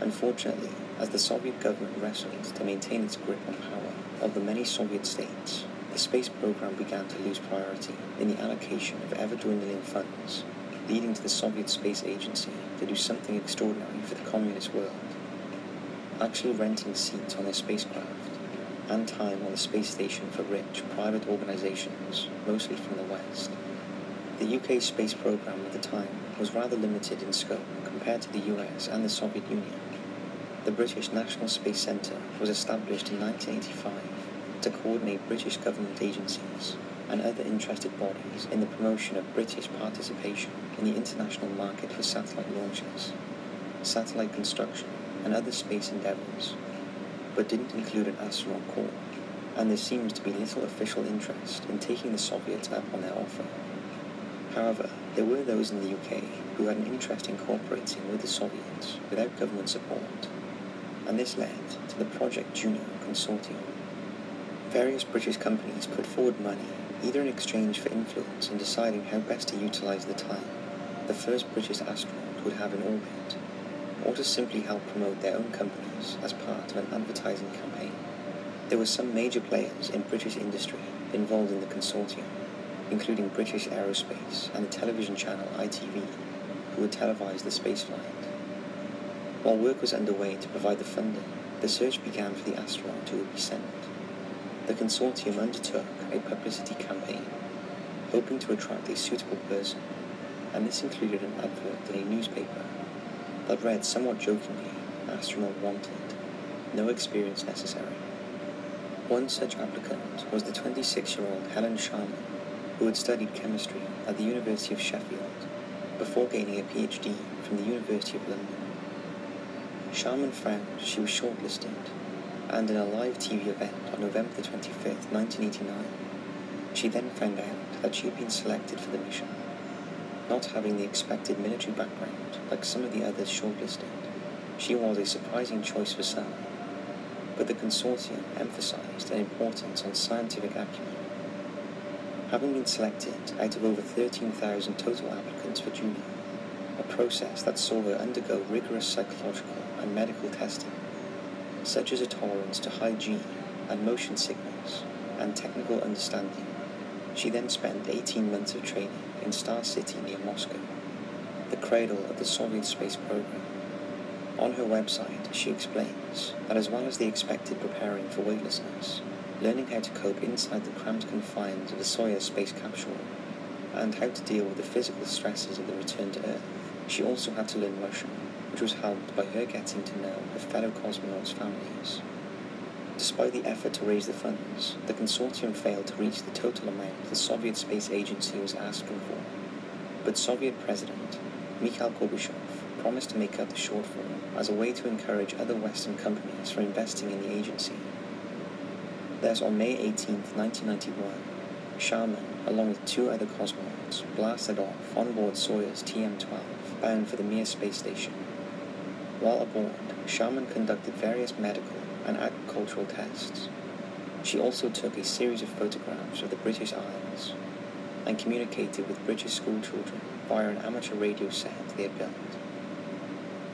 Unfortunately, as the Soviet government wrestled to maintain its grip on power of the many Soviet states, the space program began to lose priority in the allocation of ever-dwindling funds, leading to the Soviet Space Agency to do something extraordinary for the communist world actually renting seats on their spacecraft and time on the space station for rich private organizations, mostly from the West. The UK space program at the time was rather limited in scope compared to the US and the Soviet Union. The British National Space Centre was established in 1985 to coordinate British government agencies and other interested bodies in the promotion of British participation in the international market for satellite launches, satellite construction, and other space endeavours, but didn't include an astronaut corps, and there seems to be little official interest in taking the Soviets up on their offer. However, there were those in the UK who had an interest in cooperating with the Soviets without government support, and this led to the Project Juno consortium. Various British companies put forward money either in exchange for influence in deciding how best to utilise the time the first British astronaut would have in orbit or to simply help promote their own companies as part of an advertising campaign. There were some major players in British industry involved in the consortium, including British Aerospace and the television channel ITV, who would televise the spaceflight. While work was underway to provide the funding, the search began for the astronaut who would be sent. The consortium undertook a publicity campaign, hoping to attract a suitable person, and this included an advert in a newspaper that read somewhat jokingly, astronaut wanted, no experience necessary. One such applicant was the 26-year-old Helen Sharman, who had studied chemistry at the University of Sheffield before gaining a PhD from the University of London. Sharman found she was shortlisted, and in a live TV event on November 25, 1989, she then found out that she had been selected for the mission not having the expected military background like some of the others shortlisted. She was a surprising choice for some, but the consortium emphasized an importance on scientific acumen. Having been selected out of over 13,000 total applicants for Juno, a process that saw her undergo rigorous psychological and medical testing, such as a tolerance to hygiene and motion sickness and technical understanding, she then spent 18 months of training in Star City near Moscow, the cradle of the Soviet space program. On her website, she explains that as well as the expected preparing for weightlessness, learning how to cope inside the cramped confines of the Soyuz space capsule, and how to deal with the physical stresses of the return to Earth, she also had to learn Russian, which was helped by her getting to know her fellow cosmonauts' families. Despite the effort to raise the funds, the consortium failed to reach the total amount the Soviet Space Agency was asking for. But Soviet President Mikhail Gorbachev promised to make up the shortfall as a way to encourage other Western companies from investing in the agency. Thus, on May 18, 1991, Sharman, along with two other cosmonauts, blasted off on board Soyuz TM-12 bound for the Mir space station. While aboard, Sharman conducted various medical and agricultural tests. She also took a series of photographs of the British Isles and communicated with British schoolchildren via an amateur radio set they had built.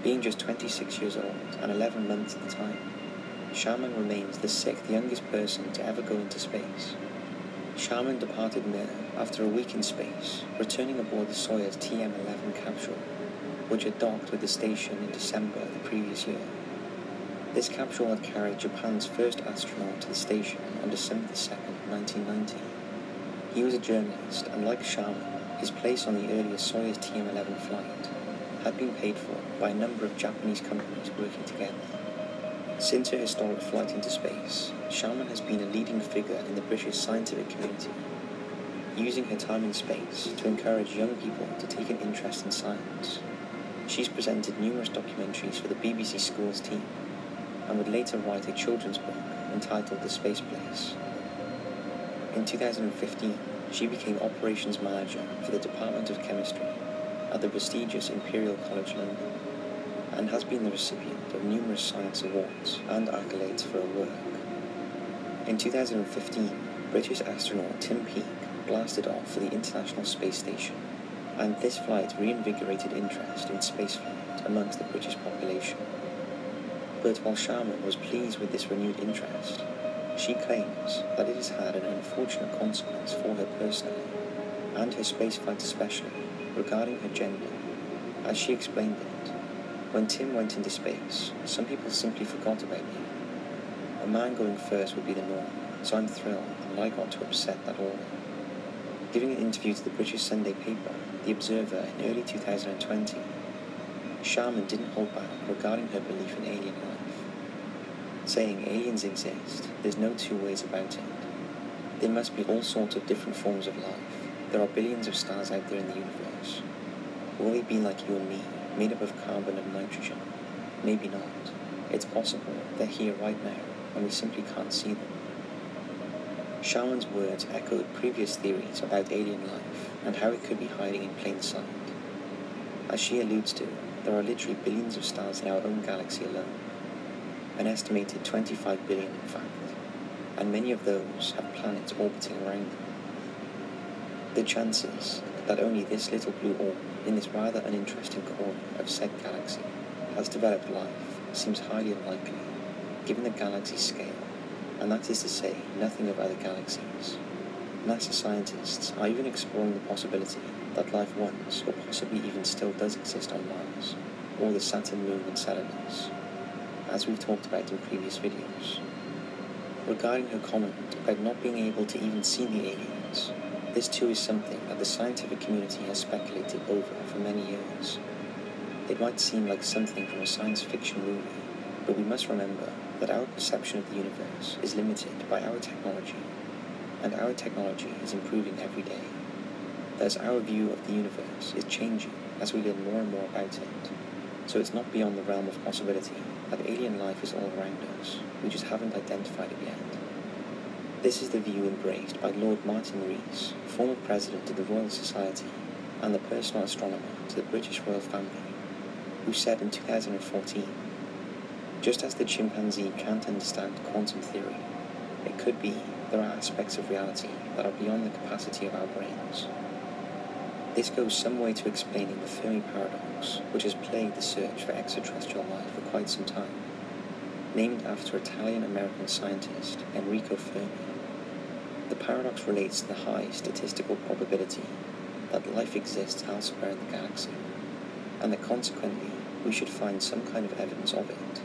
Being just 26 years old and 11 months at the time, Sharman remains the sixth youngest person to ever go into space. Sharman departed Mir after a week in space, returning aboard the Soyuz TM-11 capsule, which had docked with the station in December of the previous year. This capsule had carried Japan's first astronaut to the station on December 2, 1990. He was a journalist, and like Sharman, his place on the earlier Soyuz TM-11 flight had been paid for by a number of Japanese companies working together. Since her historic flight into space, Sharman has been a leading figure in the British scientific community, using her time in space to encourage young people to take an interest in science. She's presented numerous documentaries for the BBC Schools team and would later write a children's book entitled The Space Place. In 2015, she became operations manager for the Department of Chemistry at the prestigious Imperial College London and has been the recipient of numerous science awards and accolades for her work. In 2015, British astronaut Tim Peake blasted off for the International Space Station, and this flight reinvigorated interest in spaceflight amongst the British population. But while Sharman was pleased with this renewed interest, she claims that it has had an unfortunate consequence for her personally, and her spaceflight especially, regarding her gender. As she explained it, when Tim went into space, some people simply forgot about me. A man going first would be the norm, so I'm thrilled and I got to upset that order. Giving an interview to the British Sunday paper, The Observer, in early 2020, Sharman didn't hold back regarding her belief in alien life, saying aliens exist, there's no two ways about it. There must be all sorts of different forms of life. There are billions of stars out there in the universe. Will they be like you and me, made up of carbon and nitrogen? Maybe not. It's possible they're here right now, and we simply can't see them. Sharman's words echoed previous theories about alien life and how it could be hiding in plain sight. As she alludes to, there are literally billions of stars in our own galaxy alone, an estimated 25 billion in fact, and many of those have planets orbiting around them. The chances that only this little blue orb in this rather uninteresting corner of said galaxy has developed life seems highly unlikely, given the galaxy's scale, and that is to say nothing of other galaxies. NASA scientists are even exploring the possibility that life once, or possibly even still does exist on Mars, or the Saturn moon and Enceladus, as we've talked about in previous videos. Regarding her comment about not being able to even see the aliens, this too is something that the scientific community has speculated over for many years. It might seem like something from a science fiction movie, but we must remember that our perception of the universe is limited by our technology, and our technology is improving every day. Thus, our view of the universe is changing as we learn more and more about it. So it's not beyond the realm of possibility that alien life is all around us. We just haven't identified it yet. This is the view embraced by Lord Martin Rees, former president of the Royal Society and the personal astronomer to the British royal family, who said in 2014, just as the chimpanzee can't understand quantum theory, it could be there are aspects of reality that are beyond the capacity of our brains. This goes some way to explaining the Fermi paradox, which has plagued the search for extraterrestrial life for quite some time. Named after Italian-American scientist Enrico Fermi, the paradox relates to the high statistical probability that life exists elsewhere in the galaxy, and that consequently we should find some kind of evidence of it,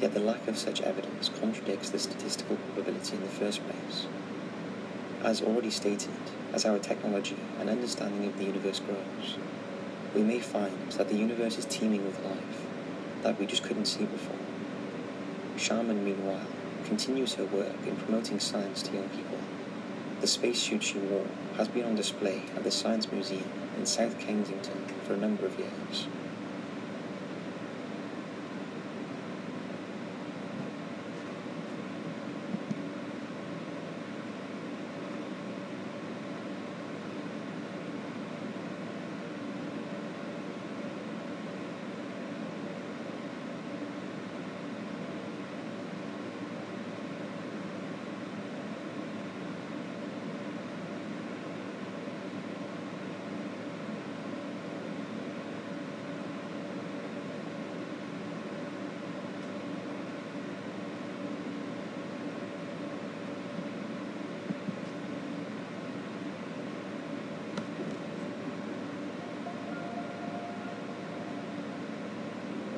yet the lack of such evidence contradicts the statistical probability in the first place. As already stated, as our technology and understanding of the universe grows, we may find that the universe is teeming with life that we just couldn't see before. Sharman, meanwhile, continues her work in promoting science to young people. The spacesuit she wore has been on display at the Science Museum in South Kensington for a number of years.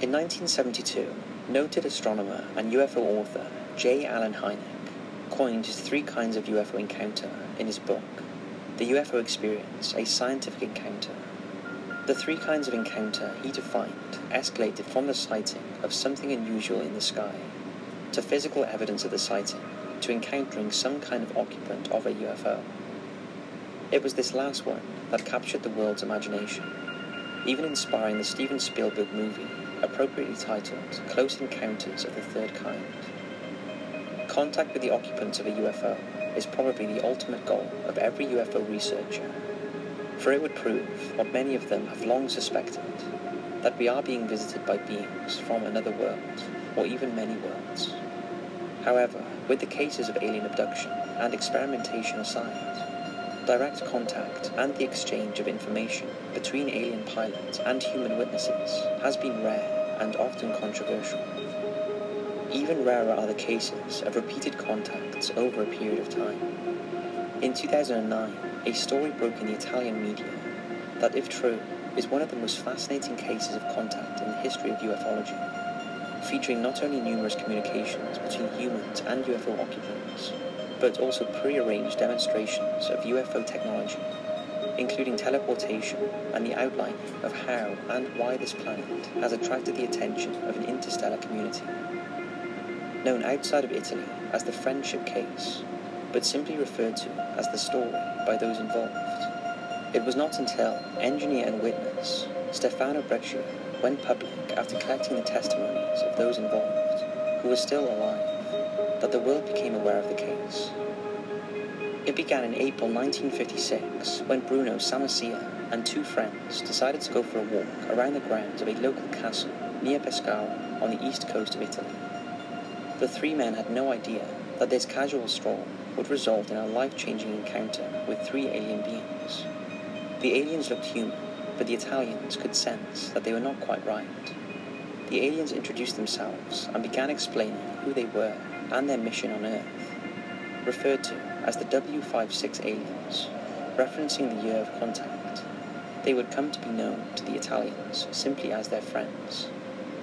In 1972, noted astronomer and UFO author J. Allen Hynek coined his three kinds of UFO encounter in his book, The UFO Experience, a Scientific Encounter. The three kinds of encounter he defined escalated from the sighting of something unusual in the sky, to physical evidence of the sighting, to encountering some kind of occupant of a UFO. It was this last one that captured the world's imagination, even inspiring the Steven Spielberg movie, appropriately titled Close Encounters of the Third Kind. Contact with the occupants of a UFO is probably the ultimate goal of every UFO researcher, for it would prove what many of them have long suspected that we are being visited by beings from another world, or even many worlds. However, with the cases of alien abduction and experimentation aside, direct contact and the exchange of information between alien pilots and human witnesses has been rare and often controversial. Even rarer are the cases of repeated contacts over a period of time. In 2009, a story broke in the Italian media that, if true, is one of the most fascinating cases of contact in the history of ufology, featuring not only numerous communications between humans and UFO occupants, but also pre-arranged demonstrations of UFO technology, including teleportation and the outline of how and why this planet has attracted the attention of an interstellar community. Known outside of Italy as the Friendship Case, but simply referred to as the story by those involved. It was not until engineer and witness Stefano Breccia went public after collecting the testimonies of those involved, who were still alive, that the world became aware of the case. It began in April 1956 when Bruno Sammaciccia and two friends decided to go for a walk around the grounds of a local castle near Pescara on the east coast of Italy. The three men had no idea that this casual stroll would result in a life-changing encounter with three alien beings. The aliens looked human, but the Italians could sense that they were not quite right. The aliens introduced themselves and began explaining who they were and their mission on Earth, referred to as the W56 aliens, referencing the year of contact. They would come to be known to the Italians simply as their friends,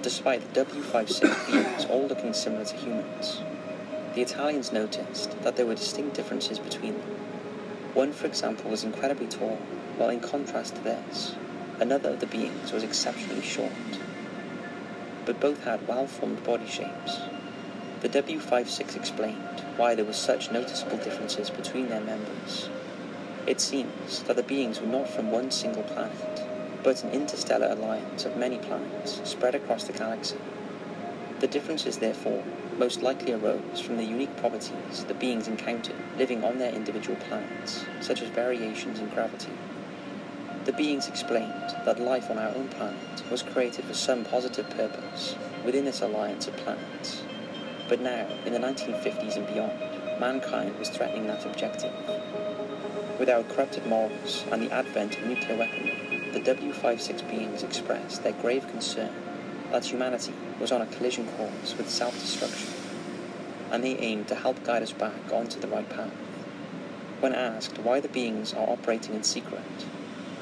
despite the W56 beings all looking similar to humans. The Italians noticed that there were distinct differences between them. One, for example, was incredibly tall, while in contrast to this, another of the beings was exceptionally short. But both had well-formed body shapes, the W56 explained why there were such noticeable differences between their members. It seems that the beings were not from one single planet, but an interstellar alliance of many planets spread across the galaxy. The differences, therefore, most likely arose from the unique properties the beings encountered living on their individual planets, such as variations in gravity. The beings explained that life on our own planet was created for some positive purpose within this alliance of planets, but now, in the 1950s and beyond, mankind was threatening that objective. With our corrupted morals and the advent of nuclear weaponry, the W56 beings expressed their grave concern that humanity was on a collision course with self-destruction, and they aimed to help guide us back onto the right path. When asked why the beings are operating in secret,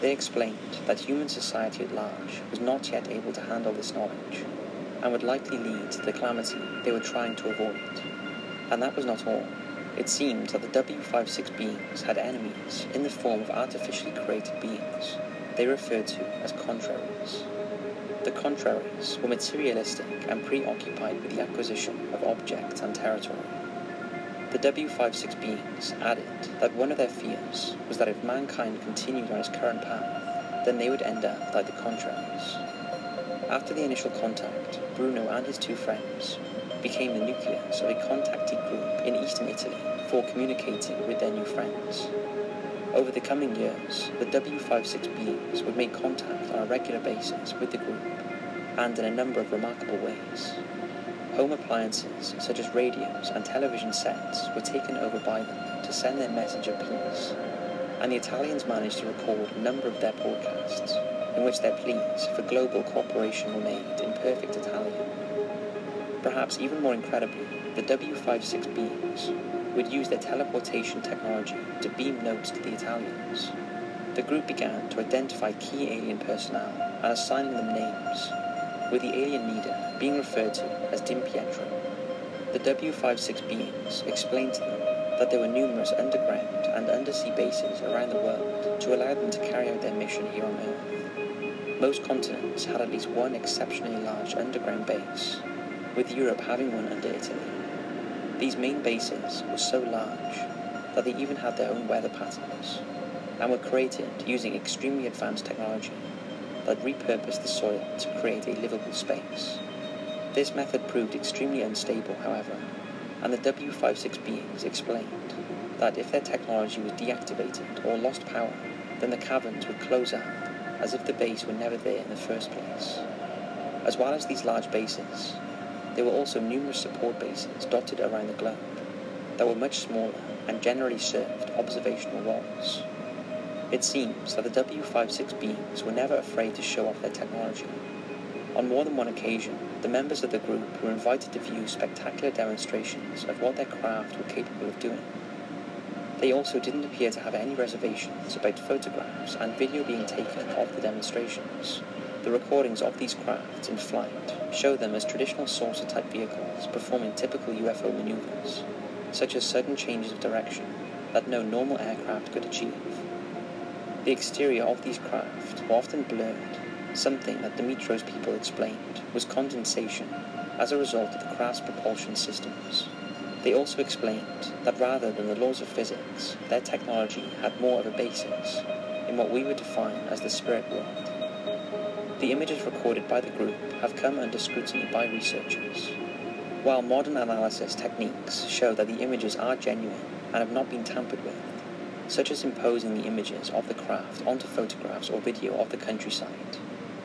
they explained that human society at large was not yet able to handle this knowledge and would likely lead to the calamity they were trying to avoid. And that was not all. It seemed that the W56 beings had enemies in the form of artificially created beings they referred to as contraries. The contraries were materialistic and preoccupied with the acquisition of objects and territory. The W56 beings added that one of their fears was that if mankind continued on its current path, then they would end up like the contraries. After the initial contact, Bruno and his two friends became the nucleus of a contactee group in eastern Italy for communicating with their new friends. Over the coming years, the W56 beings would make contact on a regular basis with the group, and in a number of remarkable ways. Home appliances such as radios and television sets were taken over by them to send their message of peace, and the Italians managed to record a number of their broadcasts in which their pleas for global cooperation were made in perfect Italian. Perhaps even more incredibly, the W56 beings would use their teleportation technology to beam notes to the Italians. The group began to identify key alien personnel and assigning them names, with the alien leader being referred to as Dim Pietro. The W56 beings explained to them that there were numerous underground and undersea bases around the world to allow them to carry out their mission here on Earth. Most continents had at least one exceptionally large underground base, with Europe having one under Italy. These main bases were so large that they even had their own weather patterns and were created using extremely advanced technology that repurposed the soil to create a livable space. This method proved extremely unstable, however, and the W56 beings explained that if their technology was deactivated or lost power, then the caverns would close up as if the base were never there in the first place. As well as these large bases, there were also numerous support bases dotted around the globe that were much smaller and generally served observational roles. It seems that the W56 beings were never afraid to show off their technology. On more than one occasion, the members of the group were invited to view spectacular demonstrations of what their craft were capable of doing. They also didn't appear to have any reservations about photographs and video being taken of the demonstrations. The recordings of these crafts in flight show them as traditional saucer type vehicles performing typical UFO maneuvers, such as sudden changes of direction that no normal aircraft could achieve. The exterior of these craft were often blurred, something that Dim Pietro's people explained was condensation as a result of the craft's propulsion systems. They also explained that rather than the laws of physics, their technology had more of a basis in what we would define as the spirit world. The images recorded by the group have come under scrutiny by researchers. While modern analysis techniques show that the images are genuine and have not been tampered with, such as imposing the images of the craft onto photographs or video of the countryside,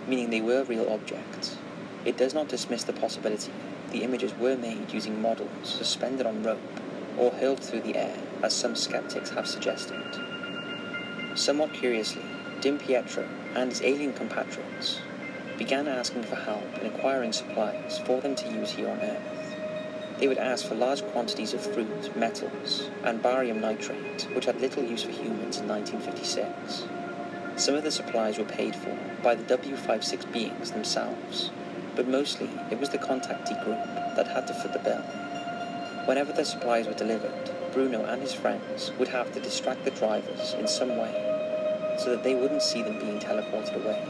meaning they were real objects. It does not dismiss the possibility the images were made using models suspended on rope or hurled through the air, as some skeptics have suggested. Somewhat curiously, Dim Pietro and his alien compatriots began asking for help in acquiring supplies for them to use here on Earth. They would ask for large quantities of fruit, metals, and barium nitrate, which had little use for humans in 1956. Some of the supplies were paid for by the W56 beings themselves, but mostly it was the contactee group that had to foot the bill. Whenever the supplies were delivered, Bruno and his friends would have to distract the drivers in some way so that they wouldn't see them being teleported away.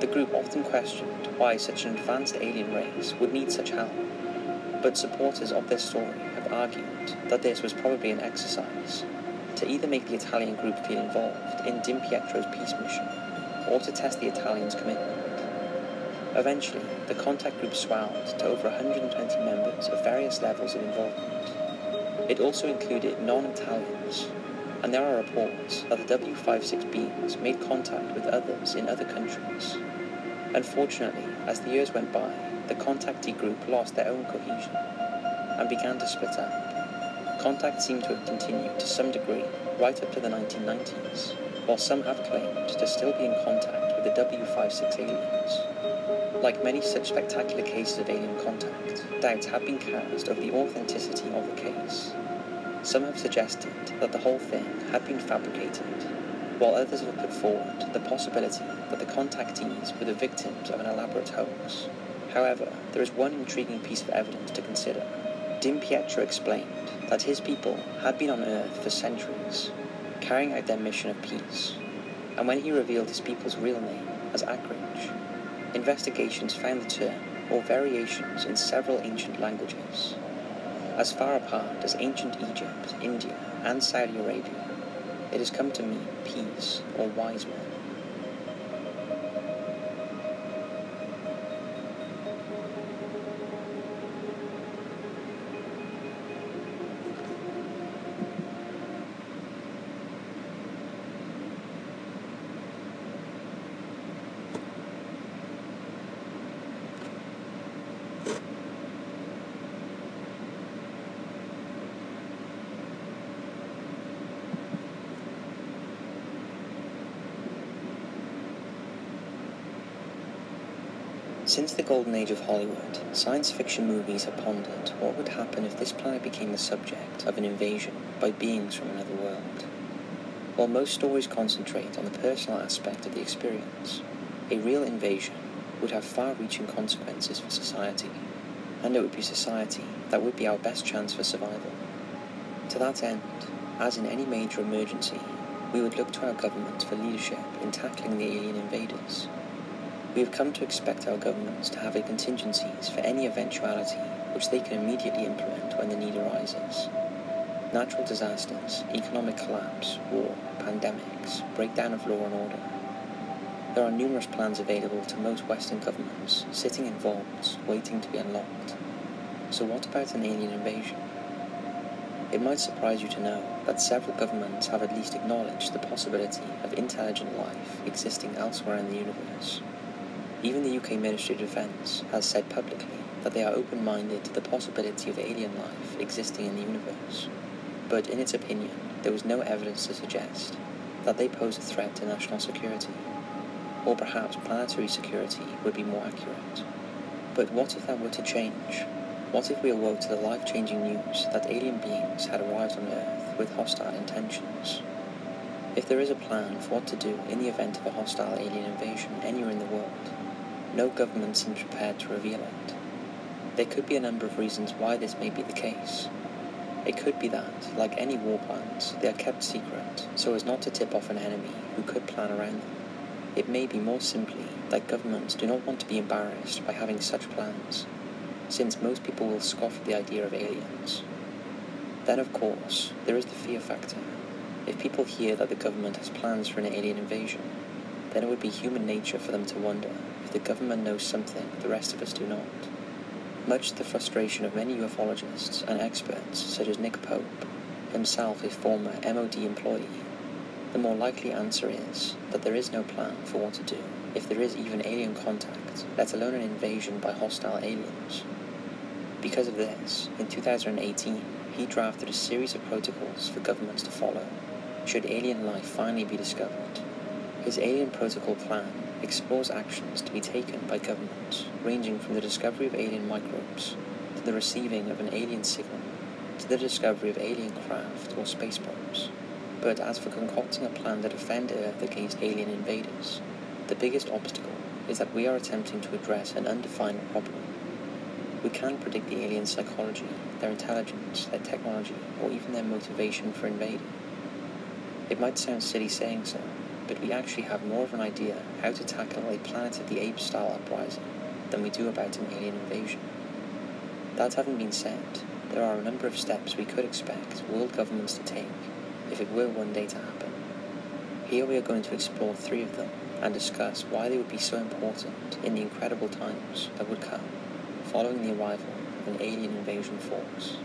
The group often questioned why such an advanced alien race would need such help, but supporters of this story have argued that this was probably an exercise to either make the Italian group feel involved in Dim Pietro's peace mission or to test the Italians' commitment. Eventually, the contact group swelled to over 120 members of various levels of involvement. It also included non-Italians, and there are reports that the W56 beings made contact with others in other countries. Unfortunately, as the years went by, the contactee group lost their own cohesion and began to split up. Contact seemed to have continued to some degree right up to the 1990s, while some have claimed to still be in contact with the W56 aliens. Like many such spectacular cases of alien contact, doubts have been cast over the authenticity of the case. Some have suggested that the whole thing had been fabricated, while others have put forward the possibility that the contactees were the victims of an elaborate hoax. However, there is one intriguing piece of evidence to consider. Dim Pietro explained that his people had been on Earth for centuries, carrying out their mission of peace, and when he revealed his people's real name as Akrij, investigations found the term or variations in several ancient languages. As far apart as ancient Egypt, India, and Saudi Arabia, it has come to mean peace or wise men. Since the golden age of Hollywood, science fiction movies have pondered what would happen if this planet became the subject of an invasion by beings from another world. While most stories concentrate on the personal aspect of the experience, a real invasion would have far reaching consequences for society, and it would be society that would be our best chance for survival. To that end, as in any major emergency, we would look to our government for leadership in tackling the alien invaders. We have come to expect our governments to have a contingencies for any eventuality which they can immediately implement when the need arises. Natural disasters, economic collapse, war, pandemics, breakdown of law and order. There are numerous plans available to most Western governments, sitting in vaults, waiting to be unlocked. So what about an alien invasion? It might surprise you to know that several governments have at least acknowledged the possibility of intelligent life existing elsewhere in the universe. Even the UK Ministry of Defence has said publicly that they are open minded to the possibility of alien life existing in the universe. But in its opinion, there was no evidence to suggest that they pose a threat to national security. Or perhaps planetary security would be more accurate. But what if that were to change? What if we awoke to the life changing news that alien beings had arrived on Earth with hostile intentions? If there is a plan for what to do in the event of a hostile alien invasion anywhere in the world, no government seems prepared to reveal it. There could be a number of reasons why this may be the case. It could be that, like any war plans, they are kept secret so as not to tip off an enemy who could plan around them. It may be more simply that governments do not want to be embarrassed by having such plans since most people will scoff at the idea of aliens. Then, of course, there is the fear factor. If people hear that the government has plans for an alien invasion, then it would be human nature for them to wonder the government knows something the rest of us do not. Much to the frustration of many ufologists and experts, such as Nick Pope, himself a former MOD employee, the more likely answer is that there is no plan for what to do if there is even alien contact, let alone an invasion by hostile aliens. Because of this, in 2018, he drafted a series of protocols for governments to follow should alien life finally be discovered. His alien protocol plan explores actions to be taken by governments, ranging from the discovery of alien microbes to the receiving of an alien signal to the discovery of alien craft or space probes. But as for concocting a plan to defend Earth against alien invaders, the biggest obstacle is that we are attempting to address an undefined problem we can't predict the aliens' psychology, their intelligence, their technology, or even their motivation for invading. It might sound silly saying so, but we actually have more of an idea how to tackle a Planet of the Apes style uprising than we do about an alien invasion. That having been said, there are a number of steps we could expect world governments to take if it were one day to happen. Here we are going to explore three of them and discuss why they would be so important in the incredible times that would come following the arrival of an alien invasion force.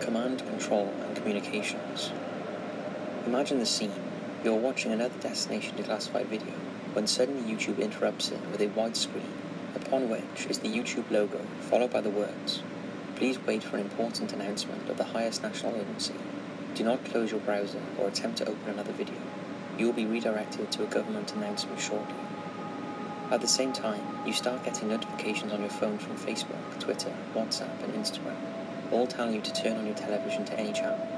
Command, control, and communications. Imagine the scene. You are watching another Destination Declassified video when suddenly YouTube interrupts it with a white screen, upon which is the YouTube logo followed by the words, Please wait for an important announcement of the highest national agency. Do not close your browser or attempt to open another video. You will be redirected to a government announcement shortly. At the same time, you start getting notifications on your phone from Facebook, Twitter, WhatsApp, and Instagram, all telling you to turn on your television to any channel.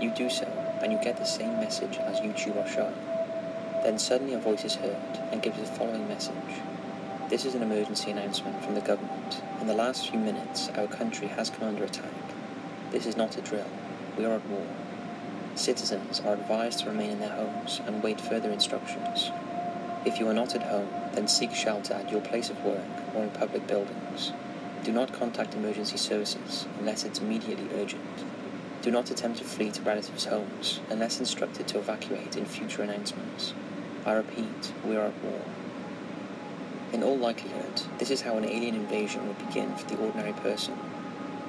You do so, and you get the same message as YouTube are showing. Then suddenly a voice is heard and gives the following message. This is an emergency announcement from the government. In the last few minutes, our country has come under attack. This is not a drill. We are at war. Citizens are advised to remain in their homes and wait further instructions. If you are not at home, then seek shelter at your place of work or in public buildings. Do not contact emergency services unless it's immediately urgent. Do not attempt to flee to relatives' homes unless instructed to evacuate in future announcements. I repeat, we are at war. In all likelihood, this is how an alien invasion would begin for the ordinary person.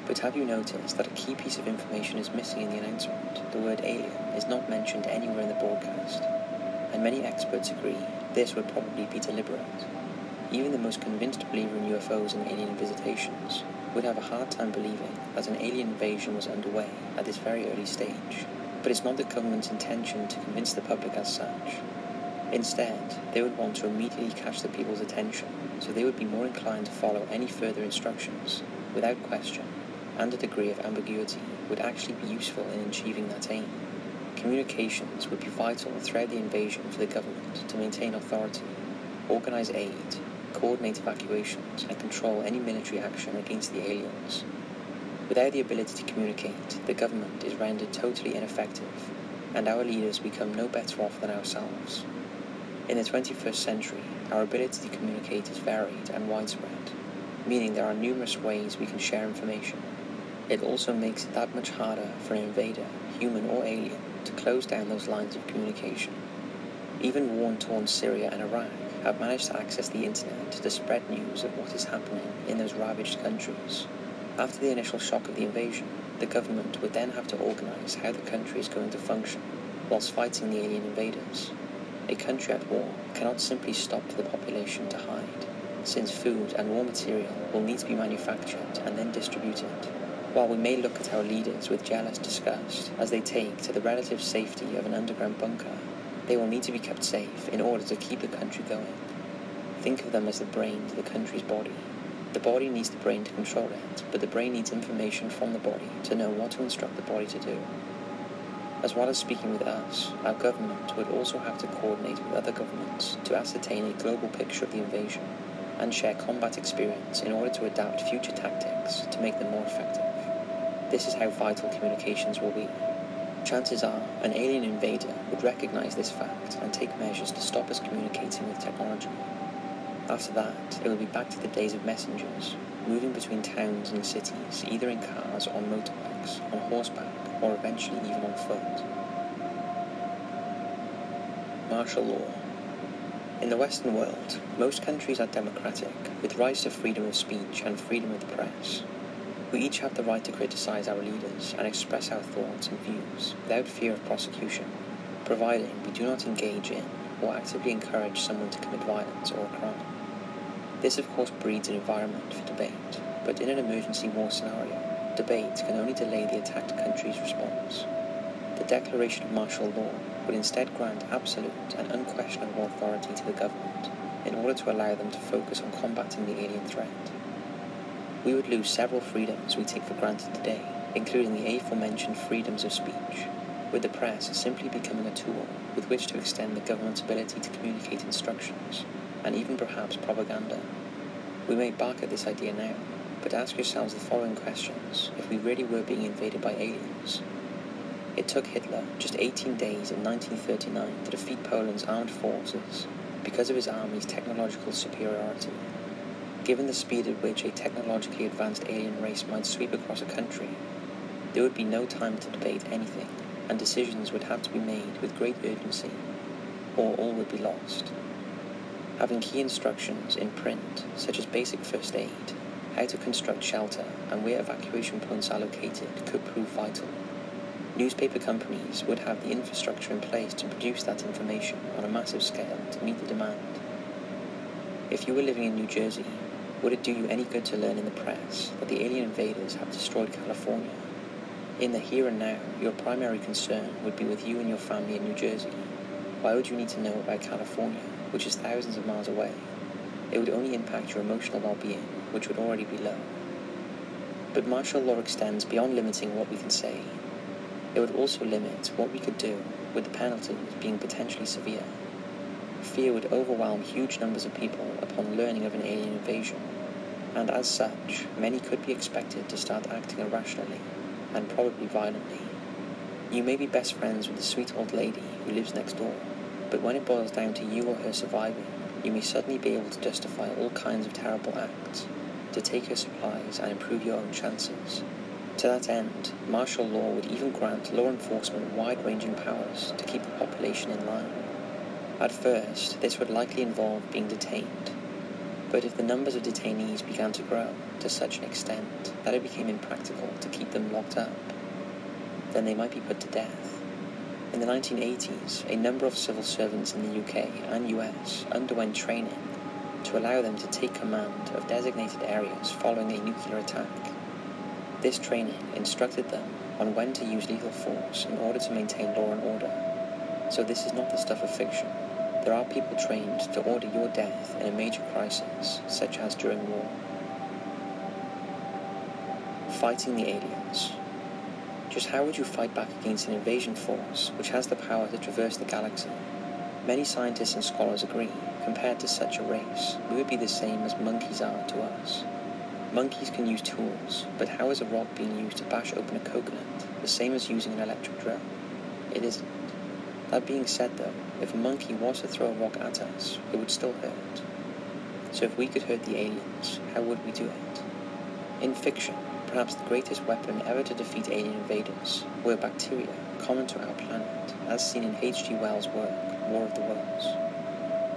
But have you noticed that a key piece of information is missing in the announcement? The word alien is not mentioned anywhere in the broadcast, and many experts agree this would probably be deliberate. Even the most convinced believer in UFOs and alien visitations would have a hard time believing that an alien invasion was underway at this very early stage. But it's not the government's intention to convince the public as such. Instead, they would want to immediately catch the people's attention, so they would be more inclined to follow any further instructions without question, and a degree of ambiguity would actually be useful in achieving that aim. communications would be vital throughout the invasion for the government to maintain authority, organize aid, coordinate evacuations, and control any military action against the aliens. Without the ability to communicate, the government is rendered totally ineffective, and our leaders become no better off than ourselves. In the 21st century, our ability to communicate is varied and widespread, meaning there are numerous ways we can share information. It also makes it that much harder for an invader, human or alien, to close down those lines of communication. Even war-torn Syria and Iraq have managed to access the internet to spread news of what is happening in those ravaged countries. After the initial shock of the invasion, the government would then have to organise how the country is going to function whilst fighting the alien invaders. A country at war cannot simply stop the population to hide, since food and raw material will need to be manufactured and then distributed. While we may look at our leaders with jealous disgust as they take to the relative safety of an underground bunker, they will need to be kept safe in order to keep the country going. Think of them as the brain to the country's body. The body needs the brain to control it, but the brain needs information from the body to know what to instruct the body to do. As well as speaking with us, our government would also have to coordinate with other governments to ascertain a global picture of the invasion and share combat experience in order to adapt future tactics to make them more effective. This is how vital communications will be. Chances are an alien invader would recognize this fact and take measures to stop us communicating with technology. After that, it will be back to the days of messengers, moving between towns and cities, either in cars or motorbikes, on horseback, or eventually even on foot. Martial law. In the Western world, most countries are democratic, with rights to freedom of speech and freedom of the press. We each have the right to criticize our leaders and express our thoughts and views without fear of prosecution, providing we do not engage in or actively encourage someone to commit violence or a crime. This, of course, breeds an environment for debate, but in an emergency war scenario, debate can only delay the attacked country's response. The declaration of martial law would instead grant absolute and unquestionable authority to the government in order to allow them to focus on combating the alien threat. We would lose several freedoms we take for granted today, including the aforementioned freedoms of speech, with the press simply becoming a tool with which to extend the government's ability to communicate instructions, and even perhaps propaganda. We may bark at this idea now, but ask yourselves the following questions if we really were being invaded by aliens. It took Hitler just 18 days in 1939 to defeat Poland's armed forces because of his army's technological superiority. Given the speed at which a technologically advanced alien race might sweep across a country, there would be no time to debate anything, and decisions would have to be made with great urgency, or all would be lost. Having key instructions in print, such as basic first aid, how to construct shelter, and where evacuation points are located, could prove vital. Newspaper companies would have the infrastructure in place to produce that information on a massive scale to meet the demand. If you were living in New Jersey, would it do you any good to learn in the press that the alien invaders have destroyed California? In the here and now, your primary concern would be with you and your family in New Jersey. Why would you need to know about California, which is thousands of miles away? It would only impact your emotional well-being, which would already be low. But martial law extends beyond limiting what we can say. It would also limit what we could do, with the penalties being potentially severe. Fear would overwhelm huge numbers of people upon learning of an alien invasion, and as such, many could be expected to start acting irrationally, and probably violently. You may be best friends with the sweet old lady who lives next door, but when it boils down to you or her surviving, you may suddenly be able to justify all kinds of terrible acts, to take her supplies and improve your own chances. To that end, martial law would even grant law enforcement wide-ranging powers to keep the population in line. At first, this would likely involve being detained, but if the numbers of detainees began to grow to such an extent that it became impractical to keep them locked up, then they might be put to death. In the 1980s, a number of civil servants in the UK and US underwent training to allow them to take command of designated areas following a nuclear attack. This training instructed them on when to use lethal force in order to maintain law and order. So this is not the stuff of fiction. There are people trained to order your death in a major crisis, such as during war. Fighting the aliens. Just how would you fight back against an invasion force which has the power to traverse the galaxy? Many scientists and scholars agree, compared to such a race, we would be the same as monkeys are to us. Monkeys can use tools, but how is a rock being used to bash open a coconut, the same as using an electric drill? It isn't. That being said though, if a monkey was to throw a rock at us, it would still hurt. So if we could hurt the aliens, how would we do it? In fiction, perhaps the greatest weapon ever to defeat alien invaders were bacteria common to our planet, as seen in H.G. Wells' work, War of the Worlds.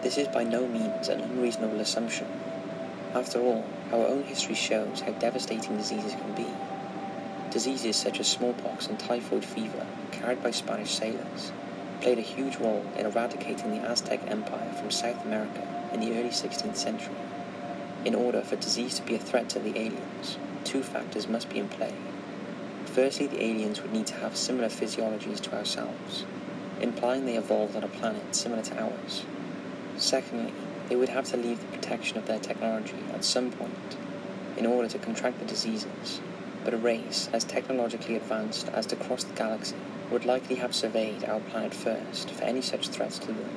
This is by no means an unreasonable assumption. After all, our own history shows how devastating diseases can be. Diseases such as smallpox and typhoid fever, carried by Spanish sailors, played a huge role in eradicating the Aztec Empire from South America in the early 16th century. In order for disease to be a threat to the aliens, two factors must be in play. Firstly, the aliens would need to have similar physiologies to ourselves, implying they evolved on a planet similar to ours. Secondly, they would have to leave the protection of their technology at some point in order to contract the diseases, but a race as technologically advanced as to cross the galaxy would likely have surveyed our planet first for any such threats to them.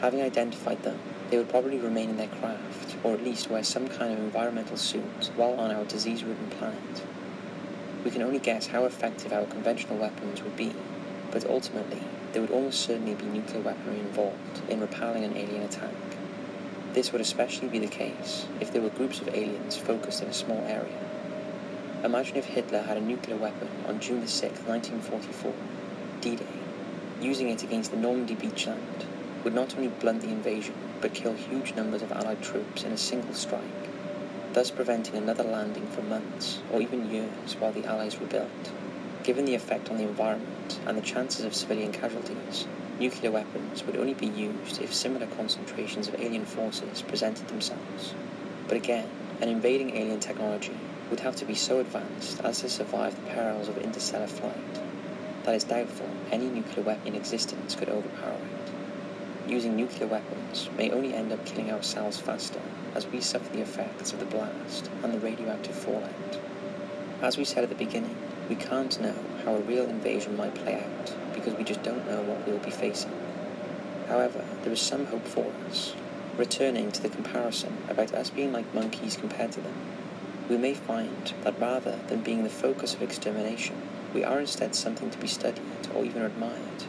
Having identified them, they would probably remain in their craft, or at least wear some kind of environmental suit while on our disease-ridden planet. We can only guess how effective our conventional weapons would be, but ultimately, there would almost certainly be nuclear weaponry involved in repelling an alien attack. This would especially be the case if there were groups of aliens focused in a small area. Imagine if Hitler had a nuclear weapon on June 6, 1944, D-Day. Using it against the Normandy beachland would not only blunt the invasion, but kill huge numbers of Allied troops in a single strike, thus preventing another landing for months or even years while the Allies rebuilt. Given the effect on the environment and the chances of civilian casualties, nuclear weapons would only be used if similar concentrations of alien forces presented themselves. But again, an invading alien technology would have to be so advanced as to survive the perils of interstellar flight that it's doubtful any nuclear weapon in existence could overpower it. Using nuclear weapons may only end up killing ourselves faster as we suffer the effects of the blast and the radioactive fallout. As we said at the beginning, we can't know how a real invasion might play out because we just don't know what we will be facing. However, there is some hope for us. Returning to the comparison about us being like monkeys compared to them, we may find that rather than being the focus of extermination, we are instead something to be studied or even admired.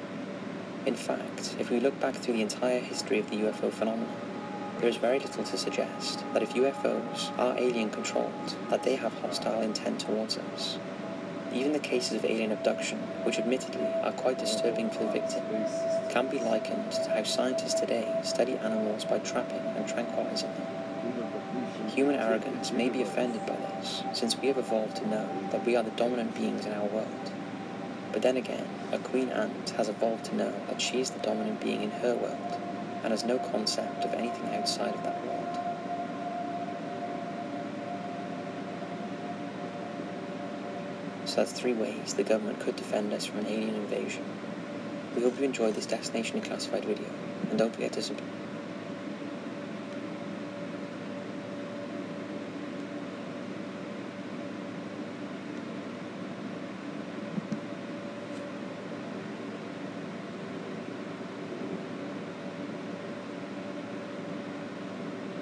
In fact, if we look back through the entire history of the UFO phenomenon, there is very little to suggest that if UFOs are alien controlled, that they have hostile intent towards us. Even the cases of alien abduction, which admittedly are quite disturbing for the victim, can be likened to how scientists today study animals by trapping and tranquilizing them. Human arrogance may be offended by this, since we have evolved to know that we are the dominant beings in our world. But then again, a queen ant has evolved to know that she is the dominant being in her world, and has no concept of anything outside of that world. So that's three ways the government could defend us from an alien invasion. We hope you enjoyed this Destination Declassified video, and don't forget to subscribe.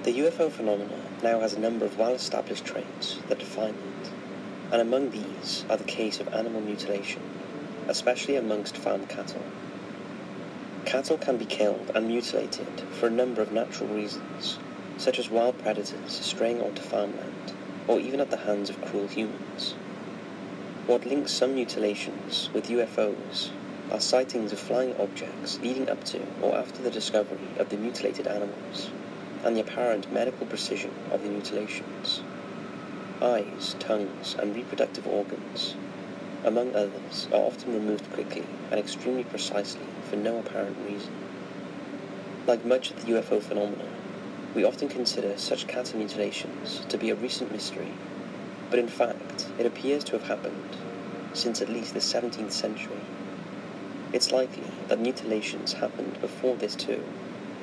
The UFO phenomena now has a number of well-established traits that define it, and among these are the case of animal mutilation, especially amongst farm cattle. Cattle can be killed and mutilated for a number of natural reasons, such as wild predators straying onto farmland, or even at the hands of cruel humans. What links some mutilations with UFOs are sightings of flying objects leading up to or after the discovery of the mutilated animals, and the apparent medical precision of the mutilations. Eyes, tongues, and reproductive organs, among others, are often removed quickly and extremely precisely for no apparent reason. Like much of the UFO phenomena, we often consider such cattle mutilations to be a recent mystery, but in fact, it appears to have happened since at least the 17th century. It's likely that mutilations happened before this too,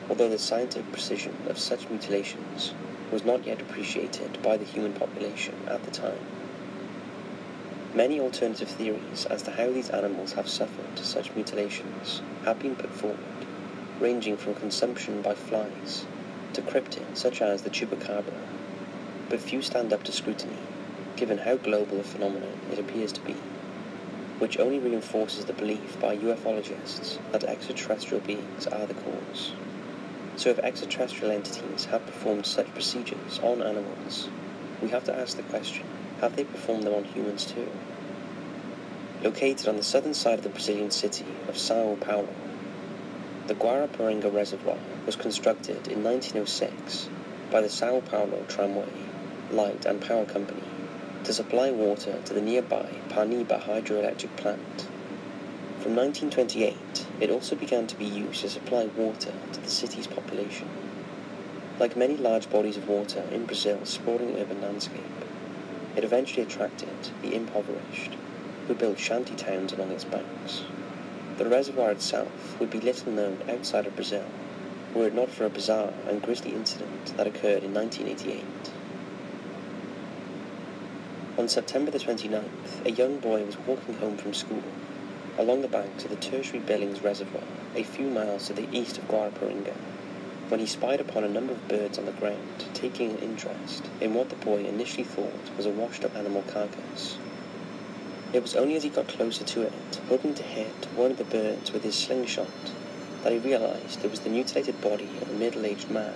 although the scientific precision of such mutilations was not yet appreciated by the human population at the time. Many alternative theories as to how these animals have suffered such mutilations have been put forward, ranging from consumption by flies to cryptids such as the chupacabra, but few stand up to scrutiny, given how global a phenomenon it appears to be, which only reinforces the belief by ufologists that extraterrestrial beings are the cause. So if extraterrestrial entities have performed such procedures on animals, we have to ask the question, have they performed them on humans too? Located on the southern side of the Brazilian city of Sao Paulo, the Guarapiranga Reservoir was constructed in 1906 by the Sao Paulo Tramway, Light and Power Company to supply water to the nearby Parnaíba hydroelectric plant. From 1928, it also began to be used to supply water to the city's population. Like many large bodies of water in Brazil's sprawling urban landscape, it eventually attracted the impoverished, who built shanty towns along its banks. The reservoir itself would be little known outside of Brazil, were it not for a bizarre and grisly incident that occurred in 1988. On September the 29th, a young boy was walking home from school along the banks of the Tertiary Billings Reservoir, a few miles to the east of Guarapiranga, when he spied upon a number of birds on the ground, taking an interest in what the boy initially thought was a washed-up animal carcass. It was only as he got closer to it, hoping to hit one of the birds with his slingshot, that he realized it was the mutilated body of a middle-aged man.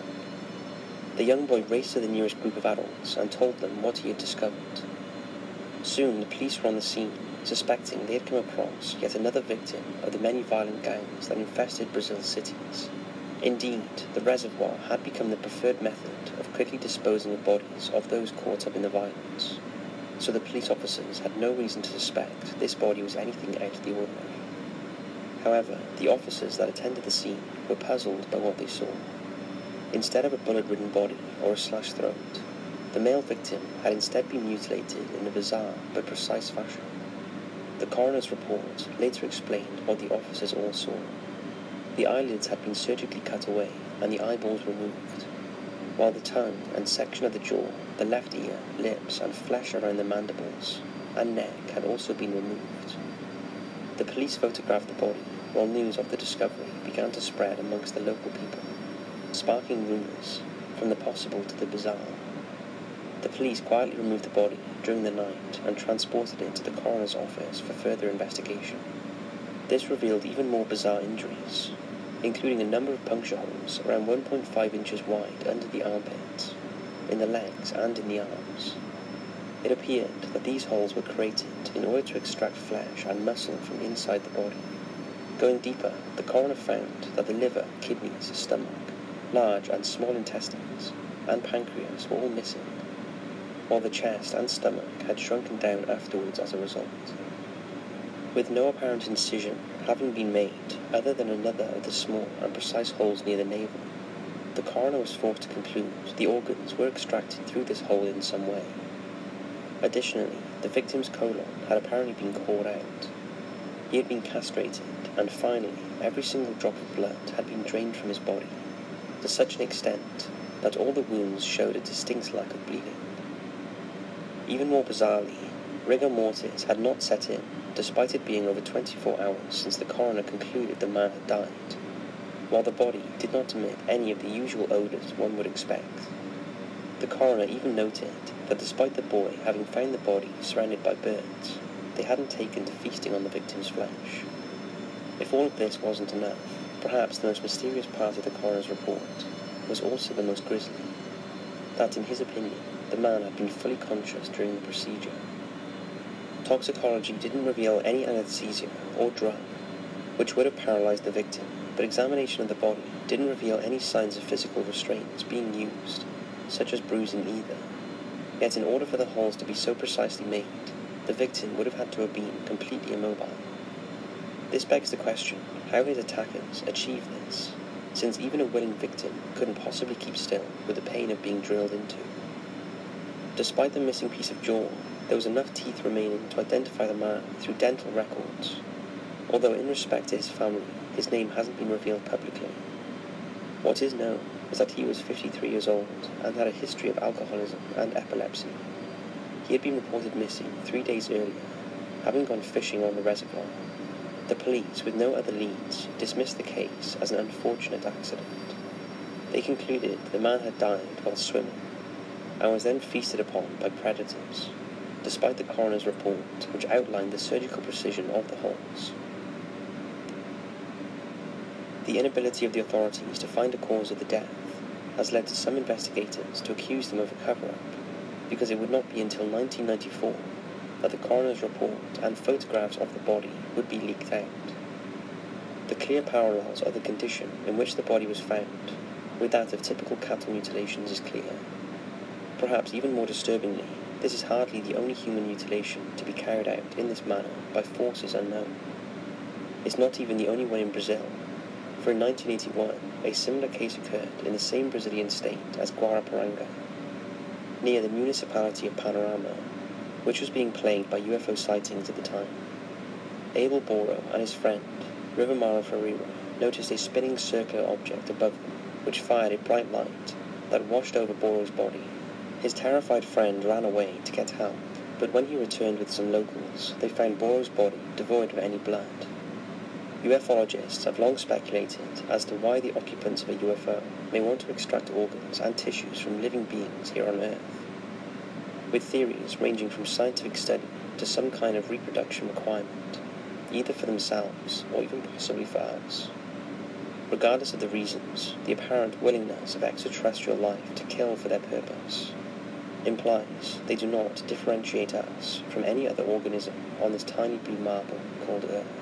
The young boy raced to the nearest group of adults and told them what he had discovered. Soon the police were on the scene, suspecting they had come across yet another victim of the many violent gangs that infested Brazil's cities. Indeed, the reservoir had become the preferred method of quickly disposing of bodies of those caught up in the violence, so the police officers had no reason to suspect this body was anything out of the ordinary. However, the officers that attended the scene were puzzled by what they saw. Instead of a bullet-ridden body or a slashed throat, the male victim had instead been mutilated in a bizarre but precise fashion. The coroner's report later explained what the officers all saw. The eyelids had been surgically cut away and the eyeballs removed, while the tongue and section of the jaw, the left ear, lips, and flesh around the mandibles and neck had also been removed. The police photographed the body while news of the discovery began to spread amongst the local people, sparking rumours from the possible to the bizarre. The police quietly removed the body during the night and transported it to the coroner's office for further investigation. This revealed even more bizarre injuries, including a number of puncture holes around 1.5 inches wide under the armpits, in the legs and in the arms. It appeared that these holes were created in order to extract flesh and muscle from inside the body. Going deeper, the coroner found that the liver, kidneys, stomach, large and small intestines, and pancreas were all missing, while the chest and stomach had shrunken down afterwards as a result. With no apparent incision having been made other than another of the small and precise holes near the navel, the coroner was forced to conclude the organs were extracted through this hole in some way. Additionally, the victim's colon had apparently been clawed out. He had been castrated, and finally, every single drop of blood had been drained from his body, to such an extent that all the wounds showed a distinct lack of bleeding. Even more bizarrely, rigor mortis had not set in, despite it being over 24 hours since the coroner concluded the man had died, while the body did not emit any of the usual odours one would expect. The coroner even noted that despite the boy having found the body surrounded by birds, they hadn't taken to feasting on the victim's flesh. If all of this wasn't enough, perhaps the most mysterious part of the coroner's report was also the most grisly. That, in his opinion, the man had been fully conscious during the procedure. Toxicology didn't reveal any anesthesia or drug, which would have paralyzed the victim, but examination of the body didn't reveal any signs of physical restraints being used, such as bruising either. Yet in order for the holes to be so precisely made, the victim would have had to have been completely immobile. This begs the question, how his attackers achieved this, since even a willing victim couldn't possibly keep still with the pain of being drilled into. Despite the missing piece of jaw, there was enough teeth remaining to identify the man through dental records, although in respect to his family, his name hasn't been revealed publicly. What is known is that he was 53 years old and had a history of alcoholism and epilepsy. He had been reported missing three days earlier having gone fishing on the reservoir, the police, with no other leads, dismissed the case as an unfortunate accident. They concluded the man had died while swimming and was then feasted upon by predators, despite the coroner's report, which outlined the surgical precision of the holes. The inability of the authorities to find a cause of the death has led to some investigators to accuse them of a cover up, because it would not be until 1994 that the coroner's report and photographs of the body would be leaked out. The clear parallels of the condition in which the body was found with that of typical cattle mutilations is clear. Perhaps even more disturbingly, this is hardly the only human mutilation to be carried out in this manner by forces unknown. It's not even the only one in Brazil, for in 1981 a similar case occurred in the same Brazilian state as Guarapiranga, near the municipality of Panorama which was being plagued by UFO sightings at the time. Abel Boro and his friend, Rivamaro Ferreira, noticed a spinning circular object above them, which fired a bright light that washed over Boro's body. His terrified friend ran away to get help, but when he returned with some locals, they found Boro's body devoid of any blood. UFOlogists have long speculated as to why the occupants of a UFO may want to extract organs and tissues from living beings here on Earth with theories ranging from scientific study to some kind of reproduction requirement, either for themselves or even possibly for us. Regardless of the reasons, the apparent willingness of extraterrestrial life to kill for their purpose implies they do not differentiate us from any other organism on this tiny blue marble called Earth.